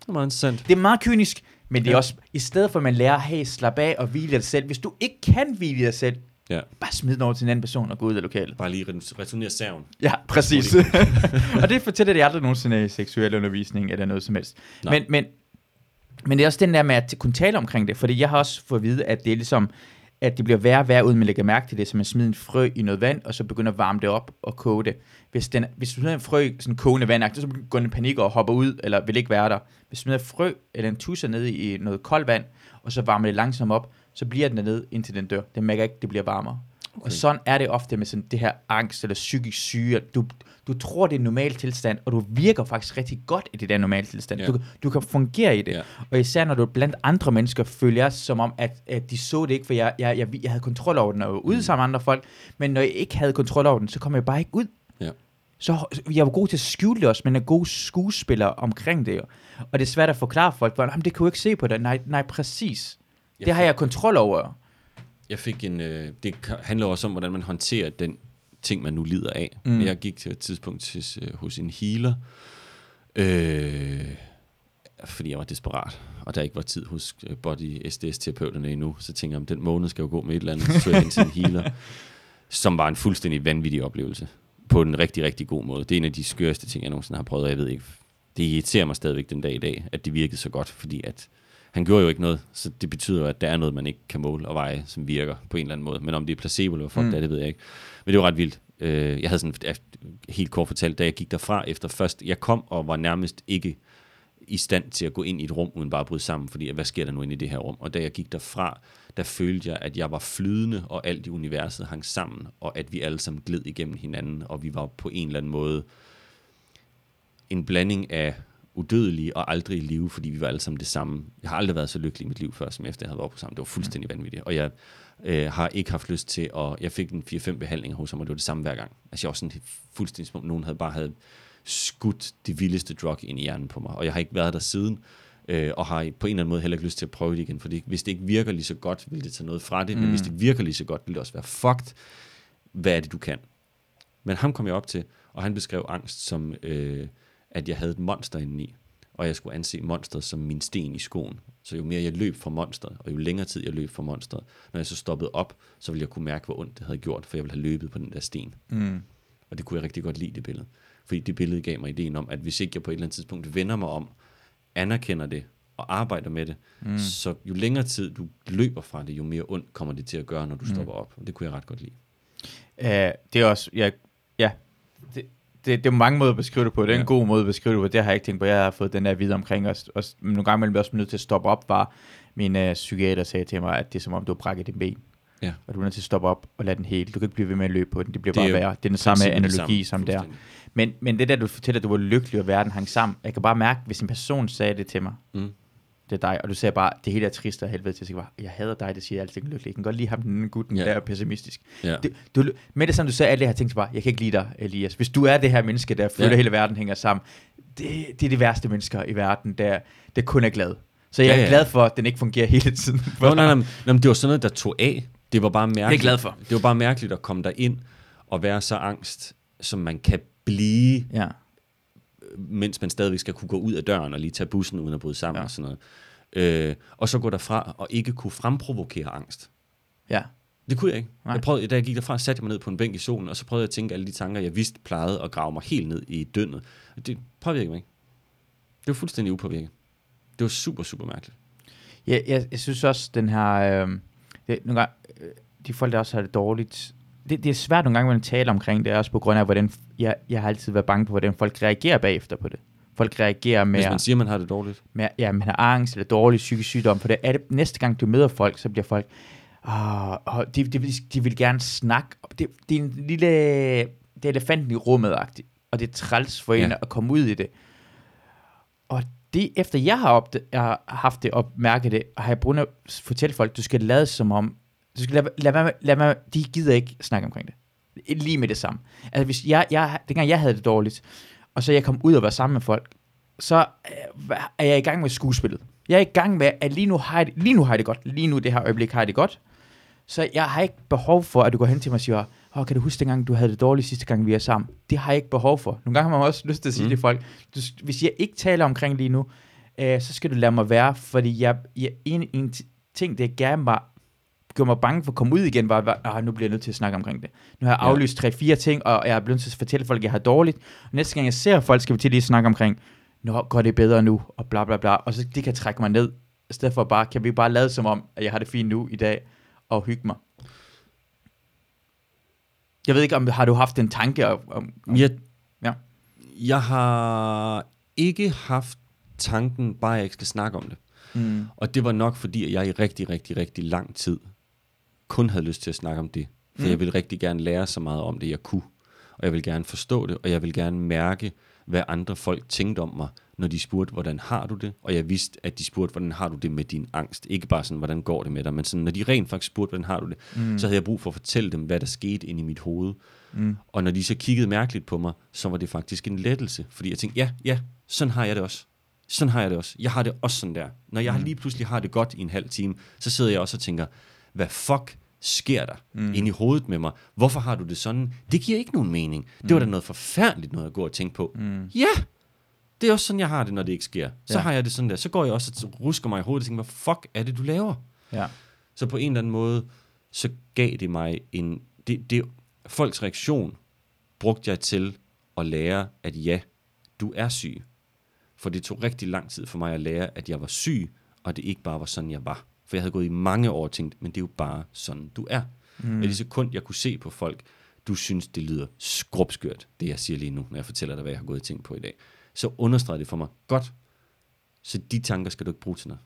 Det er meget interessant. Det er meget kynisk, men det er Ja. også, i stedet for at man lærer, hey, slap af og hvile dig selv. Hvis du ikke kan hvile dig selv, Ja. bare smid den over til en anden person og gå ud af lokalet. Bare lige ret- returnere serven. Ja, præcis. og det fortæller de aldrig nogensinde i seksuel undervisning eller noget som helst. Nej. Men, men, men det er også den der med at kunne tale omkring det, fordi jeg har også fået at vide, at det er ligesom, at det bliver værre og værre, uden man lægger mærke til det, så man smider en frø i noget vand, og så begynder at varme det op og koge det. Hvis, den, hvis du smider en frø i sådan kogende vand, så går den i panik og hopper ud, eller vil ikke være der. Hvis du smider en frø eller en tusser ned i noget koldt vand, og så varmer det langsomt op, så bliver den dernede, indtil den dør. Den mærker ikke, det bliver varmere. Okay. Og sådan er det ofte med sådan det her angst eller psykisk syge. at Du, du tror, det er en normal tilstand, og du virker faktisk rigtig godt i det der normale tilstand. Ja. Du, du kan fungere i det. Ja. Og især når du blandt andre mennesker, føler jeg som om, at, at de så det ikke, for jeg, jeg, jeg, jeg havde kontrol over den, og jeg var ude Mm. sammen med andre folk. Men når jeg ikke havde kontrol over den, så kom jeg bare ikke ud. Ja. Så jeg var god til at skjule det også, men er god skuespiller omkring det. jo. Og det er svært at forklare folk, for det kan du ikke se på dig. Nej, nej præcis. Det har jeg kontrol over. Jeg fik en... Øh, det handler også om, hvordan man håndterer den ting, man nu lider af. Mm. Jeg gik til et tidspunkt til, øh, hos en healer, øh, fordi jeg var desperat, og der ikke var tid hos øh, body SDS-terapeuterne endnu, så tænkte jeg, om den måned skal jo gå med et eller andet, så jeg ind til en healer, som var en fuldstændig vanvittig oplevelse, på en rigtig, rigtig god måde. Det er en af de skørste ting, jeg nogensinde har prøvet, og jeg ved ikke, det irriterer mig stadigvæk den dag i dag, at det virkede så godt, fordi at han gjorde jo ikke noget, så det betyder jo, at der er noget, man ikke kan måle og veje, som virker på en eller anden måde. Men om det er placebo eller fuck Mm. det det ved jeg ikke. Men det var ret vildt. Øh, jeg havde sådan, helt kort fortalt, da jeg gik derfra efter først, jeg kom og var nærmest ikke i stand til at gå ind i et rum, uden bare at bryde sammen, fordi hvad sker der nu inde i det her rum? Og da jeg gik derfra, der følte jeg, at jeg var flydende, og alt i universet hang sammen, og at vi alle sammen gled igennem hinanden, og vi var på en eller anden måde en blanding af udødelige og aldrig i live, fordi vi var alle sammen det samme. Jeg har aldrig været så lykkelig i mit liv før, som efter jeg havde været på sammen. Det var fuldstændig vanvittigt. Og jeg øh, har ikke haft lyst til at... Jeg fik en 4-5 behandlinger hos ham, og det var det samme hver gang. Altså jeg var sådan fuldstændig som om nogen havde bare havde skudt det vildeste drug ind i hjernen på mig. Og jeg har ikke været der siden, øh, og har på en eller anden måde heller ikke lyst til at prøve det igen. Fordi hvis det ikke virker lige så godt, vil det tage noget fra det. Mm. Men hvis det virker lige så godt, vil det også være fucked. Hvad er det, du kan? Men ham kom jeg op til, og han beskrev angst som, øh, at jeg havde et monster indeni og jeg skulle anse monsteret som min sten i skoen. Så jo mere jeg løb fra monsteret, og jo længere tid jeg løb fra monsteret, når jeg så stoppede op, så ville jeg kunne mærke, hvor ondt det havde gjort, for jeg ville have løbet på den der sten. Mm. Og det kunne jeg rigtig godt lide, det billede. Fordi det billede gav mig ideen om, at hvis ikke jeg på et eller andet tidspunkt vender mig om, anerkender det og arbejder med det, mm. så jo længere tid du løber fra det, jo mere ondt kommer det til at gøre, når du mm. stopper op. Og det kunne jeg ret godt lide. Uh, det er også, ja, ja det, det, det er mange måder at beskrive det på. Det er ja. en god måde at beskrive det på. Det har jeg ikke tænkt på. Jeg har fået den der videre omkring os. Også, nogle gange mellem også nødt til at stoppe op, var min uh, psykiater sagde til mig, at det er som om, du har brækket din ben. Ja. Og du er nødt til at stoppe op og lade den hele. Du kan ikke blive ved med at løbe på den. Det bliver det bare værre. Det er den samme analogi samme, som der. Men, men det der, du fortæller, at du var lykkelig, og verden hang sammen. Jeg kan bare mærke, hvis en person sagde det til mig, mm det er dig, og du siger bare, det hele er trist og helvede til, jeg bare, jeg hader dig, det siger jeg altid lykkelig. Jeg kan godt lide ham, den gutten, yeah. der er pessimistisk. Yeah. Det, du, med det som du sagde, alle det her ting, bare, jeg kan ikke lide dig, Elias. Hvis du er det her menneske, der føler, yeah. hele verden hænger sammen, det, det er de værste mennesker i verden, der, der kun er glad. Så jeg ja, ja. er glad for, at den ikke fungerer hele tiden. Nå, nej, nej, nej, nej, det var sådan noget, der tog af. Det var bare mærkeligt. Det er glad for. Det var bare mærkeligt at komme der ind og være så angst, som man kan blive, ja. Mens man stadigvæk skal kunne gå ud af døren og lige tage bussen uden at bryde sammen ja. og sådan noget. Øh, og så gå derfra og ikke kunne fremprovokere angst. Ja. Det kunne jeg ikke. Nej. Jeg prøvede, da jeg gik derfra, satte jeg mig ned på en bænk i solen, og så prøvede jeg at tænke alle de tanker, jeg vidste plejede at grave mig helt ned i dønnet. Det påvirkede mig ikke. Det var fuldstændig upåvirket. Det var super, super mærkeligt. Ja, jeg, jeg synes også, den her... Øh, det, nogle gange, øh, de folk, der også har det dårligt... Det, det er svært nogle gange, at man taler omkring det, også på grund af, hvordan... Jeg, jeg har altid været bange på, hvordan folk reagerer bagefter på det folk reagerer med... Hvis man siger, man har det dårligt. Med, ja, man har angst eller dårlig psykisk sygdom. For det er det, næste gang du møder folk, så bliver folk... Oh, oh, de, de, de vil gerne snakke. Det, det er en lille... Det er elefanten i rummet -agtigt, og det er træls for en ja. at komme ud i det. Og det, efter jeg har, opd- jeg har haft det og mærket det, har jeg brugt at fortælle folk, du skal lade som om, du skal lade, lade, lade, lade, lade, de gider ikke snakke omkring det. Lige med det samme. Altså hvis jeg, jeg, dengang jeg havde det dårligt, og så jeg kom ud og var sammen med folk, så øh, er jeg i gang med skuespillet. Jeg er i gang med, at lige nu har jeg det, lige nu har jeg det godt. Lige nu, det her øjeblik, har jeg det godt. Så jeg har ikke behov for, at du går hen til mig og siger, oh, kan du huske dengang, du havde det dårligt sidste gang, vi er sammen? Det har jeg ikke behov for. Nogle gange har man også lyst til at sige mm. til folk, du, hvis jeg ikke taler omkring lige nu, øh, så skal du lade mig være, fordi jeg, jeg en, en ting, det er gerne bare gjorde mig bange for at komme ud igen, var, var ah, nu bliver jeg nødt til at snakke omkring det. Nu har jeg aflyst tre-fire ting, og jeg er blevet til at fortælle folk, at jeg har dårligt. Og næste gang jeg ser folk, skal vi til lige snakke omkring, nu går det bedre nu, og bla bla bla. Og så det kan trække mig ned, i stedet for bare, kan vi bare lade som om, at jeg har det fint nu i dag, og hygge mig. Jeg ved ikke, om har du haft en tanke om... om jeg, ja. jeg har ikke haft tanken, bare jeg ikke skal snakke om det. Mm. Og det var nok, fordi jeg i rigtig, rigtig, rigtig lang tid kun havde lyst til at snakke om det. For mm. jeg ville rigtig gerne lære så meget om det, jeg kunne. Og jeg vil gerne forstå det, og jeg vil gerne mærke, hvad andre folk tænkte om mig, når de spurgte, hvordan har du det? Og jeg vidste, at de spurgte, hvordan har du det med din angst? Ikke bare sådan, hvordan går det med dig, men sådan, når de rent faktisk spurgte, hvordan har du det? Mm. Så havde jeg brug for at fortælle dem, hvad der skete inde i mit hoved. Mm. Og når de så kiggede mærkeligt på mig, så var det faktisk en lettelse. Fordi jeg tænkte, ja, ja, sådan har jeg det også. Sådan har jeg det også. Jeg har det også sådan der. Når jeg mm. lige pludselig har det godt i en halv time, så sidder jeg også og tænker, hvad fuck sker der mm. ind i hovedet med mig? Hvorfor har du det sådan? Det giver ikke nogen mening. Det var da mm. noget forfærdeligt noget at gå og tænke på. Mm. Ja, det er også sådan, jeg har det, når det ikke sker. Så ja. har jeg det sådan der. Så går jeg også og rusker mig i hovedet og tænker, hvad fuck er det, du laver? Ja. Så på en eller anden måde, så gav det mig en... Det, det, folks reaktion brugte jeg til at lære, at ja, du er syg. For det tog rigtig lang tid for mig at lære, at jeg var syg, og det ikke bare var sådan, jeg var. For jeg havde gået i mange år og tænkt, men det er jo bare sådan, du er. Mm. Og i det sekund, jeg kunne se på folk, du synes, det lyder skrubskørt, det jeg siger lige nu, når jeg fortæller dig, hvad jeg har gået og tænkt på i dag, så understregede det for mig, godt, Så de tanker skal du ikke bruge til noget.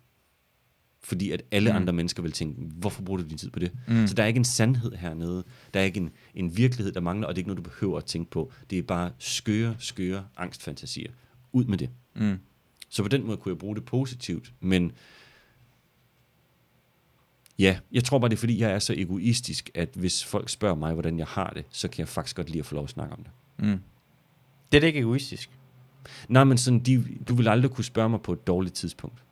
Fordi at alle Mm. andre mennesker vil tænke, hvorfor bruger du din tid på det? Mm. Så der er ikke en sandhed hernede. Der er ikke en, en virkelighed, der mangler, og det er ikke noget, du behøver at tænke på. Det er bare skøre, skøre angstfantasier. Ud med det. Mm. Så på den måde kunne jeg bruge det positivt, men ja, jeg tror bare, det er fordi, jeg er så egoistisk, at hvis folk spørger mig, hvordan jeg har det, så kan jeg faktisk godt lide at få lov at snakke om det. Mm. Det er da ikke egoistisk. Nej, men sådan, de, du vil aldrig kunne spørge mig på et dårligt tidspunkt.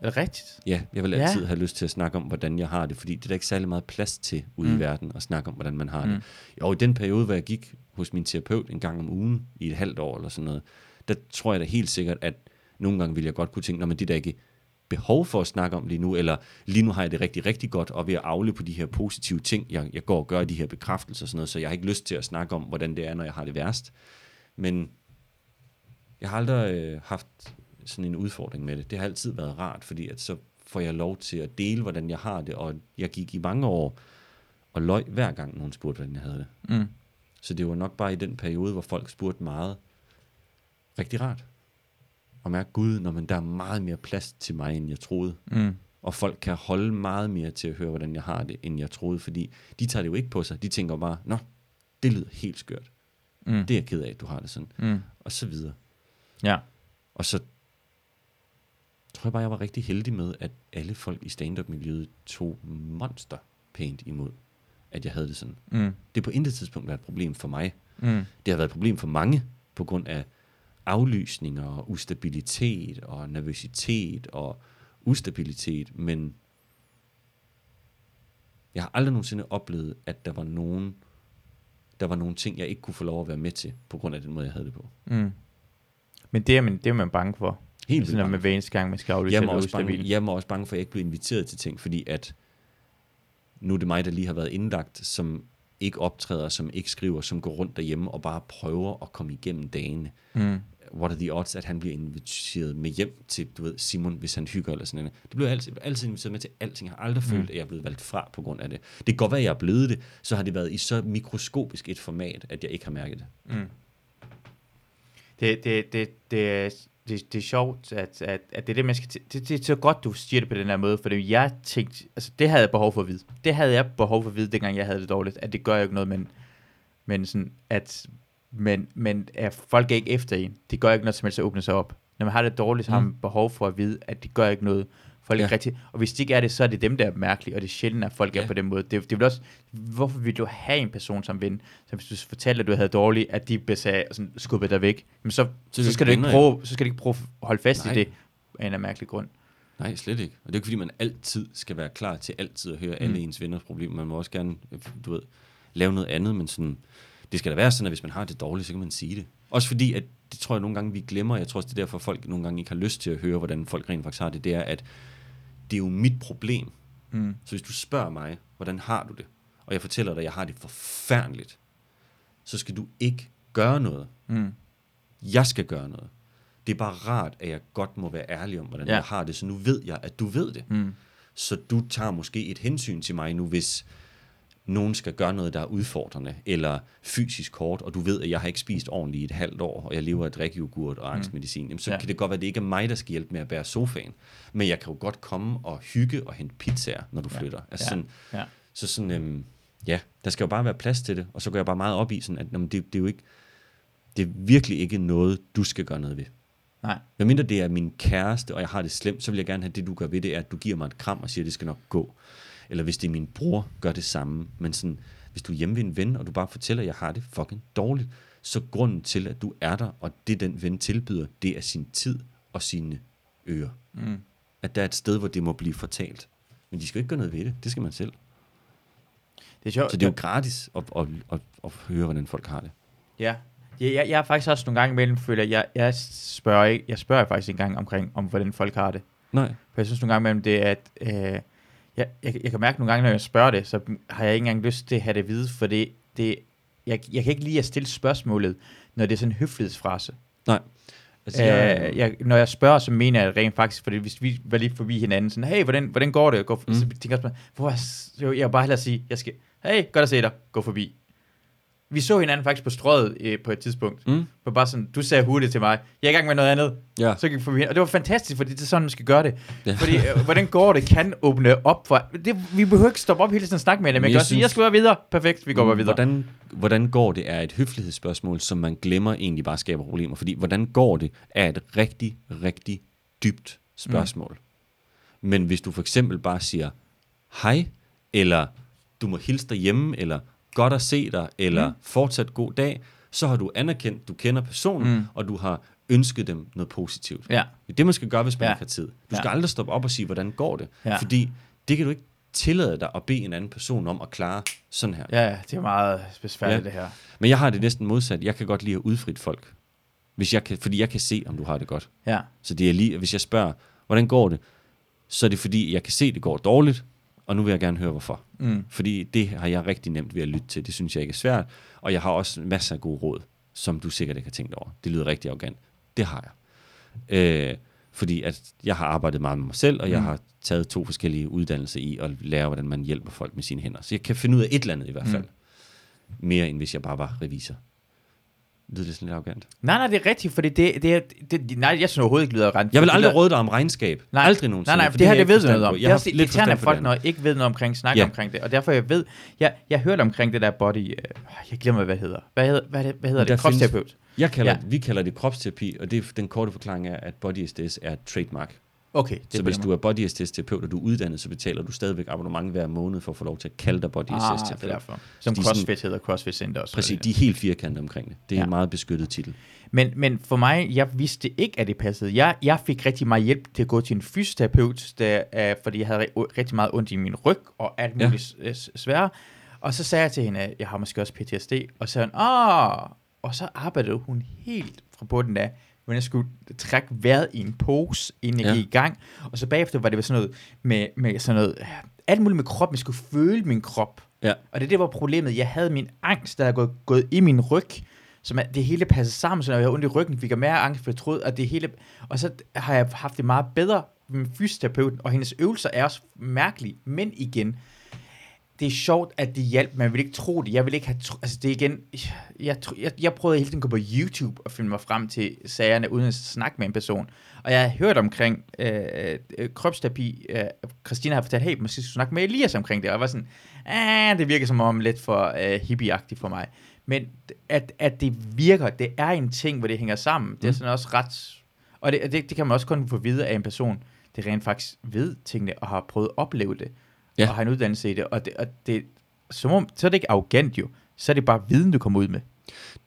Er det rigtigt? Ja, jeg vil Ja. altid have lyst til at snakke om, hvordan jeg har det, fordi det er der ikke særlig meget plads til ude Mm. i verden at snakke om, hvordan man har Mm. det. Og i den periode, hvor jeg gik hos min terapeut en gang om ugen, i et halvt år eller sådan noget, der tror jeg da helt sikkert, at nogle gange ville jeg godt kunne tænke, når men det er der ikke behov for at snakke om lige nu, eller lige nu har jeg det rigtig, rigtig godt, og ved at afle på de her positive ting, jeg, jeg går og gør de her bekræftelser og sådan noget, så jeg har ikke lyst til at snakke om, hvordan det er, når jeg har det værst. Men jeg har aldrig øh, haft sådan en udfordring med det. Det har altid været rart, fordi at så får jeg lov til at dele, hvordan jeg har det, og jeg gik i mange år og løg hver gang nogen spurgte, hvordan jeg havde det. Mm. Så det var nok bare i den periode, hvor folk spurgte meget, rigtig rart. Og mærke, gud, når man der er meget mere plads til mig, end jeg troede. Mm. Og folk kan holde meget mere til at høre, hvordan jeg har det, end jeg troede, fordi de tager det jo ikke på sig. De tænker bare, nå, det lyder helt skørt. Mm. Det er jeg ked af, at du har det sådan. Mm. Og så videre. Ja. Og så tror jeg bare, jeg var rigtig heldig med, at alle folk i stand-up-miljøet tog monster pænt imod, at jeg havde det sådan. Mm. Det er på intet tidspunkt været et problem for mig. Mm. Det har været et problem for mange, på grund af aflysninger, og ustabilitet, og nervøsitet, og ustabilitet, men jeg har aldrig nogensinde oplevet, at der var nogen, der var nogle ting, jeg ikke kunne få lov at være med til, på grund af den måde, jeg havde det på. Mm. Men det er man, det er man bange for. Helt Sådan vildt noget med bange. hver eneste gang, man skal aflyse jeg, er også bange, jeg er også bange for, at jeg ikke bliver inviteret til ting, fordi at nu er det mig, der lige har været indlagt, som ikke optræder, som ikke skriver, som går rundt derhjemme og bare prøver at komme igennem dagene. Mm. What are the odds, at han bliver inviteret med hjem til, du ved, Simon, hvis han hygger eller sådan noget. Det jeg altid, altid inviteret med til alting. Jeg har aldrig Mm. følt, at jeg er blevet valgt fra på grund af det. Det kan godt være, at jeg er blevet det, så har det været i så mikroskopisk et format, at jeg ikke har mærket det. Mm. Det, det, det, det, er- det, det er sjovt, at, at, at det er det, man skal til. Det, det er så godt, du siger det på den her måde, for jeg tænkte, altså det havde jeg behov for at vide. Det havde jeg behov for at vide, dengang jeg havde det dårligt, at det gør jo ikke noget, men, men sådan, at men, men at folk er ikke efter en. Det gør ikke noget som helst at åbne sig op. Når man har det dårligt, så har Mm. man behov for at vide, at det gør ikke noget. Folk ja. Ikke rigtig, og hvis de ikke er det, så er det dem, der er mærkelige, og det er sjældent, at folk ja. er på den måde. Det, det vil også, hvorfor vil du have en person som ven, som hvis du fortalte, at du havde dårligt, at de besag, sådan, skubbede dig væk, men så, så, det så, skal du ikke prøve, så skal du ikke prøve at holde fast Nej. i det, af en eller mærkelig grund. Nej, slet ikke. Og det er ikke, fordi man altid skal være klar til altid at høre Mm. alle ens venners problemer. Man må også gerne, øh, du ved, lave noget andet, men sådan, det skal da være sådan, at hvis man har det dårligt, så kan man sige det. Også fordi, at det tror jeg nogle gange, vi glemmer, jeg tror også, det er derfor, folk nogle gange ikke har lyst til at høre, hvordan folk rent faktisk har det, det er, at det er jo mit problem. Mm. Så hvis du spørger mig, hvordan har du det, og jeg fortæller dig, at jeg har det forfærdeligt, så skal du ikke gøre noget. Mm. Jeg skal gøre noget. Det er bare rart, at jeg godt må være ærlig om, hvordan Ja. jeg har det, så nu ved jeg, at du ved det. Mm. Så du tager måske et hensyn til mig nu, hvis nogen skal gøre noget, der er udfordrende, eller fysisk hårdt, og du ved, at jeg har ikke spist ordentligt i et halvt år, og jeg lever af drikkejoghurt og angstmedicin, jamen, så Ja. kan det godt være, at det ikke er mig, der skal hjælpe med at bære sofaen. Men jeg kan jo godt komme og hygge og hente pizzaer, når du Ja. flytter. Altså Ja. sådan, Ja. så sådan, øhm, ja, der skal jo bare være plads til det, og så går jeg bare meget op i, sådan, at jamen, det, det er jo ikke, det er virkelig ikke noget, du skal gøre noget ved. Nej. Hvad mindre det er min kæreste, og jeg har det slemt, så vil jeg gerne have, at det du gør ved det, er, at du giver mig et kram og siger, at det skal nok gå. Eller hvis det er min bror, gør det samme. Men sådan, hvis du er hjemme ved en ven, og du bare fortæller, at jeg har det fucking dårligt, så grunden til, at du er der, og det den ven tilbyder, det er sin tid og sine ører. Mm. At der er et sted, hvor det må blive fortalt. Men de skal jo ikke gøre noget ved det. Det skal man selv. Det er sjovt. Så det er jo gratis at, at, at, at høre, hvordan folk har det. Ja. Jeg, jeg, jeg har faktisk også nogle gange imellem føler, jeg, jeg spørger ikke, jeg spørger faktisk en gang omkring, om hvordan folk har det. Nej. For jeg synes nogle gange imellem, det at øh, jeg, jeg, jeg kan mærke nogle gange, når jeg spørger det, så har jeg ikke engang lyst til at have det at vide, for det, det jeg, jeg kan ikke lide at stille spørgsmålet, når det er sådan en høflighedsfrase. Nej. Altså, Øh, jeg, når jeg spørger, så mener jeg rent faktisk, fordi hvis vi var lige forbi hinanden, sådan, hey, hvordan, hvordan går det? Gå for, mm. Så tænker jeg, hvor jeg vil bare hellere sige, jeg skal, hey, godt at se dig, gå forbi. Vi så hinanden faktisk på strøget øh, på et tidspunkt. Mm. For bare sådan, du sagde hurtigt til mig, jeg er i gang med noget andet. Ja. Så gik vi forbi, og det var fantastisk, fordi det er sådan, man skal gøre det. Ja. Fordi, øh, hvordan går det, kan åbne op for... Det, vi behøver ikke stoppe op hele tiden og snakke med men jeg jeg kan også sige, synes- jeg skal bare videre. Perfekt, vi går bare videre. Hvordan, hvordan går det er et høflighedsspørgsmål, som man glemmer egentlig bare skaber problemer. Fordi hvordan går det er et rigtig, rigtig dybt spørgsmål. Mm. Men hvis du for eksempel bare siger hej, eller du må hilse derhjemme, eller godt at se dig, eller mm. fortsat god dag, så har du anerkendt, du kender personen, mm. og du har ønsket dem noget positivt. Ja. Det er det, man skal gøre, hvis man Ja. ikke har tid. Du Ja. skal aldrig stoppe op og sige, hvordan går det? Ja. Fordi det kan du ikke tillade dig at bede en anden person om at klare sådan her. Ja, ja, det er meget besværligt, Ja. det her. Men jeg har det næsten modsat. Jeg kan godt lide at udfrit folk. Hvis jeg kan, fordi jeg kan se, om du har det godt. Ja. Så det er lige, hvis jeg spørger, hvordan går det? Så er det fordi, jeg kan se, det går dårligt, og nu vil jeg gerne høre, hvorfor. Mm. Fordi det har jeg rigtig nemt ved at lytte til. Det synes jeg ikke er svært. Og jeg har også masser af gode råd, som du sikkert ikke har tænkt over. Det lyder rigtig arrogant. Det har jeg. Øh, fordi at jeg har arbejdet meget med mig selv, og jeg Mm. har taget to forskellige uddannelser i at lære, hvordan man hjælper folk med sine hænder. Så jeg kan finde ud af et eller andet i hvert fald. Mm. Mere end hvis jeg bare var revisor. Lyder det sådan lidt arrogant? Nej, nej, det er rigtigt, fordi det, det, er- det, nej, jeg synes overhovedet ikke, det lyder rent. Jeg vil Det aldrig råde dig om regnskab. Nej, aldrig nogensinde. Nej, nej, for det, her, har jeg det ved du noget om. Jeg er har også lidt irriterende, at folk det når ikke ved noget omkring, snak Ja. omkring det. Og derfor jeg ved, jeg, jeg hørte omkring det der body, øh, jeg glemmer, hvad det hedder. Hvad hedder, hvad, det- hvad hedder Der det? Kropsterapeut. Jeg kalder, Ja. Vi kalder det kropsterapi, og det er, den korte forklaring er, at Body SDS er et trademark. Okay, det så hvis du er Body SDS terapeut, og du er uddannet, så betaler du stadigvæk abonnement hver måned for at få lov til at kalde dig Body ah, er terapeut. derfor. Som de er CrossFit hedder CrossFit Center også. Præcis, de er helt firkantede omkring det. Det er Ja. en meget beskyttet titel. Men, men for mig, jeg vidste ikke, at det passede. Jeg, jeg fik rigtig meget hjælp til at gå til en fysioterapeut, der, uh, fordi jeg havde ri- rigtig meget ondt i min ryg og alt muligt ja. svære. Og så sagde jeg til hende, at jeg har måske også PTSD. Og så sagde hun, åh, og så arbejdede hun helt fra bunden af, hvordan jeg skulle trække vejret i en pose, inden jeg Ja. gik i gang. Og så bagefter var det sådan noget med, med sådan noget, alt muligt med kroppen. Jeg skulle føle min krop. Ja. Og det, det var problemet. Jeg havde min angst, der er gået, gået i min ryg, som er, det hele passer sammen, så når jeg havde ondt i ryggen, fik jeg mere angst, for jeg troede, at det hele... Og så har jeg haft det meget bedre med fysioterapeuten, og hendes øvelser er også mærkelige. Men igen, det er sjovt, at det hjalp. Man vil ikke tro det. Jeg vil ikke have... Tro, altså det er igen... Jeg, jeg, jeg prøvede hele tiden at gå på YouTube og finde mig frem til sagerne, uden at snakke med en person. Og jeg har hørt omkring øh, øh, kropsterapi. Øh, Christina har fortalt, hey, måske skal snakke med Elias omkring det. Og jeg var sådan, ah, det virker som om lidt for øh, hippieagtigt for mig. Men at, at det virker, det er en ting, hvor det hænger sammen. Det er Mm. sådan også ret... Og det, det, det kan man også kun få videre af en person, der rent faktisk ved tingene og har prøvet at opleve det. Ja. Og har en uddannelse i det. Og det, og det så, må, så er det ikke arrogant jo. Så er det bare viden, du kommer ud med.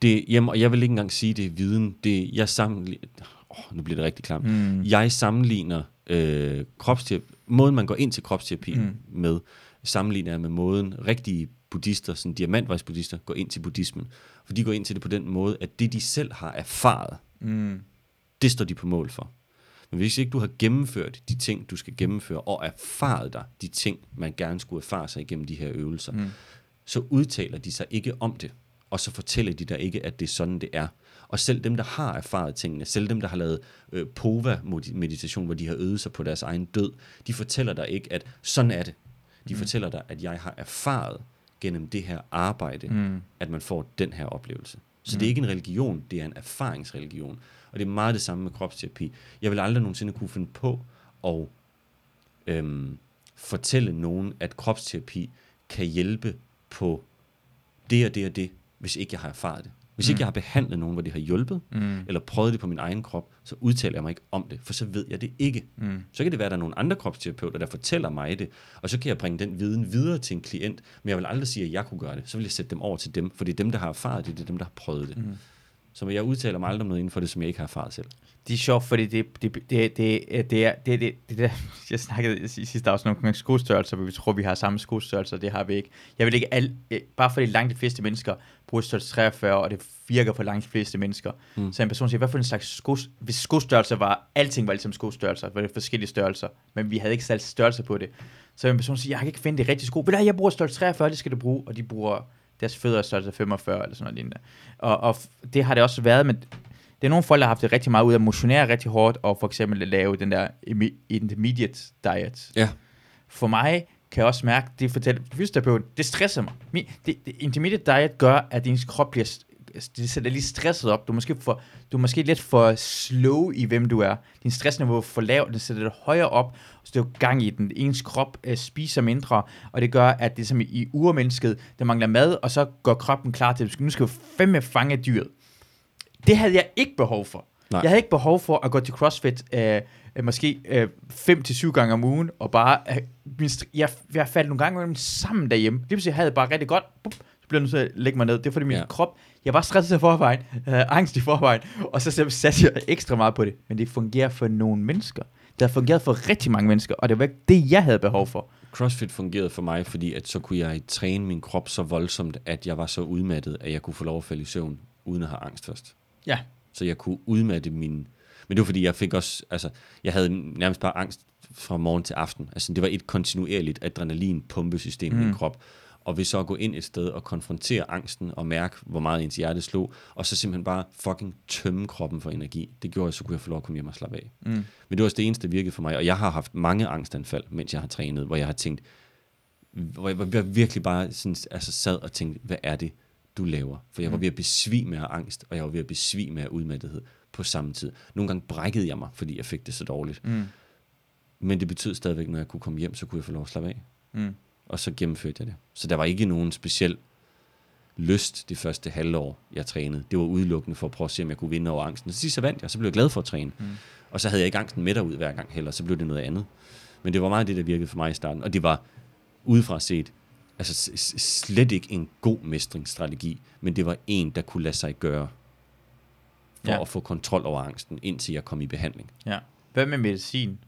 Det, jamen, og jeg vil ikke engang sige, det er viden. Det, jeg sammenligner... Oh, nu bliver det rigtig klamt. Mm. Jeg sammenligner øh, kropsterapi, måden man går ind til kropsterapi. Mm. med, sammenligner jeg med måden rigtige buddhister, sådan diamantvejsbuddhister, går ind til buddhismen. For de går ind til det på den måde, at det de selv har erfaret, Mm. det står de på mål for. Men hvis ikke du har gennemført de ting, du skal gennemføre, og erfaret dig de ting, man gerne skulle erfare sig igennem de her øvelser, mm. Så udtaler de sig ikke om det, og så fortæller de dig ikke, at det er sådan, det er. Og selv dem, der har erfaret tingene, selv dem, der har lavet øh, POVA-meditation, hvor de har øvet sig på deres egen død, de fortæller dig ikke, at sådan er det. De mm. fortæller dig, at jeg har erfaret gennem det her arbejde, Mm. at man får den her oplevelse. Så mm. det er ikke en religion, det er en erfaringsreligion. Og det er meget det samme med kropsterapi. Jeg vil aldrig nogensinde kunne finde på at øhm, fortælle nogen, at kropsterapi kan hjælpe på det og det og det, hvis ikke jeg har erfaret det. Hvis mm. ikke jeg har behandlet nogen, hvor det har hjulpet, Mm. eller prøvet det på min egen krop, så udtaler jeg mig ikke om det, for så ved jeg det ikke. Mm. Så kan det være, at der er nogle andre kropsterapeuter, der fortæller mig det, og så kan jeg bringe den viden videre til en klient, men jeg vil aldrig sige, at jeg kunne gøre det. Så vil jeg sætte dem over til dem, for det er dem, der har erfaret det, det er dem, der har prøvet det. Mm. Så jeg udtaler mig aldrig om noget inden for det, som jeg ikke har erfaret selv. Det er sjovt, fordi det, det, det, det, det, er det, det, det der, jeg snakkede i sidste afsnit omkring skostørrelser, hvor vi tror, vi har samme skostørrelser, det har vi ikke. Jeg vil ikke al, bare fordi langt de fleste mennesker bruger størrelse 43, og det virker for langt de fleste mennesker. Mm. Så en person siger, hvad for en slags sko, hvis skostørrelser var, alting var ligesom skostørrelser, var det forskellige størrelser, men vi havde ikke sat størrelser på det. Så en person siger, jeg kan ikke finde det rigtige sko. Ved du jeg bruger størrelse 43, det skal du bruge, og de bruger deres fødder er størrelse 45 eller sådan noget lignende. Og, og det har det også været, men det er nogle folk, der har haft det rigtig meget ud af at motionere rigtig hårdt, og for eksempel at lave den der intermediate diet. Ja. For mig kan jeg også mærke, det fortæller fysioterapeuten, det stresser mig. Det, det, intermittent diet gør, at din krop bliver, det sætter lige stresset op. Du er, måske for, du er måske lidt for slow i, hvem du er. Din stressniveau er for lavt, den sætter det højere op, så det er gang i den. Ens krop øh, spiser mindre, og det gør, at det som i, urmennesket, der mangler mad, og så går kroppen klar til, at nu skal fandme fange dyret. Det havde jeg ikke behov for. Nej. Jeg havde ikke behov for at gå til CrossFit øh, øh, måske øh, fem til syv gange om ugen, og bare, øh, min, jeg, jeg faldt nogle gange sammen derhjemme. Lige pludselig havde jeg bare rigtig godt, bup, så blev jeg nødt til at lægge mig ned. Det er fordi min ja. krop, jeg var stresset i forvejen, havde angst i forvejen, og så satte jeg ekstra meget på det. Men det fungerer for nogle mennesker. Det har fungeret for rigtig mange mennesker, og det var ikke det, jeg havde behov for. CrossFit fungerede for mig, fordi at så kunne jeg træne min krop så voldsomt, at jeg var så udmattet, at jeg kunne få lov at falde i søvn, uden at have angst først. Ja. Så jeg kunne udmatte min... Men det var fordi, jeg fik også... Altså, jeg havde nærmest bare angst fra morgen til aften. Altså, det var et kontinuerligt adrenalin-pumpesystem mm. i min krop. Og ved så gå ind et sted og konfrontere angsten og mærke, hvor meget ens hjerte slog, og så simpelthen bare fucking tømme kroppen for energi. Det gjorde, at så kunne jeg få lov at komme hjem og slappe af. Mm. Men det var også det eneste, der virkede for mig. Og jeg har haft mange angstanfald, mens jeg har trænet, hvor jeg har tænkt, hvor jeg, hvor jeg virkelig bare sådan, altså sad og tænkte, hvad er det, du laver? For jeg var ved at besvime af angst, og jeg var ved at besvime af udmattethed på samme tid. Nogle gange brækkede jeg mig, fordi jeg fik det så dårligt. Mm. Men det betød stadigvæk, når jeg kunne komme hjem, så kunne jeg få lov at slappe af. Mm. Og så gennemførte jeg det. Så der var ikke nogen speciel lyst det første halvår, jeg trænede. Det var udelukkende for at prøve at se, om jeg kunne vinde over angsten. Så sidst så vandt jeg, så blev jeg glad for at træne. Mm. Og så havde jeg ikke angsten med derud hver gang heller, så blev det noget andet. Men det var meget det, der virkede for mig i starten. Og det var udefra set, altså slet ikke en god mestringsstrategi, men det var en, der kunne lade sig gøre for ja. at få kontrol over angsten, indtil jeg kom i behandling. Ja. Hvad med medicin?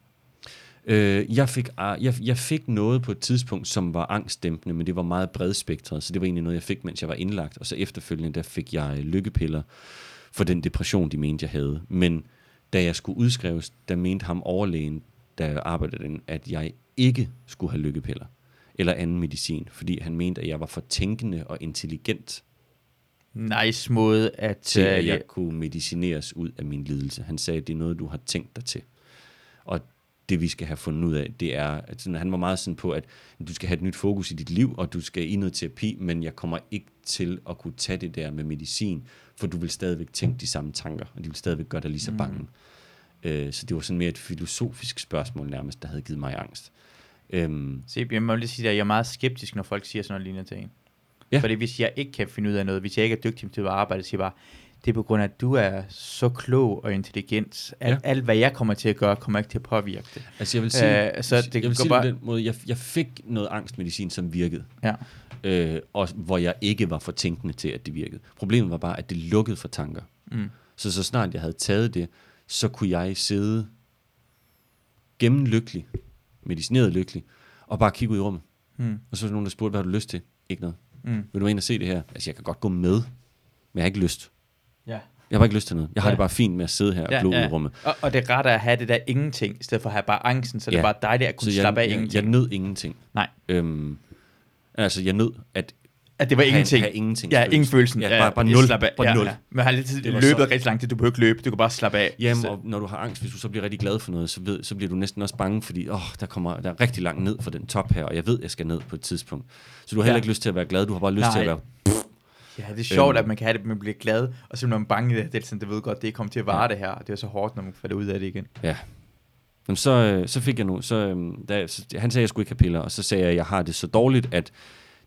Øh, jeg, fik, jeg, jeg fik noget på et tidspunkt, som var angstdæmpende, men det var meget bredspektret, så det var egentlig noget, jeg fik, mens jeg var indlagt. Og så efterfølgende, der fik jeg lykkepiller for den depression, de mente, jeg havde. Men da jeg skulle udskrives, der mente ham overlægen, der arbejdede den, at jeg ikke skulle have lykkepiller eller anden medicin, fordi han mente, at jeg var for tænkende og intelligent Nice måde at... til, at øh, jeg kunne medicineres ud af min lidelse. Han sagde, at det er noget, du har tænkt dig til. Og det, vi skal have fundet ud af, det er, at sådan, han var meget sådan på, at du skal have et nyt fokus i dit liv, og du skal i noget terapi, men jeg kommer ikke til at kunne tage det der med medicin, for du vil stadigvæk tænke de samme tanker, og de vil stadigvæk gøre dig lige så bange. Øh, så det var sådan mere et filosofisk spørgsmål nærmest, der havde givet mig angst. Øhm, Se, jeg må lige sige, at jeg er meget skeptisk, når folk siger sådan noget lignende til en. Ja. Fordi hvis jeg ikke kan finde ud af noget, hvis jeg ikke er dygtig til at arbejde, siger jeg bare, det er på grund af, at du er så klog og intelligent, at Ja. alt, hvad jeg kommer til at gøre, kommer ikke til at påvirke det. altså jeg vil sige, Øh, så det jeg vil sige bare- den måde, jeg, jeg fik noget angstmedicin, som virkede. Ja. øh, og hvor jeg ikke var for tænkende til, at det virkede. Problemet var bare, at det lukkede for tanker. Mm. Så så snart jeg havde taget det, så kunne jeg sidde gennemlykkelig, medicineret lykkelig, og bare kigge ud i rummet. Mm. Og så var der nogen, der spurgte, hvad har du lyst til? Ikke noget. Mm. Vil du ind og se det her? Altså, jeg kan godt gå med, men jeg har ikke lyst. Ja. Jeg har bare ikke lyst til noget. Jeg har Ja. det bare fint med at sidde her og Ja, glo ud ja. i rummet. Og, og det er rart at have det der ingenting, i stedet for at have bare angsten, så ja. det Ja. er bare dejligt at kunne Så slappe af jeg, jeg, ingenting. jeg nød ingenting. Nej, Øhm, altså, jeg nød at at det var have, ingenting. have ingenting. Ja, ingen følelsen. Ja, bare, bare nul. Slap af. Bare ja, nul. Ja. Men har lidt løbet så- rigtig lang tid. Du behøver ikke løbe, du kan bare slappe af. Jamen, Så- og når du har angst, hvis du så bliver rigtig glad for noget, så, ved, så bliver du næsten også bange, fordi åh, der, kommer, der er rigtig langt ned for den top her, og jeg ved, jeg skal ned på et tidspunkt. Så du har heller Ja. ikke lyst til at være glad, du har bare lyst Nej. til at være... Ja, det er sjovt, Øhm. at man kan have det, man bliver glad, og så bliver man bange, det er sådan, det ved godt, det kommer til at vare det her, det er så hårdt, når man falder ud af det igen. Ja. Jamen, så, øh, så fik jeg nu, så, øhm, da, så, han sagde, at jeg skulle ikke have piller, og så sagde jeg, at jeg har det så dårligt, at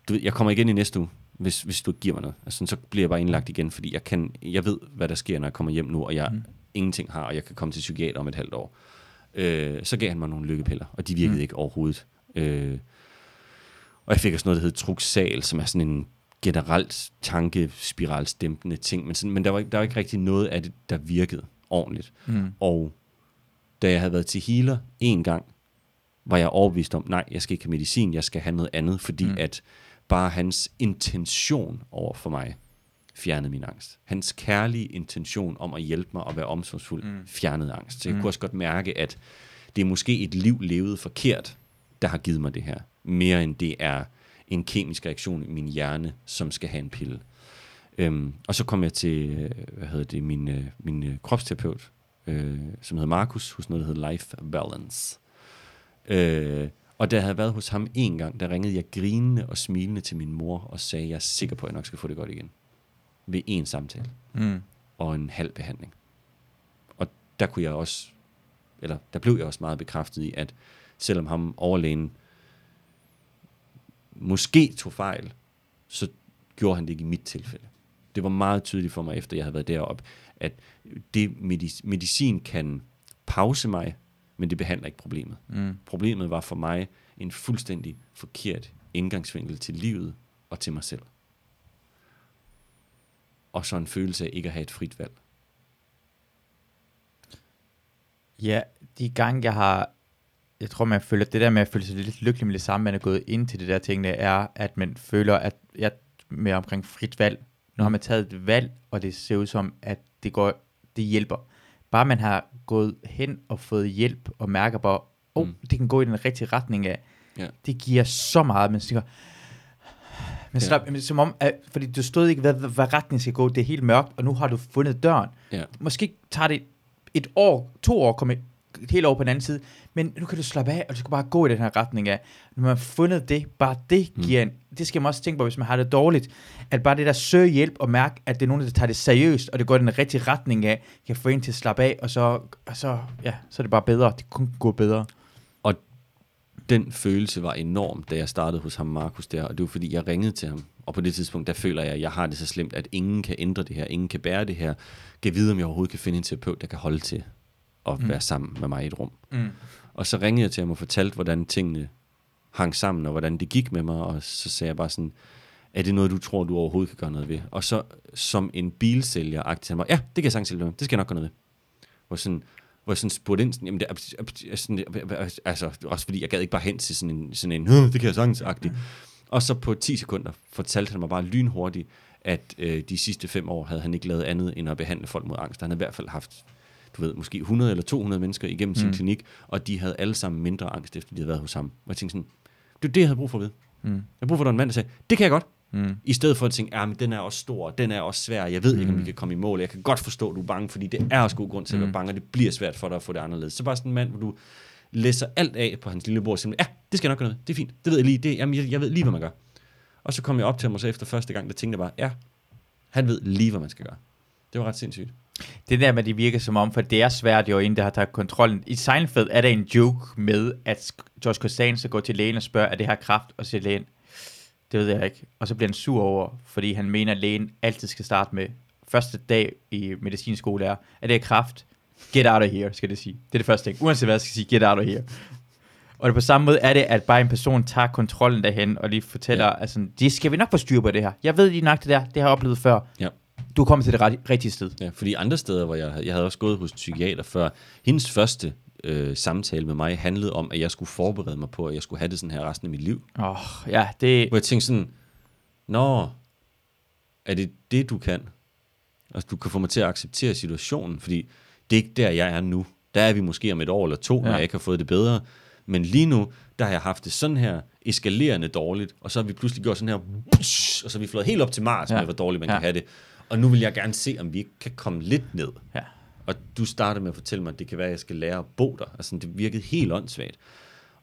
du, ved, jeg kommer igen i næste uge, hvis, hvis du ikke giver mig noget. Altså, så bliver jeg bare indlagt igen, fordi jeg, kan, jeg ved, hvad der sker, når jeg kommer hjem nu, og jeg mm. ingenting har, og jeg kan komme til psykiater om et halvt år. Øh, så gav han mig nogle lykkepiller, og de virkede mm. ikke overhovedet. Øh, og jeg fik også noget, der hed Truxal, som er sådan en generelt tankespiralsdæmpende ting, men, sådan, men der, var, ikke- der var ikke rigtig noget af det, der virkede ordentligt. Mm. Og da jeg havde været til healer en gang, var jeg overbevist om, nej, jeg skal ikke have medicin, jeg skal have noget andet, fordi mm. at bare hans intention over for mig fjernede min angst. Hans kærlige intention om at hjælpe mig og være omsorgsfuld mm. fjernede angst. Så jeg mm. kunne også godt mærke, at det er måske et liv levet forkert, der har givet mig det her. Mere end det er en kemisk reaktion i min hjerne, som skal have en pille. Øhm, og så kom jeg til, øh, hvad hedder det, min, øh, min øh, kropsterapeut, øh, som hedder Markus, hos noget, der hedder Life Balance. Øh, Og da jeg havde været hos ham en gang, der ringede jeg grinende og smilende til min mor og sagde, jeg er sikker på, at jeg nok skal få det godt igen. Ved en samtale Mm. og en halv behandling. Og der kunne jeg også, eller der blev jeg også meget bekræftet i, at selvom ham overlægen måske tog fejl, så gjorde han det ikke i mit tilfælde. Det var meget tydeligt for mig, efter jeg havde været deroppe, at det medic- medicin kan pause mig, men det behandler ikke problemet. Mm. Problemet var for mig en fuldstændig forkert indgangsvinkel til livet og til mig selv. Og så en følelse af ikke at have et frit valg. Ja, de gange jeg har, jeg tror man føler, det der med at føle sig lidt lykkelig med det samme, man er gået ind til det der tingene, er, at man føler, at jeg med omkring frit valg, nu har man taget et valg, og det ser ud som, at det går, det hjælper. Bare man har gået hen og fået hjælp, og mærker bare, oh, Mm. det kan gå i den rigtige retning af, Ja. det giver så meget, man tænker, men Ja. slap, men som om, at, fordi du stod ikke, hvad, hvad, retning skal gå, det er helt mørkt, og nu har du fundet døren. Ja. Måske tager det et år, to år, at komme helt over på den anden side, men nu kan du slappe af, og du skal bare gå i den her retning af, når man har fundet det, bare det Mm. giver en, det skal man også tænke på, hvis man har det dårligt, at bare det der søge hjælp og mærke, at det er nogen, der tager det seriøst, og det går i den rigtige retning af, kan få en til at slappe af, og så, og så, ja, så er det bare bedre, det kunne gå bedre. Og den følelse var enorm, da jeg startede hos ham, Markus, der. Og det var fordi, jeg ringede til ham. Og på det tidspunkt, der føler jeg, at jeg har det så slemt, at ingen kan ændre det her. Ingen kan bære det her. Kan vide, om jeg overhovedet kan finde en terapeut, der kan holde til at Mm. være sammen med mig i et rum. Mm. Og så ringede jeg til ham og fortalte, hvordan tingene hang sammen, og hvordan det gik med mig. Og så sagde jeg bare sådan, er det noget, du tror, du overhovedet kan gøre noget ved? Og så som en bilsælger agtig han mig, ja, det kan jeg sagtens hjælpe med. Det skal jeg nok gøre noget ved. Hvor sådan, hvor jeg sådan spurgte ind, sådan, jamen det er, sådan, altså, også fordi jeg gad ikke bare hen til sådan en, sådan en "Huh, det kan jeg sagtens agtig. Og så på 10 sekunder fortalte han mig bare lynhurtigt, at øh, de sidste fem år havde han ikke lavet andet end at behandle folk mod angst. Han havde i hvert fald haft, du ved, måske 100 eller 200 mennesker igennem sin Mm. klinik, og de havde alle sammen mindre angst, efter de havde været hos ham. Og jeg tænkte sådan, det er det, jeg havde brug for at vide. Mm. Jeg havde brug for, at der var en mand, der sagde, det kan jeg godt. Mm. I stedet for at tænke, ja, men den er også stor, den er også svær, jeg ved ikke, om vi Mm. kan komme i mål, jeg kan godt forstå, at du er bange, fordi det er også god grund til at være Mm. bange, og det bliver svært for dig at få det anderledes. Så bare sådan en mand, hvor du læser alt af på hans lille bord, og siger, ja, det skal jeg nok gøre noget, det er fint, det ved jeg lige, det, jamen, jeg, jeg ved lige, hvad man gør. Og så kom jeg op til ham, og så efter første gang, der tænkte jeg bare, ja, han ved lige, hvad man skal gøre. Det var ret sindssygt. Det der med, at de virker som om, for det er svært jo, inden der har taget kontrollen. I Seinfeld er der en joke med, at George Costanza går til lægen og spørger, er det her kraft? Og siger lægen, det ved jeg ikke. Og så bliver han sur over, fordi han mener, at lægen altid skal starte med, første dag i medicinskole er, er det her kraft? Get out of here, skal det sige. Det er det første ting. Uanset hvad jeg skal sige, get out of here. Og det på samme måde er det, at bare en person tager kontrollen derhen og lige fortæller, ja. altså, det skal vi nok få styr på det her. Jeg ved lige nok det der, det har jeg oplevet før. Ja. Du er kommet til det ret, rigtige sted. Ja, fordi andre steder, hvor jeg, jeg havde også gået hos psykiater før, hendes første øh, samtale med mig handlede om, at jeg skulle forberede mig på, at jeg skulle have det sådan her resten af mit liv. Åh, oh, ja, det... Hvor jeg tænkte sådan, Nå, er det det, du kan? Altså, du kan få mig til at acceptere situationen, fordi det er ikke der, jeg er nu. Der er vi måske om et år eller to, ja. når jeg ikke har fået det bedre. Men lige nu, der har jeg haft det sådan her, eskalerende dårligt, og så har vi pludselig gjort sådan her, og så er vi flået helt op til Mars ja. Med, hvor dårligt man. Ja. kan have det. Og nu vil jeg gerne se, om vi ikke kan komme lidt ned. Ja. Og du startede med at fortælle mig, at det kan være, at jeg skal lære at bo der. Altså, det virkede helt åndssvagt.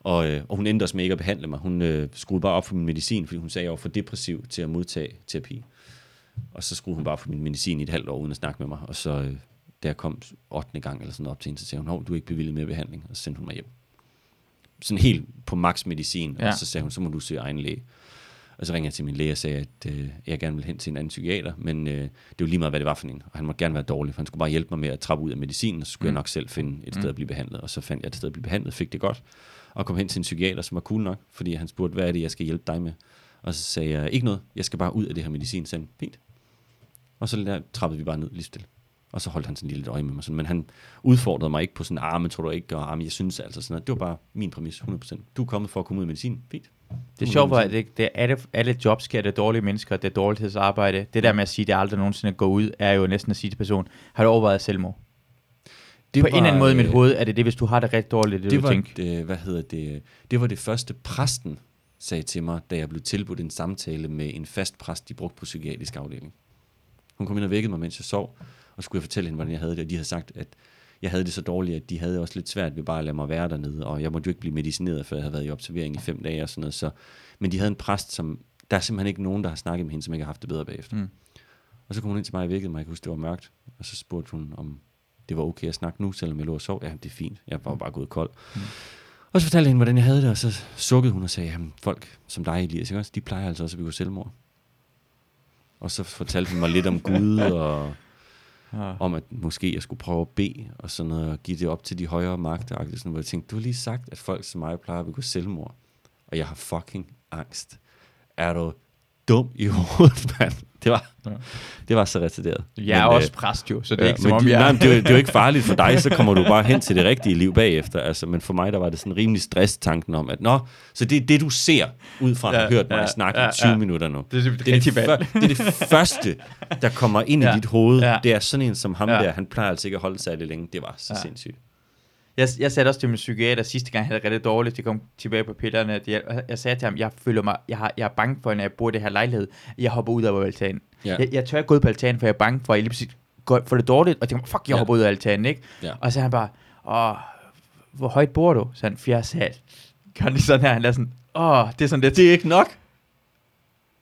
Og, øh, og hun endte også med ikke at behandle mig. Hun øh, skruede bare op for min medicin, fordi hun sagde, at jeg var for depressiv til at modtage terapi. Og så skruede hun bare for min medicin i et halvt år, uden at snakke med mig. Og så, øh, da jeg kom 8. gang eller sådan op til hende, så sagde hun, hov, du er ikke bevilget med behandling. Og så sendte hun mig hjem. Sådan helt på max medicin. Ja. Og så sagde hun, så må du søge egen læge. Og så ringede jeg til min læge og sagde, at øh, jeg gerne vil hen til en anden psykiater, men øh, det er jo lige meget, hvad det var for en. Og han måtte gerne være dårlig, for han skulle bare hjælpe mig med at trappe ud af medicinen, og så skulle mm. jeg Mm. nok selv finde et sted Mm. at blive behandlet. Og så fandt jeg et sted at blive behandlet, fik det godt, og kom hen til en psykiater, som var cool nok, fordi han spurgte, hvad er det, jeg skal hjælpe dig med? Og så sagde jeg, ikke noget, jeg skal bare ud af det her medicin. Så fint. Og så der trappede vi bare ned lige stille. Og så holdt han sådan lige lidt øje med mig. Sådan. Men han udfordrede mig ikke på sådan, ah, men tror du ikke, og ah, men jeg synes altså sådan noget. Det var bare min præmis, 100%. Du er kommet for at komme ud af medicin. Fint. Det er sjovt, at det, det er alle, alle jobs sker det dårlige mennesker, det er dårlighedsarbejde. Det der med at sige, at det aldrig nogensinde går ud, er jo næsten at sige til personen, har du overvejet selvmord? Det på en eller anden måde i mit øh, hoved er det det, hvis du har det rigtig dårligt, det, det du var, tænker. det, hvad hedder det, det var det første præsten sagde til mig, da jeg blev tilbudt en samtale med en fast præst, de brugte på psykiatrisk afdeling. Hun kom ind og vækkede mig, mens jeg sov, og skulle jeg fortælle hende, hvordan jeg havde det, og de havde sagt, at jeg havde det så dårligt, at de havde også lidt svært ved bare at lade mig være dernede, og jeg måtte jo ikke blive medicineret, før jeg havde været i observering i fem dage og sådan noget. Så, men de havde en præst, som, der er simpelthen ikke nogen, der har snakket med hende, som ikke har haft det bedre bagefter. Mm. Og så kom hun ind til mig i vækket mig, jeg kan huske, det var mørkt, og så spurgte hun, om det var okay at snakke nu, selvom jeg lå og sov. Ja, det er fint, jeg var bare gået kold. Mm. Og så fortalte jeg hende, hvordan jeg havde det, og så sukkede hun og sagde, jamen folk som dig, Elias, ikke også, de plejer altså også at begå selvmord. Og så fortalte hun mig lidt om Gud, og ja. om at måske jeg skulle prøve at bede, og sådan noget, og give det op til de højere magter, sådan, hvor jeg tænkte, du har lige sagt, at folk som mig plejer at begå selvmord, og jeg har fucking angst. Er du dum i hovedet, mand? Det var, Ja. det var så retarderet. Jeg er Men, også øh, præst jo, så det er Ja, ikke som om, de, jeg... nej, men det, er det er jo ikke farligt for dig, så kommer du bare hen til det rigtige liv bagefter. Altså, men for mig, der var det sådan rimelig stress-tanken om, at nå, så det er det, du ser, ud fra at Ja, hørt mig ja, snakke ja, i 20 ja. minutter nu. Det er det Det er det, før, det er det første, der kommer ind Ja, i dit hoved. ja. Det er sådan en som ham Ja. der, han plejer altså ikke at holde særlig længe. Det var så Ja. sindssygt. Jeg, jeg sagde også til min psykiater sidste gang, jeg havde det rigtig dårligt, det kom tilbage på pillerne. at Jeg, jeg sagde til ham, jeg føler mig, jeg, har, jeg er bange for, når jeg bor i det her lejlighed, jeg hopper ud af altanen. Ja. Jeg, jeg tør ikke gå ud på altanen, for jeg er bange for, at jeg lige pludselig går, får det dårligt, og tænker, fuck, jeg Ja. hopper ud af altanen, ikke? Ja. Og så han bare, åh, hvor højt bor du? Så han, fjerde sal. Kan han lige sådan her, han er sådan, åh, det er sådan lidt, Det er ikke nok.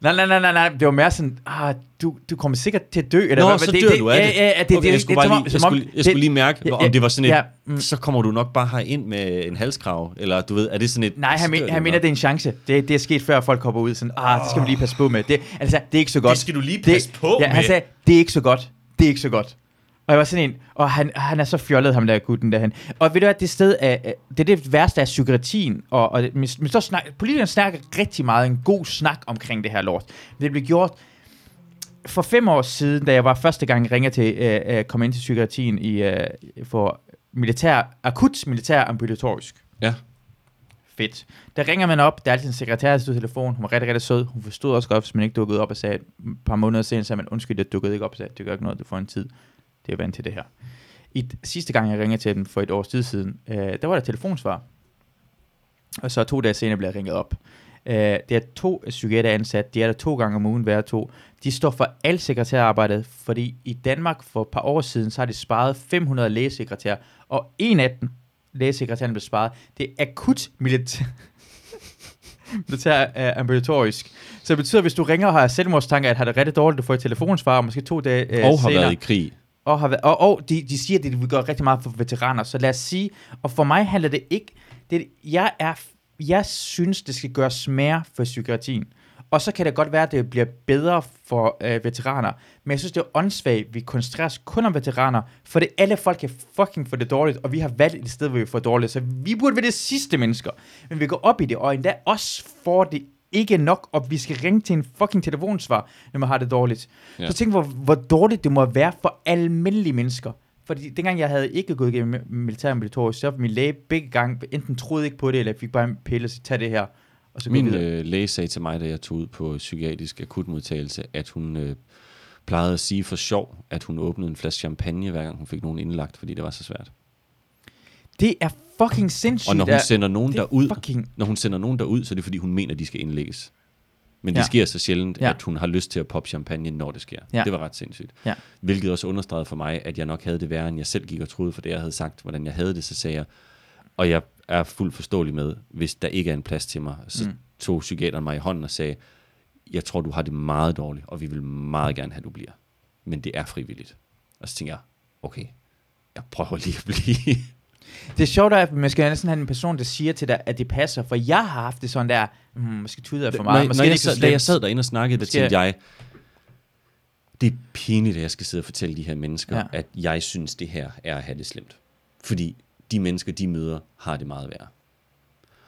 Nej, nej, nej, nej, nej, det var mere sådan, ah, du, du kommer sikkert til at dø. Eller Nå, hvad, så det, dør det, du af det. Ja, ja, det, Okay, det, jeg skulle, det, bare lige, jeg skulle, jeg skulle lige mærke, om det var sådan et, ja, mm. så kommer du nok bare herind med en halskrav, eller du ved, er det sådan et... Nej, han, men, han mener, det er en chance. Det, det er sket før, folk hopper ud. Sådan, ah, det skal man lige passe på med. Det, altså, det er ikke så godt. Det skal du lige passe det, på ja, Han med. sagde, det er ikke så godt. Det er ikke så godt. Og jeg var sådan en, og han, han er så fjollet, ham der gutten derhen. Og ved du hvad, det sted er, er- det er det værste af psykiatrien, og, og men, men så snak, politikerne snakker rigtig meget, en god snak omkring det her lort. Det blev gjort for fem år siden, da jeg var første gang ringer til, øh, øh, kom ind til psykiatrien i, øh, for militær, akut militær ambulatorisk. Ja. Fedt. Der ringer man op, der er altid en sekretær, der telefon. Hun var rigtig, rigtig sød. Hun forstod også godt, hvis man ikke dukkede op og sagde, et par måneder senere sagde man, undskyld, jeg dukkede ikke op og sagde, det gør ikke noget, du får en tid. Det er vant til det her. I sidste gang, jeg ringede til dem for et års tid siden, øh, der var der telefonsvar. Og så to dage senere blev jeg ringet op. Øh, det er to psykiater ansat, de er der to gange om ugen hver to. De står for alt sekretærarbejdet, fordi i Danmark for et par år siden, så har de sparet 500 lægesekretærer, og en af dem, lægesekretæren blev sparet, det er akut militær, militær uh, ambulatorisk. Så det betyder, at hvis du ringer og har selvmordstanker, at har det rigtig dårligt, du får et telefonsvar, og måske to dage uh, Og har senere, været i krig og, har været, og, og de, de siger, at de vil gøre rigtig meget for veteraner. Så lad os sige, og for mig handler det ikke... Det, jeg, er, jeg synes, det skal gøres mere for psykiatrien. Og så kan det godt være, at det bliver bedre for øh, veteraner. Men jeg synes, det er åndssvagt, vi koncentrerer os kun om veteraner, for det alle folk kan fucking få det dårligt, og vi har valgt et sted, hvor vi får dårligt. Så vi burde være det sidste mennesker. Men vi går op i det, og endda også får det ikke nok, og vi skal ringe til en fucking telefonsvar, når man har det dårligt. Ja. Så tænk, hvor, hvor dårligt det må være for almindelige mennesker. Fordi dengang jeg havde ikke gået igennem militærambulatorisk, så min læge begge gange enten troede ikke på det, eller jeg fik bare en pille og sige, tag det her. Og så Min øh, læge sagde til mig, da jeg tog ud på psykiatrisk akutmodtagelse, at hun øh, plejede at sige for sjov, at hun åbnede en flaske champagne, hver gang hun fik nogen indlagt, fordi det var så svært. Det er fucking sindssygt. Og når hun sender nogen det er derud, Fucking, når hun sender nogen derud, så er det fordi, hun mener, de skal indlægges. Men det Ja. sker så sjældent, Ja. at hun har lyst til at poppe champagne, når det sker. Ja. Det var ret sindssygt. Ja. Hvilket også understregede for mig, at jeg nok havde det værre, end jeg selv gik og troede, for det jeg havde sagt, hvordan jeg havde det, så sagde jeg, og jeg er fuldt forståelig med, hvis der ikke er en plads til mig, så Mm. tog psykiateren mig i hånden og sagde, jeg tror, du har det meget dårligt, og vi vil meget gerne have, at du bliver. Men det er frivilligt. Og så tænker jeg, okay, jeg prøver lige at blive. Det er sjovt, at man skal næsten have en person, der siger til dig, at det passer. For jeg har haft det sådan der, hmm, måske tuder jeg for meget, når, måske når jeg, ikke så sad, da jeg sad derinde og snakkede, der tænkte jeg, det er pinligt, at jeg skal sidde og fortælle de her mennesker, Ja. ja. at jeg synes, det her er at have det slemt. Fordi de mennesker, de møder, har det meget værre.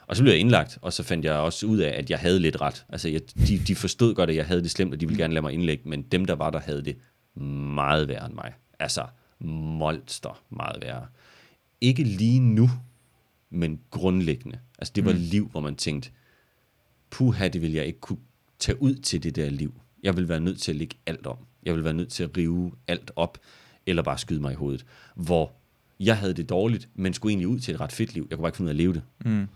Og så blev jeg indlagt, og så fandt jeg også ud af, at jeg havde lidt ret. Altså, jeg, de, de forstod godt, at jeg havde det slemt, og de ville gerne lade mig indlægge, men dem, der var der, havde det meget værre end mig. Altså, monster meget værre. Ikke lige nu, men grundlæggende. Altså, det var Mm. liv, hvor man tænkte, puha, det vil jeg ikke kunne tage ud til det der liv. Jeg vil være nødt til at lægge alt om. Jeg vil være nødt til at rive alt op, eller bare skyde mig i hovedet. Hvor jeg havde det dårligt, men skulle egentlig ud til et ret fedt liv. Jeg kunne bare ikke finde ud af at leve det. Mm,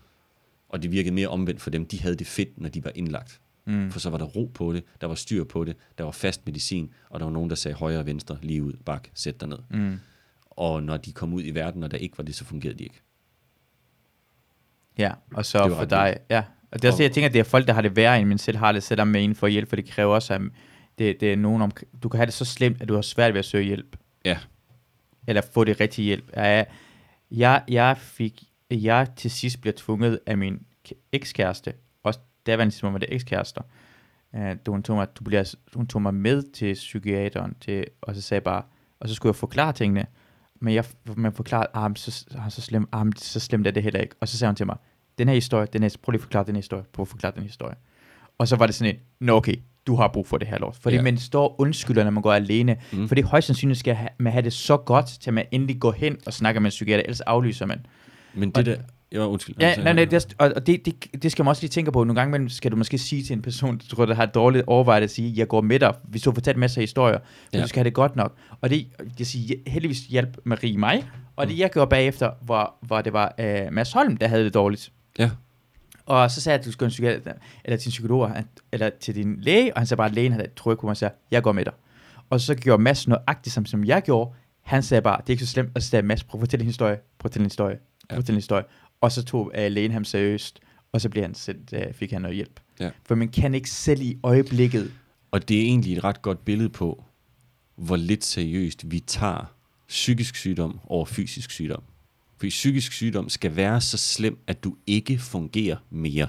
Og det virkede mere omvendt for dem. De havde det fedt, når de var indlagt. mm. For så var der ro på det, der var styr på det, der var fast medicin, og der var nogen, der sagde højre og venstre, lige ud, bak, sæt dig ned. Mm. Og når de kom ud i verden, og der ikke var det, så fungerede de ikke. Ja, og så for dig, ja. Og det er også Og- det, jeg tænker, det er folk, der har det værre, end man selv har det, selvom med en for hjælp, for det kræver også, at det, det er nogen om, du kan have det så slemt, at du har svært ved at søge hjælp. Ja. Eller få det rigtige hjælp. Jeg, jeg, jeg fik, jeg til sidst blev tvunget af min ekskæreste, også tidspunkt var det ekskærester, uh, hun, tog mig, du bliver, hun tog mig med til psykiateren, til, og så sagde bare, og så skulle jeg forklare tingene, men jeg man forklarede, ah, men så, ah, så, slem, ah, men så slemt er det heller ikke. Og så sagde hun til mig, den her historie, den er, prøv lige at forklare den her historie, prøv at forklare den her historie. Og så var det sådan en, nå okay, du har brug for det her lort. Fordi Ja. man står og undskylder, når man går alene. Mm. Fordi højst sandsynligt skal man have det så godt, til man endelig går hen og snakker med en psykiater, ellers aflyser man. Men det der... Ja, undskyld. Ja, nej, nej, det, er- og det, det, det skal man også lige tænke på. Nogle gange skal du måske sige til en person, du tror, der har dårligt overvejet at sige, jeg går med dig, hvis du har fortalt masser af historier, men Ja. du skal have det godt nok. Og det, jeg siger, heldigvis hjælp Marie mig, og det jeg gjorde bagefter, var, var det var uh, Mads Holm, der havde det dårligt. Ja. Og så sagde jeg, at du skal en psykiater, eller til en psykolog, eller til din læge, og han sagde bare, at lægen havde trykket på mig og sagde, jeg går med dig. Og så gjorde Mads nøjagtigt, som, som jeg gjorde. Han sagde bare, det er ikke så slemt, og så sagde Mads, prøv at fortælle en historie, prøv at fortælle en historie, prøv at fortælle en historie. Og så tog uh, lægen ham seriøst, og så blev han sendt, uh, fik han noget hjælp. Ja. For man kan ikke selv i øjeblikket. Og det er egentlig et ret godt billede på, hvor lidt seriøst vi tager psykisk sygdom over fysisk sygdom. For psykisk sygdom skal være så slem, at du ikke fungerer mere.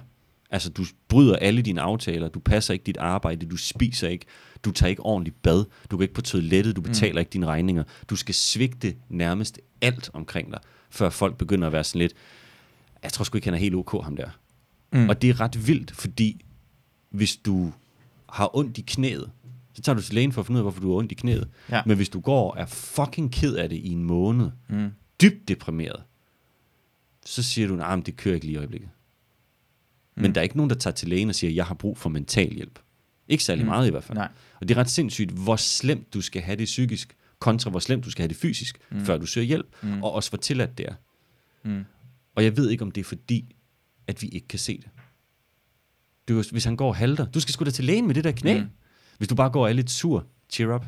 Altså, du bryder alle dine aftaler, du passer ikke dit arbejde, du spiser ikke, du tager ikke ordentligt bad, du går ikke på toilettet, du betaler mm. ikke dine regninger. Du skal svigte nærmest alt omkring dig, før folk begynder at være sådan lidt, jeg tror sgu ikke, han er helt ok, ham der. Mm. Og det er ret vildt, fordi hvis du har ondt i knæet, så tager du til lægen for at finde ud af, hvorfor du har ondt i knæet. Ja. Men hvis du går og er fucking ked af det i en måned, Mm. dybt deprimeret, så siger du, nej, det kører ikke lige i øjeblikket. Mm. Men der er ikke nogen, der tager til lægen og siger, jeg har brug for mental hjælp. Ikke særlig Mm. meget i hvert fald. Nej. Og det er ret sindssygt, hvor slemt du skal have det psykisk, kontra hvor slemt du skal have det fysisk, Mm. før du søger hjælp, mm. og også hvor tilladt det er. Mm. Og jeg ved ikke, om det er fordi, at vi ikke kan se det. Du, hvis han går og halter, du skal sgu da til lægen med det der knæ. Mm. Hvis du bare går og er lidt sur, cheer up.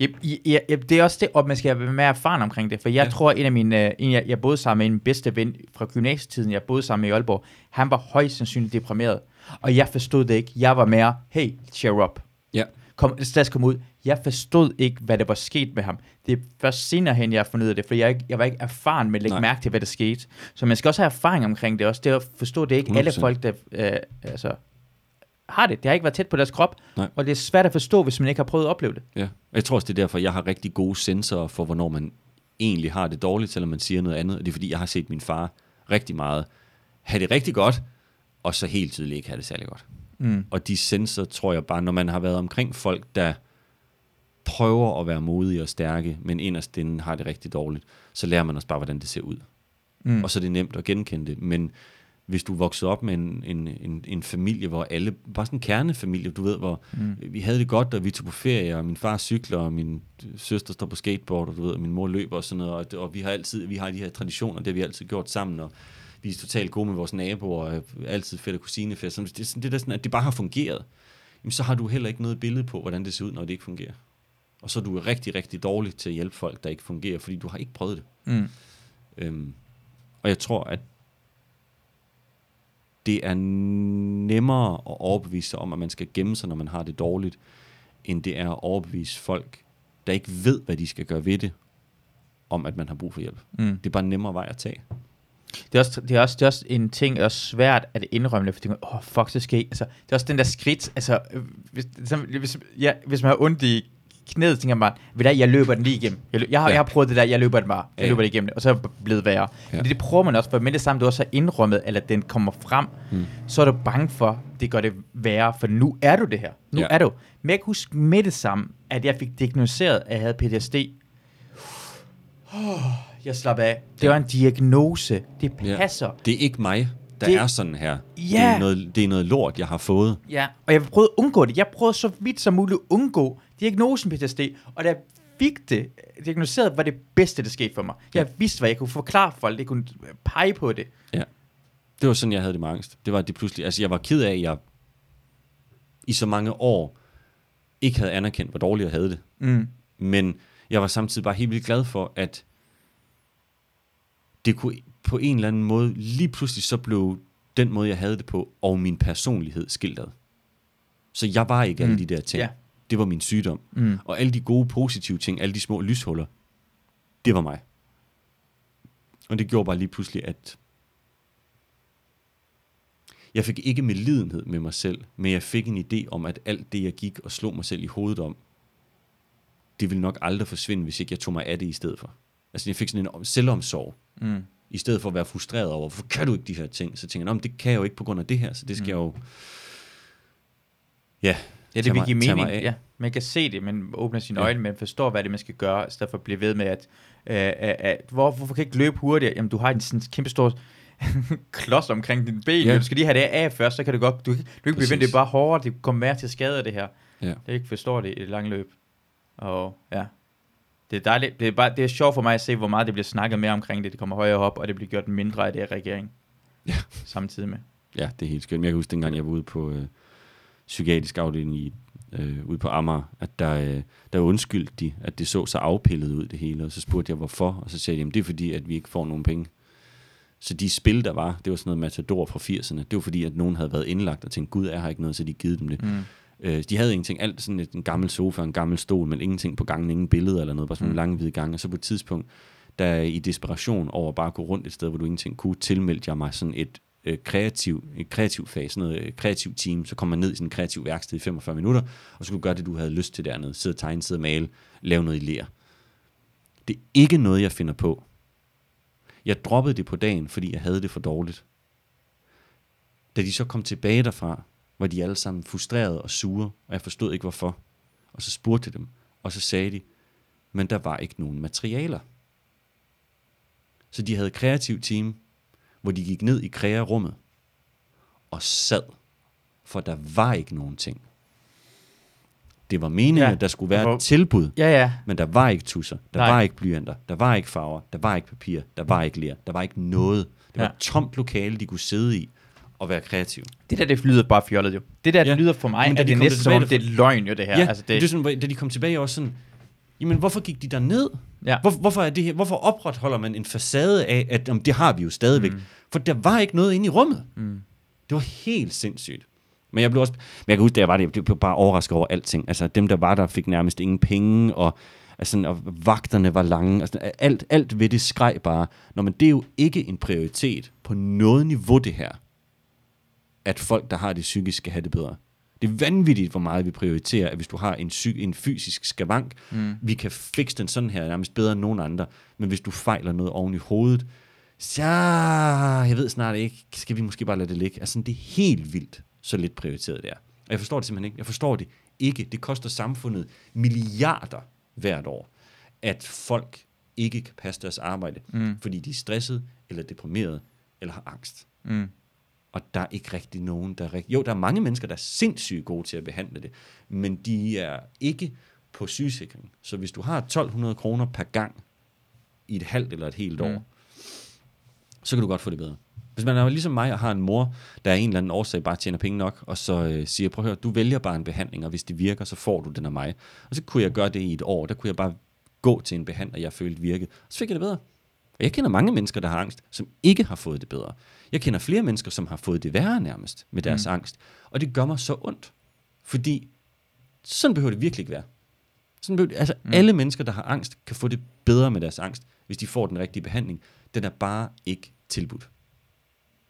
Ja, ja, det er også det, og man skal være mere erfaren omkring det, for jeg ja. Tror, en af mine, øh, en jeg, jeg boede sammen med en bedste ven fra gymnasietiden, jeg boede sammen med i Aalborg, han var højst sandsynligt deprimeret, og jeg forstod det ikke. Jeg var mere, hey, cheer up. Ja. Kom, stress kom ud. Jeg forstod ikke, hvad der var sket med ham. Det er først senere hen, jeg har fundet ud af det, for jeg, ikke, jeg var ikke erfaren med at lægge Nej. mærke til, hvad der skete. Så man skal også have erfaring omkring det også. Det at forstå, det er ikke alle 100%. folk, der øh, altså, har det. Det har ikke været tæt på deres krop, Nej. og det er svært at forstå, hvis man ikke har prøvet at opleve det. Ja. Jeg tror også, det er derfor, jeg har rigtig gode sensorer for, hvornår man egentlig har det dårligt, selvom man siger noget andet. Og det er fordi, jeg har set min far rigtig meget have det rigtig godt, og så helt tydeligt ikke have det særlig godt. Mm. Og de sensorer, tror jeg bare, når man har været omkring folk, der prøver at være modige og stærke, men inderst inde har det rigtig dårligt, så lærer man også bare, hvordan det ser ud. Mm. Og så er det nemt at genkende det. Men hvis du voksede op med en, en, en, en familie, hvor alle, bare sådan en kernefamilie, du ved, hvor Mm. vi havde det godt, og vi tog på ferie, og min far cykler, og min søster står på skateboard, og du ved, og min mor løber og sådan noget, og, og vi har altid, vi har de her traditioner, det har vi altid gjort sammen, og vi er totalt gode med vores naboer, og altid fedt og kusinefest. Så Det er sådan, det der sådan, at det bare har fungeret. Jamen, så har du heller ikke noget billede på, hvordan det ser ud, når det ikke fungerer. Og så er du rigtig, rigtig dårlig til at hjælpe folk, der ikke fungerer, fordi du har ikke prøvet det. Mm. Øhm, og jeg tror, at det er nemmere at overbevise sig om, at man skal gemme sig, når man har det dårligt, end det er at overbevise folk, der ikke ved, hvad de skal gøre ved det, om at man har brug for hjælp. Mm. Det er bare en nemmere vej at tage. Det er, også, det, er også, det er også en ting, der er svært at indrømme det, fordi man, åh, fuck, så skal altså, det er også den der skridt, altså, hvis, hvis, ja, hvis man har ondt i knæet, tænker man bare, ved du, jeg løber den lige igennem. Jeg, lø- jeg, har, Ja. jeg har prøvet det der, jeg løber den bare, jeg Ja. løber det igennem det, og så er det blevet værre. Ja. Ja. Det, det prøver man også, for med det samme, du også har indrømmet, eller den kommer frem, Mm. så er du bange for, det gør det værre, for nu er du det her. Nu Ja. er du. Men jeg kan huske med det samme, at jeg fik diagnoseret, at jeg havde PTSD. Oh, jeg slap af. Det var en diagnose. Det Ja. passer. Det er ikke mig, der Det- det, er sådan her. Det, Ja. er noget, det er noget lort, jeg har fået. Ja, og jeg prøvede at undgå det. Jeg prøvede så vidt som muligt at undgå diagnosen PTSD, og da fik det diagnoseret, var det bedste, der skete for mig. Jeg vidste, hvad jeg kunne forklare folk, jeg kunne pege på det. Ja. Det var sådan, jeg havde det med angst. Det var at det pludselig, altså jeg var ked af, at jeg i så mange år ikke havde anerkendt, hvor dårligt jeg havde det. Mm. Men Jeg var samtidig bare helt vildt glad for, at det kunne på en eller anden måde, lige pludselig så blev den måde, jeg havde det på, og min personlighed skildret. Så jeg var ikke alle Mm. de der ting. Ja. Det var min sygdom. Mm. Og alle de gode, positive ting, alle de små lyshuller, det var mig. Og det gjorde bare lige pludselig, at jeg fik ikke med lidenhed med mig selv, men jeg fik en idé om, at alt det, jeg gik og slog mig selv i hovedet om, det ville nok aldrig forsvinde, hvis ikke jeg tog mig af det i stedet for. Altså jeg fik sådan en om- selvomsorg. Mm. I stedet for at være frustreret over, hvorfor kan du ikke de her ting? Så tænker jeg, "Nå, men det kan jeg jo ikke på grund af det her, så det skal Mm. jeg jo... Ja, Ja, det vil give mening. Ja, man kan se det, man åbner sine Ja. øjne, man forstår, hvad det man skal gøre, i stedet for at blive ved med, at, øh, at, at hvor, hvorfor kan jeg ikke løbe hurtigere? Jamen, du har en sådan kæmpe stor klods omkring din ben. Ja. Du skal lige have det af først, så kan du godt, du, kan- du kan ikke blive ved, det er bare hårdere, det kommer mere til skade af det her. Ja. Det er ikke forstår det i det lange løb. Og ja, det er dejligt. Det er, bare, det er sjovt for mig at se, hvor meget det bliver snakket mere omkring det. Det kommer højere op, og det bliver gjort mindre af det af regeringen. Ja. Samtidig med. Ja, det er helt skønt. Men Jeg kan huske, dengang jeg var ude på øh, psykiatrisk afdeling i, øh, ude på Amager, at der, øh, der undskyldte de, at det så så afpillet ud det hele. Og så spurgte jeg, hvorfor? Og så sagde de, jamen det er fordi, at vi ikke får nogen penge. Så de spil, der var, det var sådan noget Matador fra 80'erne. Det var fordi, at nogen havde været indlagt og tænkt, gud er her ikke noget, så de givet dem det. Mm. Øh, de havde ingenting, alt sådan et, en gammel sofa, en gammel stol, men ingenting på gangen, ingen billeder eller noget, bare sådan Mm. mm. lange hvide gange. Og så på et tidspunkt, der i desperation over bare at gå rundt et sted, hvor du ingenting kunne, tilmeldte jeg mig sådan et øh, kreativ, en kreativ fase, sådan noget øh, kreativ team, så kom man ned i sådan en kreativ værksted i 45 minutter, og så kunne du gøre det, du havde lyst til dernede. Sidde og tegne, sidde og male, lave noget i ler. Det er ikke noget, jeg finder på. Jeg droppede det på dagen, fordi jeg havde det for dårligt. Da de så kom tilbage derfra, var de alle sammen frustrerede og sure, og jeg forstod ikke hvorfor. Og så spurgte jeg dem, og så sagde de, men der var ikke nogen materialer. Så de havde kreativ team, hvor de gik ned i krearummet og sad, for der var ikke nogen ting. Det var meningen, Ja, at der skulle være et tilbud, Ja, ja. men der var ikke tusser, der Nej. Var ikke blyanter, der var ikke farver, der var ikke papir, der var ikke ler, der var ikke noget. Det var Ja. et tomt lokale, de kunne sidde i og være kreative. Det der, det lyder bare fjollet jo. Det der, ja. Ja. lyder for mig, Men at de det er næsten som om, det er løgn jo, det her. Ja, altså, det... det er sådan, da de kom tilbage også sådan, jamen hvorfor gik de der ned? ja. Hvor, hvorfor, er det her, hvorfor opretholder man en facade af, at om, det har vi jo stadigvæk? Mm. For der var ikke noget inde i rummet. Mm. Det var helt sindssygt. Men jeg blev også, men jeg kan huske, da jeg var der, jeg blev bare overrasket over alting. Altså dem, der var der, fik nærmest ingen penge, og, altså, og vagterne var lange. Altså, alt, alt ved det skreg bare. Nå, men det er jo ikke en prioritet på noget niveau, det her. At folk, der har det psykisk, skal have det bedre. Det er vanvittigt, hvor meget vi prioriterer, at hvis du har en, psy- en fysisk skavank, Mm. vi kan fikse den sådan her, nærmest bedre end nogen andre. Men hvis du fejler noget oven i hovedet, så jeg ved snart ikke, skal vi måske bare lade det ligge. Altså, det er helt vildt, så lidt prioriteret det er. Og jeg forstår det simpelthen ikke. Jeg forstår det ikke. Det koster samfundet milliarder hvert år, at folk ikke kan passe deres arbejde, Mm. fordi de er stresset, eller deprimeret, eller har angst. Mm. Og der er ikke rigtig nogen, der er rigt... Jo, der er mange mennesker, der er sindssygt gode til at behandle det, men de er ikke på sygesikring. Så hvis du har 1200 kroner per gang i et halvt eller et helt år, Mm. så kan du godt få det bedre. Hvis man er ligesom mig og har en mor, der er en eller anden årsag bare tjener penge nok, og så øh, siger, prøv at høre, du vælger bare en behandling, og hvis det virker, så får du den af mig. Og så kunne jeg gøre det i et år. Der kunne jeg bare gå til en behandler, jeg følte virkede. Og så fik jeg det bedre. Og jeg kender mange mennesker, der har angst, som ikke har fået det bedre. Jeg kender flere mennesker, som har fået det værre nærmest med deres Mm. angst. Og det gør mig så ondt. Fordi sådan behøver det virkelig ikke være. Sådan behøver det, altså Mm. alle mennesker, der har angst, kan få det bedre med deres angst, hvis de får den rigtige behandling. Den er bare ikke tilbudt.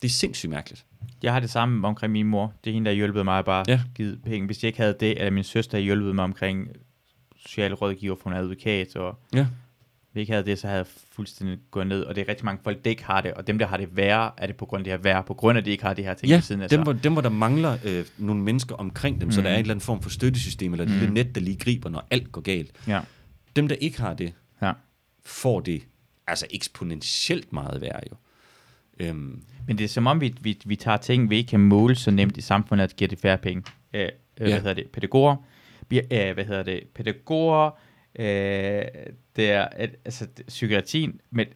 Det er sindssygt mærkeligt. Jeg har det samme omkring min mor. Det er hende, der har hjulpet mig bare ja. Givet penge. Hvis jeg ikke havde det, eller min søster har hjulpet mig omkring sociale rådgiver for en advokat, og Ja. Jeg ikke havde det, så havde jeg fuldstændig gået ned. Og det er rigtig mange folk, der ikke har det, og dem, der har det værre, er det på grund af det her værre, på grund af, at de ikke har det her ting Ja, siden af dem, hvor, dem hvor der mangler øh, nogle mennesker omkring dem, mm. så Mm. der er en eller anden form for støttesystem, eller et Mm. lille net, der lige griber, når alt går galt. Ja. Dem, der ikke har det, Ja. får det altså eksponentielt meget værre jo. Øhm, Men det er som om, vi, vi, vi tager ting, vi ikke kan måle så nemt i samfundet, at give det færre penge. Øh, øh, Hvad Ja. hedder det? Pædagoger. Vi, øh, hvad hedder det? Pædagoger. Øh, det er, at, altså, psykiatrien. Men,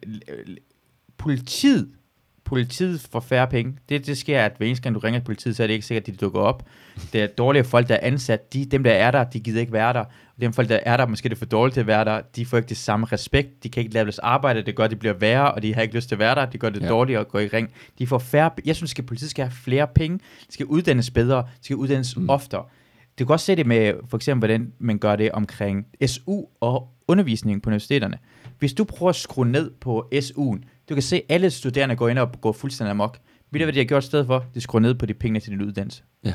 politiet. politiet får færre penge. Det, det sker, at hver eneste gang du ringer til politiet, så er det ikke sikkert, at de dukker op. Det er dårlige folk, der er ansat. De, dem, der er der, de gider ikke være der. Og dem folk, der er der, måske er det for dårligt til at være der, de får ikke det samme respekt. De kan ikke lave deres arbejde. Det gør, at det bliver værre, og de har ikke lyst til at være der. Det gør det ja. dårligere at gå i ring. De får færre... Jeg synes, at politiet skal have flere penge. De skal uddannes bedre. De skal uddannes mm. oftere. Du kan også se det med, for eksempel, hvordan man gør det omkring SU og undervisningen på universiteterne. Hvis du prøver at skrue ned på SU'en, du kan se, at alle studerende går ind og går fuldstændig amok. Ved du, hvad de har gjort i stedet for? De skruer ned på de penge til din uddannelse. Ja.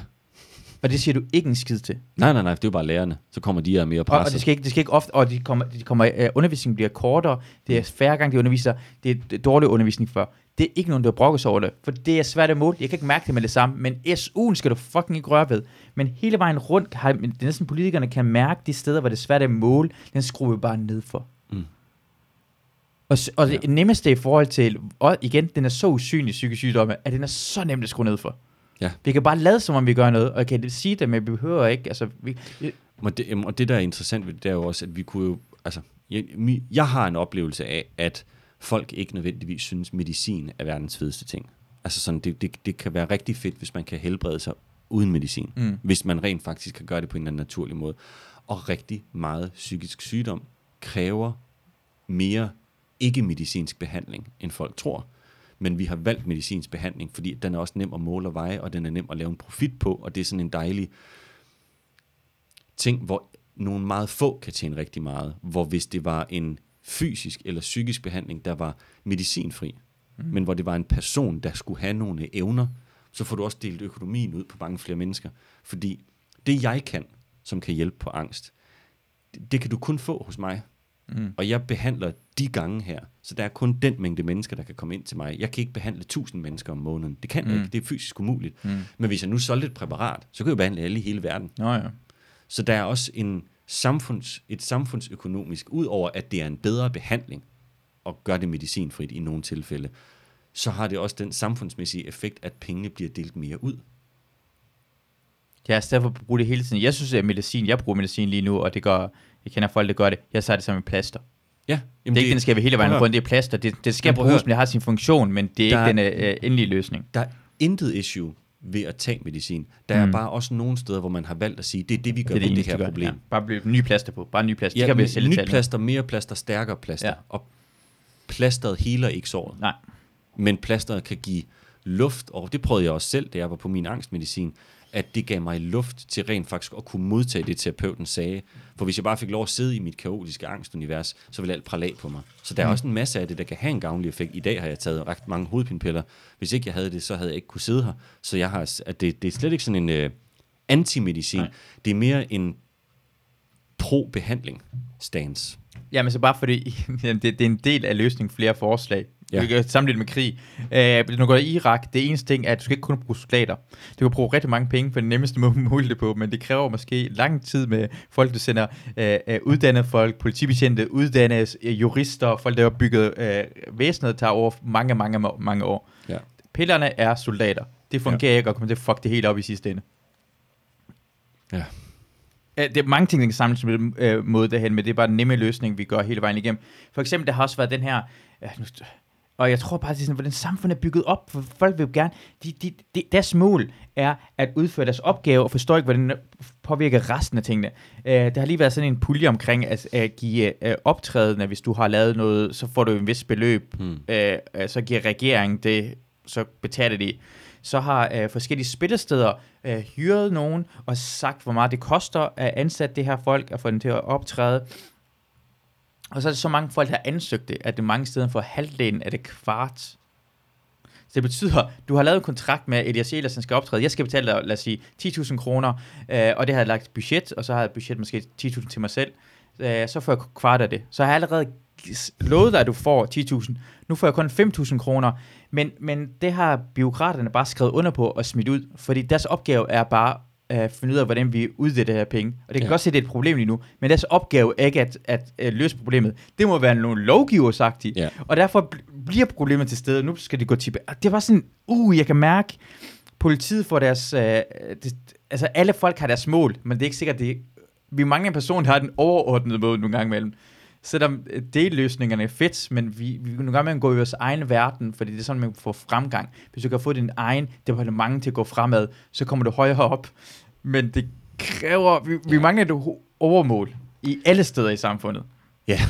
Og det siger du ikke en skid til. Nej, nej, nej, det er jo bare lærerne. Så kommer de her mere Og, og presset. det skal ikke, det skal ikke ofte, og de kommer, de kommer, uh, undervisningen bliver kortere, det er færre gange, de underviser, det er dårlig undervisning for. Det er ikke nogen, der brokker sig over det, for det er svært at måle. Jeg kan ikke mærke det med det samme, men SU'en skal du fucking ikke røre ved. Men hele vejen rundt, har, det er næsten politikerne kan mærke de steder, hvor det er svært at måle, den skruer vi bare ned for. Mm. Og, og det Ja. nemmeste i forhold til, og igen, den er så usynlig psykisk sygdomme, at den er så nemt at skrue ned for. Ja. Vi kan bare lade, som om vi gør noget, og kan sige det, men vi behøver ikke, altså, vi, Og det, og det, der er interessant ved det, det er jo også, at vi kunne jo... Altså, jeg, jeg har en oplevelse af, at folk ikke nødvendigvis synes, medicin er verdens fedeste ting. Altså sådan, det, det, det kan være rigtig fedt, hvis man kan helbrede sig uden medicin. Mm. Hvis man rent faktisk kan gøre det på en eller anden naturlig måde. Og rigtig meget psykisk sygdom kræver mere ikke-medicinsk behandling, end folk tror. Men vi har valgt medicinsk behandling, fordi den er også nem at måle og veje, og den er nem at lave en profit på, og det er sådan en dejlig ting, hvor nogle meget få kan tjene rigtig meget. Hvor hvis det var en fysisk eller psykisk behandling, der var medicinfri, mm. men hvor det var en person, der skulle have nogle evner, så får du også delt økonomien ud på mange flere mennesker. Fordi det jeg kan, som kan hjælpe på angst, det, det kan du kun få hos mig. Mm. Og jeg behandler de gange her, så der er kun den mængde mennesker, der kan komme ind til mig. Jeg kan ikke behandle 1000 mennesker om måneden. Det kan jeg Mm. ikke. Det er fysisk umuligt. Mm. Men hvis jeg nu solgte et præparat, så kan jeg behandle alle i hele verden. Nå ja. Så der er også en samfunds, et samfundsøkonomisk, ud over at det er en bedre behandling, og gør det medicinfrit i nogle tilfælde, så har det også den samfundsmæssige effekt, at pengene bliver delt mere ud. Jeg er i stedet for at bruge det hele tiden. Jeg synes, at medicin, jeg bruger medicin lige nu, og det gør, jeg kender folk, der gør det. Jeg tager det som en plaster. Ja, Jamen, det er ikke, den skal være hele vejen rundt, det er plaster. Det, det skal Jamen, bruges, men det har sin funktion, men det er Der ikke er- den uh, endelige løsning. Der er intet issue ved at tage medicin. Der er Mm. bare også nogle steder, hvor man har valgt at sige, det er det, vi gør det er ved det eneste, her gør. problem. Ja. Bare blive nye plaster på. Bare nye plaster. Ja, det kan vi sælge nyt til. plaster, mere plaster, stærkere plaster. Ja. Og plasteret healer ikke såret. Nej. Men plasteret kan give luft, og det prøvede jeg også selv, da jeg var på min angstmedicin, at det gav mig luft til rent faktisk at kunne modtage det, terapeuten sagde. For hvis jeg bare fik lov at sidde i mit kaotiske angstunivers, så ville alt prale af på mig. Så der er Mm. også en masse af det, der kan have en gavnlig effekt. I dag har jeg taget ret mange hovedpinepiller. Hvis ikke jeg havde det, så havde jeg ikke kunne sidde her. Så jeg har, at det, det er slet ikke sådan en øh, antimedicin. Nej. Det er mere en pro-behandling stance. Jamen så bare fordi, det, det er en del af løsningen flere forslag. Ja. Sammenligne med krig. Øh, hvis du går i Irak, det eneste ting er, at du skal ikke kun bruge soldater. Du kan bruge rigtig mange penge på den nemmeste måde det på, men det kræver måske lang tid med folk, du sender øh, øh, uddannede folk, politibetjente, uddannede øh, jurister, folk, der har bygget øh, væsenet, tager over mange, mange, mange år. Ja. Pillerne er soldater. Det fungerer ja. ikke, og kommer til at fuck det hele op i sidste ende. Ja. Øh, Det er mange ting, der kan samles med øh, mod derhen, men det er bare den nemme løsning, vi gør hele vejen igennem. For eksempel, der har også været den her... Ja, nu, og jeg tror bare, det er sådan, hvordan samfundet er bygget op, for folk vil jo gerne... De, de, de, deres mål er at udføre deres opgave, og forstår ikke, hvordan det påvirker resten af tingene. Øh, der har lige været sådan en pulje omkring at, at give øh, optrædende, hvis du har lavet noget, så får du en vis beløb. Hmm. Øh, øh, så giver regeringen det, så betaler de. Så har øh, forskellige spillesteder øh, hyret nogen og sagt, hvor meget det koster at ansætte det her folk og få dem til at optræde. Og så er det så mange folk, der har ansøgt det, at det mange steder får halvdelen af det kvart. Så det betyder, du har lavet en kontrakt med Elias Elersen skal optræde. Jeg skal betale dig, lad os sige, 10.000 kroner, øh, og det har jeg lagt budget, og så har jeg budget måske 10.000 til mig selv. Øh, så får jeg kvart af det. Så har jeg allerede lovet dig, at du får 10.000. Nu får jeg kun 5.000 kroner. Men, men det har byråkraterne bare skrevet under på og smidt ud, fordi deres opgave er bare at finde ud af, hvordan vi uddeler det her penge. Og det kan Ja. godt se, at det er et problem lige nu, men deres opgave er ikke at, at, at løse problemet. Det må være nogle lovgiver sagt i. Ja. Og derfor bl- bliver problemet til stede. Nu skal de gå tilbage. Og Det var sådan, uh, jeg kan mærke, politiet får deres, øh, det, altså alle folk har deres mål, men det er ikke sikkert, det vi mangler en person, der har den overordnede mål nogle gange imellem. selvom øh, delløsningerne er fedt, men vi, vi kan gøre med at gå i vores egen verden, fordi det er sådan, man får fremgang. Hvis du kan få din egen departement til at gå fremad, så kommer du højere op. Men det kræver, vi, vi mangler et overmål i alle steder i samfundet. Ja,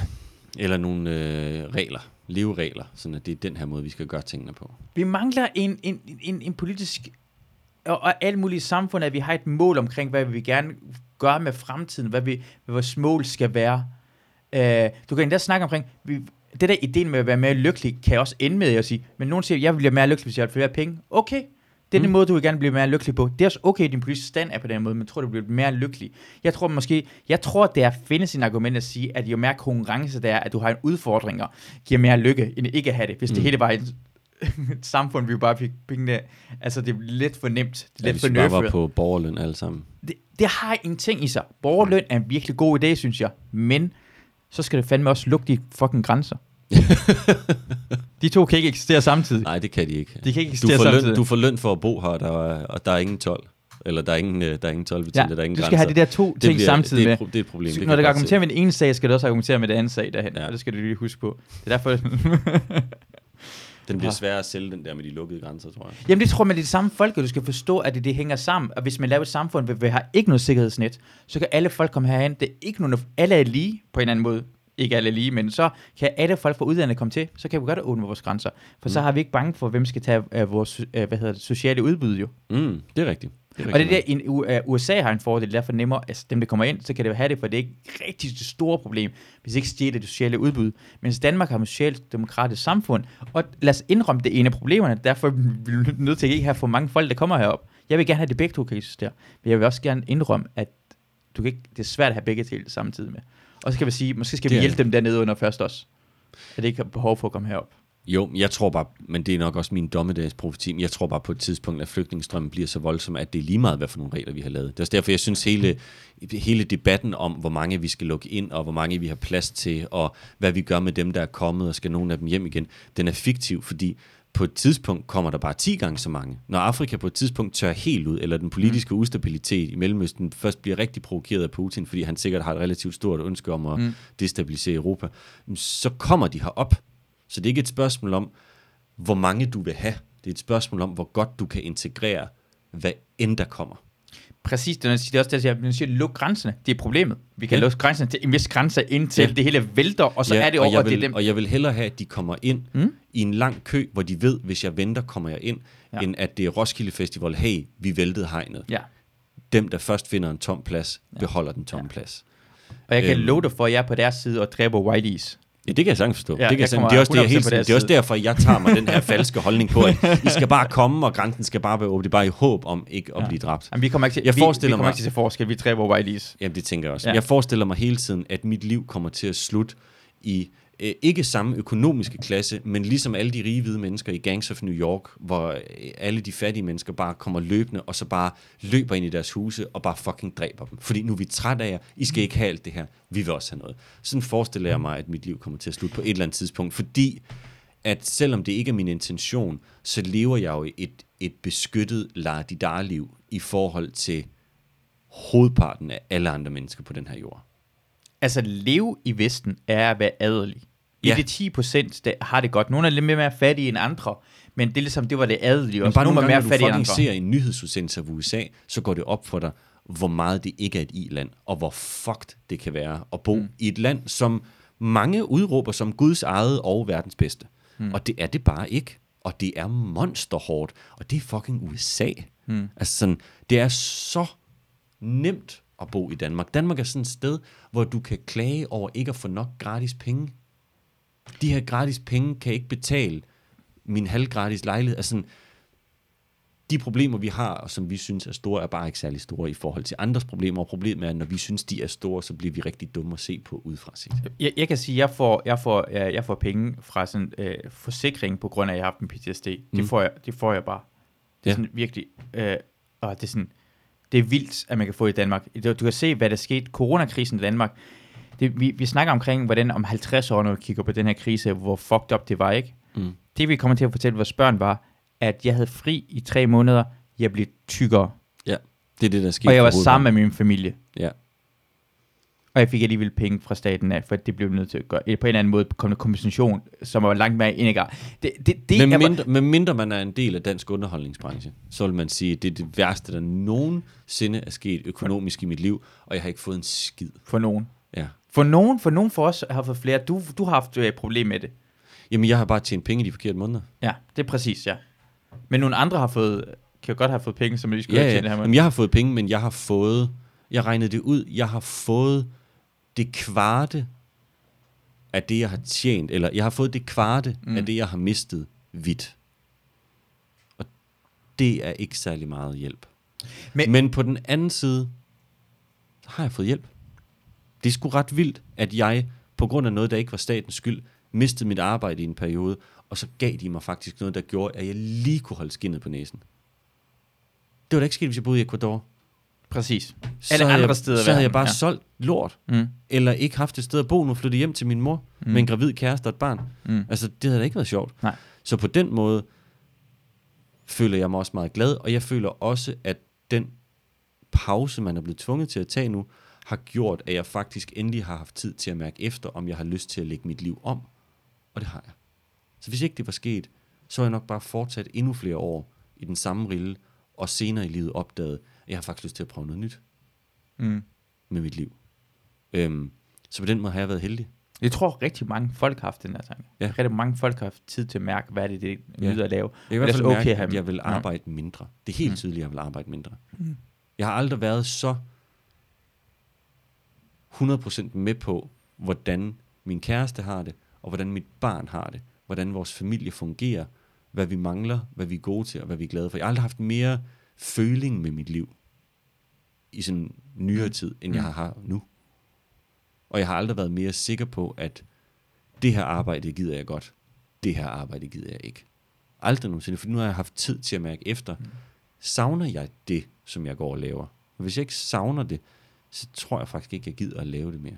eller nogle øh, regler, leveregler, sådan at det er den her måde, vi skal gøre tingene på. Vi mangler en, en, en, en politisk og, og alt muligt i samfundet, at vi har et mål omkring, hvad vi gerne gøre med fremtiden, hvad, vi, hvad vores mål skal være. Uh, du kan endda snakke omkring, vi, det der ideen med at være mere lykkelig, kan også ende med at sige, men nogen siger, jeg vil blive mere lykkelig, hvis jeg har flere penge. Okay, det er mm. den måde, du vil gerne blive mere lykkelig på. Det er også okay, at din politiske stand er på den måde, men tror, du bliver mere lykkelig. Jeg tror måske, jeg tror, det er findes en argument at sige, at jo mere konkurrence der er, at du har en udfordringer, giver mere lykke, end ikke at have det. Hvis mm. det hele var et, et samfund, vi bare fik pengene Altså, det er lidt for nemt. Det er Ja, lidt for vi bare var på borgerløn alle sammen. Det, det har en ting i sig. Borgerløn er en virkelig god idé, synes jeg. Men så skal det fandme også lukke de fucking grænser. de to kan ikke eksistere samtidig. Nej, det kan de ikke. De kan ikke Du eksistere får, løn, samtidig. du får løn for at bo her, der er, og der er ingen 12. Eller der er ingen, øh, der er ingen 12 ja, der er ingen du skal have de der to ting bliver- samtidig det med. er, et pro- det er et problem. det Når du argumenterer med den ene sag, skal du også argumentere med den anden sag derhen. Ja. Det skal du lige huske på. Det er derfor... Den bliver sværere at sælge, den der med de lukkede grænser, tror jeg. Jamen det tror man, det er det samme folk, og du skal forstå, at det, det hænger sammen. Og hvis man laver et samfund, hvor vi har ikke noget sikkerhedsnet, så kan alle folk komme herhen. Det er ikke nogen, alle er lige på en anden måde. Ikke alle er lige, men så kan alle folk fra udlandet komme til, så kan vi godt åbne vores grænser. For mm. så har vi ikke bange for, hvem skal tage uh, vores uh, hvad hedder det, sociale udbud jo. Mm, det er rigtigt. Det er Og det er der, uh, USA har en fordel, derfor nemmere, altså dem, der kommer ind, så kan det have det, for det er ikke rigtig det store problem, hvis ikke stjæler det sociale udbud. Mens Danmark har et socialt demokratisk samfund, og lad os indrømme, det er en af problemerne, derfor er vi nødt til at ikke have for mange folk, der kommer herop. Jeg vil gerne have det begge to kan eksistere, men jeg vil også gerne indrømme, at du kan ikke, det er svært at have begge til samtidig med. Og så kan vi sige, måske skal vi hjælpe dem dernede under først også. At det ikke behov for at komme herop. Jo, jeg tror bare, men det er nok også min dommedagsprofeti, men jeg tror bare på et tidspunkt, at flygtningestrømmen bliver så voldsom, at det er lige meget, hvad for nogle regler vi har lavet. Det er også derfor, jeg synes, hele, hele debatten om, hvor mange vi skal lukke ind, og hvor mange vi har plads til, og hvad vi gør med dem, der er kommet, og skal nogle af dem hjem igen, den er fiktiv, fordi på et tidspunkt kommer der bare 10 gange så mange. Når Afrika på et tidspunkt tør helt ud, eller den politiske ustabilitet i Mellemøsten først bliver rigtig provokeret af Putin, fordi han sikkert har et relativt stort ønske om at mm. destabilisere Europa, så kommer de herop. Så det er ikke et spørgsmål om, hvor mange du vil have. Det er et spørgsmål om, hvor godt du kan integrere, hvad end der kommer. Præcis, det er det også det, jeg siger, luk grænserne. Det er problemet. Vi kan Ja. lukke grænserne til en vis grænse indtil Ja. det hele vælter, og så ja, er det over, og det vil, er dem. Og jeg vil hellere have, at de kommer ind Mm. i en lang kø, hvor de ved, hvis jeg venter, kommer jeg ind, ja. end at det er Roskilde Festival, hey, vi væltede hegnet. Ja. Dem, der først finder en tom plads, ja. beholder den tomme ja. plads. Og jeg kan Øhm. love dig for, at jeg er på deres side og dræber whiteys. Ja, det kan jeg sagtens forstå. Ja, det, kan jeg sagtens. det er også det, jeg 100% hele tiden, det er også derfor, jeg tager mig den her falske holdning på, at I skal bare komme, og grænsen skal bare være åben. Det er bare i håb om ikke at Ja. blive dræbt. Jamen, vi kommer ikke til, Jeg vi, forestiller vi kommer mig- ikke til forskel. Vi dræber whiteys. Jamen, det tænker jeg også. Ja. Jeg forestiller mig hele tiden, at mit liv kommer til at slutte i øh, ikke samme økonomiske klasse, men ligesom alle de rige hvide mennesker i Gangs of New York, hvor øh, alle de fattige mennesker bare kommer løbende, og så bare løber ind i deres huse og bare fucking dræber dem. Fordi nu er vi trætte af jer. I skal ikke have alt det her. Vi vil også have noget. Sådan forestiller jeg mig, at mit liv kommer til at slutte på et eller andet tidspunkt, fordi at selvom det ikke er min intention, så lever jeg jo et, et beskyttet liv i forhold til hovedparten af alle andre mennesker på den her jord. Altså, leve i Vesten er at være adelig. I Ja. de 10 procent, der har det godt. Nogle er lidt mere fattige end andre, men det er ligesom, det var det adelige Men også. bare Nogle nogle gange, mere når du fucking ser en nyhedsudsendelse af USA, så går det op for dig, hvor meget det ikke er et i-land, og hvor fucked det kan være at bo mm. i et land, som mange udråber som Guds eget og verdens bedste. Mm. Og det er det bare ikke. Og det er monsterhårdt. Og det er fucking USA. Mm. Altså sådan, det er så nemt at bo i Danmark. Danmark er sådan et sted, hvor du kan klage over ikke at få nok gratis penge. De her gratis penge kan ikke betale min halvgratis lejlighed. Altså sådan, de problemer, vi har, og som vi synes er store, er bare ikke særlig store i forhold til andres problemer. Og problemet er, at når vi synes, de er store, så bliver vi rigtig dumme at se på udefra set. Jeg, jeg kan sige, at jeg får, jeg får, jeg, jeg får penge fra sådan øh, forsikring, på grund af, at jeg har haft en PTSD. Det, Mm. får, jeg, det får jeg bare. Det er Ja. sådan virkelig... Øh, og det er sådan... Det er vildt, at man kan få i Danmark. Du, du kan se, hvad der skete. Coronakrisen i Danmark. Det, vi, vi snakker omkring, hvordan om 50 år, når vi kigger på den her krise, hvor fucked up det var, ikke? Mm. Det vi kommer til at fortælle vores børn var, at jeg havde fri i tre måneder. Jeg blev tykkere. Ja, det er det, der sker. Og jeg var sammen med min familie. Ja. Og jeg fik alligevel penge fra staten af, for det blev nødt til at gøre. På en eller anden måde kom der kompensation, som var langt mere indgang. Det, det, det er- mindre, med mindre man er en del af dansk underholdningsbranche, så vil man sige, at det er det værste, der nogensinde er sket økonomisk i mit liv, og jeg har ikke fået en skid. for nogen. Ja. For nogen, for nogen for os har fået flere. Du, du har haft et problem med det. Jamen, jeg har bare tjent penge i de forkerte måneder. Ja, det er præcis, ja. Men nogle andre har fået, kan jo godt have fået penge, som de skulle Ja, have ja. tjent det her Jamen, med. jeg har fået penge, men jeg har fået, jeg regnede det ud, jeg har fået det kvarte af det, jeg har tjent, eller jeg har fået det kvarte mm. af det, jeg har mistet vidt. Og det er ikke særlig meget hjælp. Men- Men, på den anden side, har jeg fået hjælp. Det er sgu ret vildt, at jeg, på grund af noget, der ikke var statens skyld, mistede mit arbejde i en periode, og så gav de mig faktisk noget, der gjorde, at jeg lige kunne holde skinnet på næsen. Det var da ikke sket, hvis jeg boede i Ecuador. Præcis. Så Alle havde andre jeg, steder Så havde jeg bare ja. solgt lort, Mm. eller ikke haft et sted at bo, nu flyttede hjem til min mor mm. med en gravid kæreste og et barn. Mm. Altså, det havde da ikke været sjovt. Nej. Så på den måde føler jeg mig også meget glad, og jeg føler også, at den pause, man er blevet tvunget til at tage nu, har gjort, at jeg faktisk endelig har haft tid til at mærke efter, om jeg har lyst til at lægge mit liv om. Og det har jeg. Så hvis ikke det var sket, så har jeg nok bare fortsat endnu flere år i den samme rille, og senere i livet opdaget, at jeg har faktisk lyst til at prøve noget nyt Mm. med mit liv. Øhm, så på den måde har jeg været heldig. Jeg tror rigtig mange folk har haft den her tanke. Ja. Rigtig mange folk har haft tid til at mærke, hvad det er, det Ja. nyder at lave. Jeg kan i hvert det er fald så mærke, at jeg vil Ja. arbejde mindre. Det er helt Mm. tydeligt, at jeg vil arbejde mindre. Jeg har aldrig været så 100% med på, hvordan min kæreste har det, og hvordan mit barn har det, hvordan vores familie fungerer, hvad vi mangler, hvad vi er gode til, og hvad vi er glade for. Jeg har aldrig haft mere føling med mit liv i sådan nyere tid, end jeg Mm. har nu. Og jeg har aldrig været mere sikker på, at det her arbejde gider jeg godt, det her arbejde gider jeg ikke. Aldrig nogensinde, for nu har jeg haft tid til at mærke efter. Savner jeg det, som jeg går og laver? Og hvis jeg ikke savner det, så tror jeg faktisk ikke, jeg gider at lave det mere.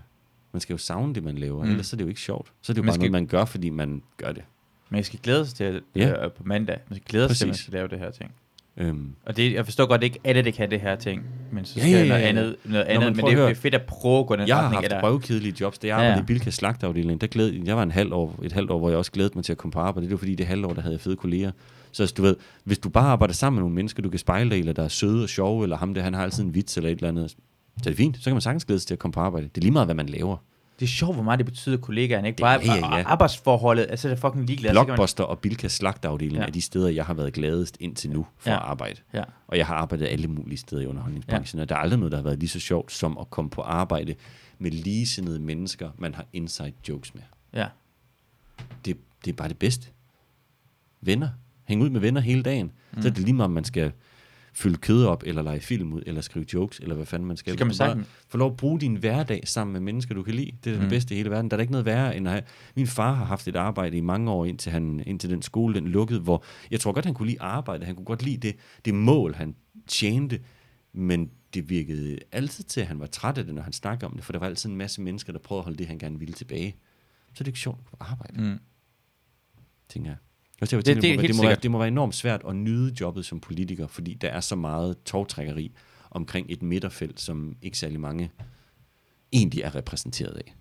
Man skal jo savne det, man laver, Mm. ellers er det jo ikke sjovt. Så er det jo Man bare skal- noget, man gør, fordi man gør det. Men jeg skal glæde sig til at, Ja. øh, på mandag. Man skal glæde sig til, at man skal lave det her ting. Øhm, Og det, jeg forstår godt, ikke alle det kan det her ting. Men så skal ja, ja, ja, noget andet. Noget Nå, andet men men det, er- det er fedt at prøve at gå den jeg har retning af haft der. røvkedelige jobs. Da jeg arbejdede ja. i Bilka slagtafdelingen, der glæd, jeg var en halv år, et halvt år, hvor jeg også glædede mig til at komme på arbejde. Det var fordi, det halve år, der havde jeg fede kolleger. Så altså, du ved, hvis du bare arbejder sammen med nogle mennesker, du kan spejle dig, eller der er søde og sjove, eller ham der, han har altid en vits eller et eller andet, så er det fint. Så kan man sagtens glæde sig til at komme på arbejde. Det er lige meget, hvad man laver. Det er sjovt, hvor meget det betyder kollegaerne. Ikke bare ja, ja, arbejdsforholdet. Altså, det er fucking ligeglad. Så kan man- Blockbuster og Bilka slagtafdelingen Ja. ja. er de steder, jeg har været gladest indtil nu for Ja. at arbejde. Ja. Og jeg har arbejdet alle mulige steder i underholdningsbranchen, ja. og der er aldrig noget, der har været lige så sjovt som at komme på arbejde med ligesindede mennesker, man har inside jokes med. Ja. Det, det er bare det bedste. Venner. Hæng ud med venner hele dagen. Mm. Så er det lige meget, om man skal fylde kød op, eller lege film ud, eller skrive jokes, eller hvad fanden man skal. Kan man bare. Få lov at bruge din hverdag sammen med mennesker, du kan lide. Det er det Mm. bedste i hele verden. Der er ikke noget værre end at have... Min far har haft et arbejde i mange år, indtil, han, indtil den skole den lukkede, hvor jeg tror godt, han kunne lide arbejde. Han kunne godt lide det, det mål, han tjente, men det virkede altid til, at han var træt af det, når han snakkede om det, for der var altid en masse mennesker, der prøvede at holde det, han gerne ville tilbage. Så er det ikke sjovt at arbejde. Mm. tænker jeg. Og jeg Det- det er det, helt det, må være, det må være enormt svært at nyde jobbet som politiker, fordi der er så meget togtrækkeri omkring et midterfelt, som ikke særlig mange egentlig er repræsenteret af.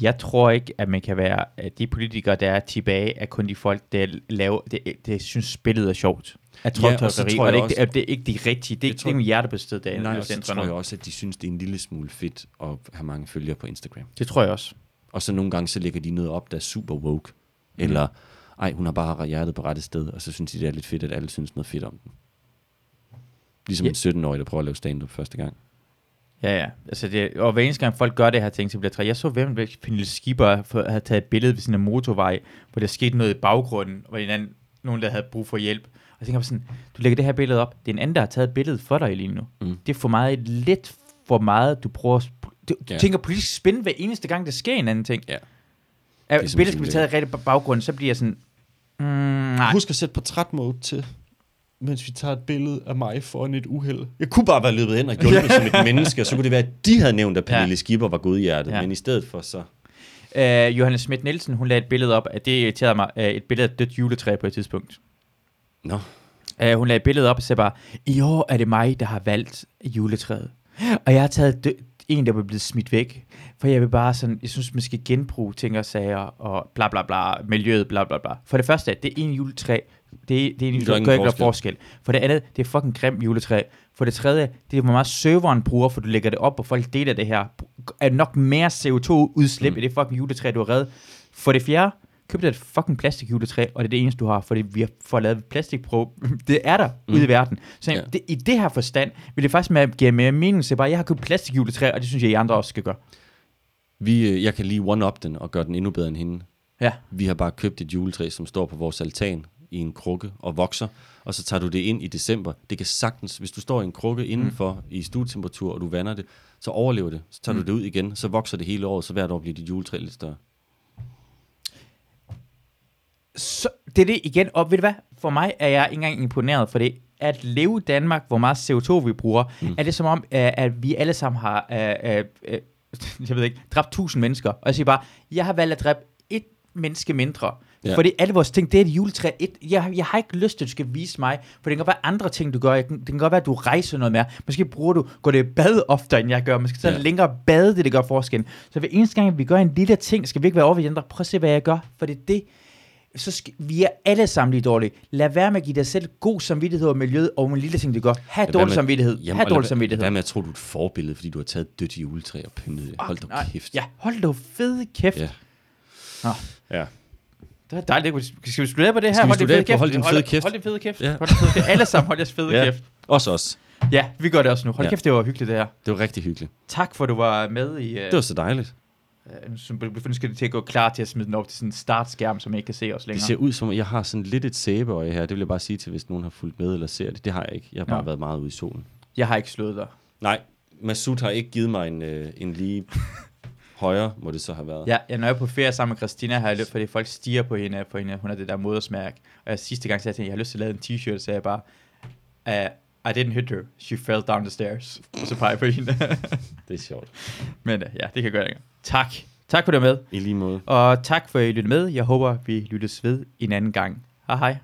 Jeg tror ikke, at man kan være, at de politikere, der er tilbage, er kun de folk, der laver, det, det synes spillet er sjovt. At Ja, og så tror og, jeg det, er også- ikke, det, det er ikke de rigtige, det er Jeg ikke tror- det hjertebested, der Nej, og så tror jeg også, at de synes, det er en lille smule fedt at have mange følgere på Instagram. Det tror jeg også. Og så nogle gange, så lægger de noget op, der er super woke. Eller, ej, hun har bare hjertet på rette sted, og så synes de, det er lidt fedt, at alle synes noget fedt om den. Ligesom Ja. en 17-årig, der prøver at lave stand-up første gang. Ja, ja. Altså det, og hver eneste gang folk gør det her ting, så bliver jeg træt. Jeg så, hvem Pernille Skipper havde taget et billede ved sin motorvej, hvor der skete noget i baggrunden, hvor en anden, nogen, der havde brug for hjælp. Og jeg tænker på sådan, du lægger det her billede op, det er en anden, der har taget et billede for dig lige nu. Mm. Det er for meget, lidt for meget, du prøver du, du Ja. tænker politisk spin hver eneste gang, der sker en anden ting. Ja. At Det er billedet skal blive taget rigtig på baggrunden, så bliver jeg sådan, mm, nej. Husk at sætte portrætmode til, mens vi tager et billede af mig foran et uheld. Jeg kunne bare være løbet ind og hjulpet som et menneske, og så kunne det være, at de havde nævnt, at Pernille Ja. Skipper var godhjertet, Ja. men i stedet for så... Øh, Johannes Schmidt Nielsen, hun lagde et billede op, at det irriterede mig, øh, et billede af et dødt juletræ på et tidspunkt. Nå, Uh, hun lagde et billede op og sagde bare, i år er det mig, der har valgt juletræet. Og jeg har taget dø- en, der vil blive smidt væk. For jeg vil bare sådan, jeg synes, man skal genbruge ting og sager, og bla bla bla, miljøet, bla bla bla. For det første, det er en juletræ, det, er- det er en juletræ, gør ikke noget forskel. For det andet, det er fucking grimt juletræ. For det tredje, det er hvor meget serveren bruger, for du lægger det op, og folk deler det her. Er nok mere CO2-udslip mm. I det fucking juletræ, du har reddet. For det fjerde, køb dig et fucking plastikjuletræ, og det er det eneste, du har, fordi vi har lavet plastikprøve. Det er der mm. ude i verden. Så Ja. det, i det her forstand vil det faktisk give mere mening til bare, jeg har købt plastikjuletræ, og det synes jeg, I andre også skal gøre. Vi, øh, jeg kan lige one-up den og gøre den endnu bedre end hende. Ja. Vi har bare købt et juletræ, som står på vores altan i en krukke og vokser, og så tager du det ind i december. Det kan sagtens, hvis du står i en krukke indenfor mm. i stuetemperatur, og du vander det, så overlever det. Så tager mm. du det ud igen, så vokser det hele året, så hvert år bliver dit juletræ lidt større. Så det er det igen, og ved du hvad, for mig er jeg ikke engang imponeret for det, at leve i Danmark, hvor meget CO2 vi bruger, mm. er det som om, uh, at vi alle sammen har, uh, uh, uh, jeg ved ikke, dræbt tusind mennesker, og jeg siger bare, jeg har valgt at dræbe et menneske mindre, Ja. ja. fordi alle vores ting, det er et juletræ. Et, jeg, jeg har ikke lyst til, at du skal vise mig, for det kan godt være andre ting, du gør. Jeg Det kan godt være, at du rejser noget mere. Måske bruger du, går det i bad oftere, end jeg gør. Måske så Ja. længere bade, det, det gør forskellen. Så hver eneste gang, vi gør en lille ting, skal vi ikke være over de andre. Prøv at se, hvad jeg gør, for det er det, så skal, vi er alle sammen lige dårlige. Lad være med at give dig selv god samvittighed over miljøet og en lille ting, du gør. Ha' dårlig med- samvittighed. Jamen, ha' dårlig lad- samvittighed. Hvad med at tro, du er et forbillede, fordi du har taget et dødt juletræ og pyntet det? Hold da kæft. Ja, hold da fede kæft. Ja. Nå. ja. Det er dejligt. Skal vi af på det her? Skal vi Hold af fede på hold din fede Hold- kæft? Hold din fede kæft. Ja. Hold din fede kæft. Alle sammen hold jeres fede ja. kæft. Også os. Ja, vi gør det også nu. Hold Ja. kæft, det var hyggeligt det her. Det var rigtig hyggeligt. Tak for, at du var med i... Uh, Det var så dejligt. Nu skal det til at gå klar til at smide den op til sådan en startskærm, som jeg ikke kan se os Det længere. ser ud som, at jeg har sådan lidt et sæbeøje her. Det vil jeg bare sige til, hvis nogen har fulgt med eller ser det. Det har jeg ikke. Jeg har bare Nå. været meget ude i solen. Jeg har ikke slået dig. Nej, Masud har ikke givet mig en, øh, en lige højere, må det så have været. Ja, jeg når jeg er på ferie sammen med Christina, har jeg lyst, fordi folk stiger på hende, på hende. Hun har det der modersmærke. Og jeg, sidste gang sagde jeg hende, jeg har lyst til at lave en t-shirt, så jeg bare, uh, I didn't hit her. She fell down the stairs. Og så peger jeg på hende. Det er sjovt. Men uh, ja, det kan jeg gøre det. Tak. Tak for var med. I lige måde. Og tak for at I lyttede med. Jeg håber, vi lyttes ved en anden gang. Hej hej.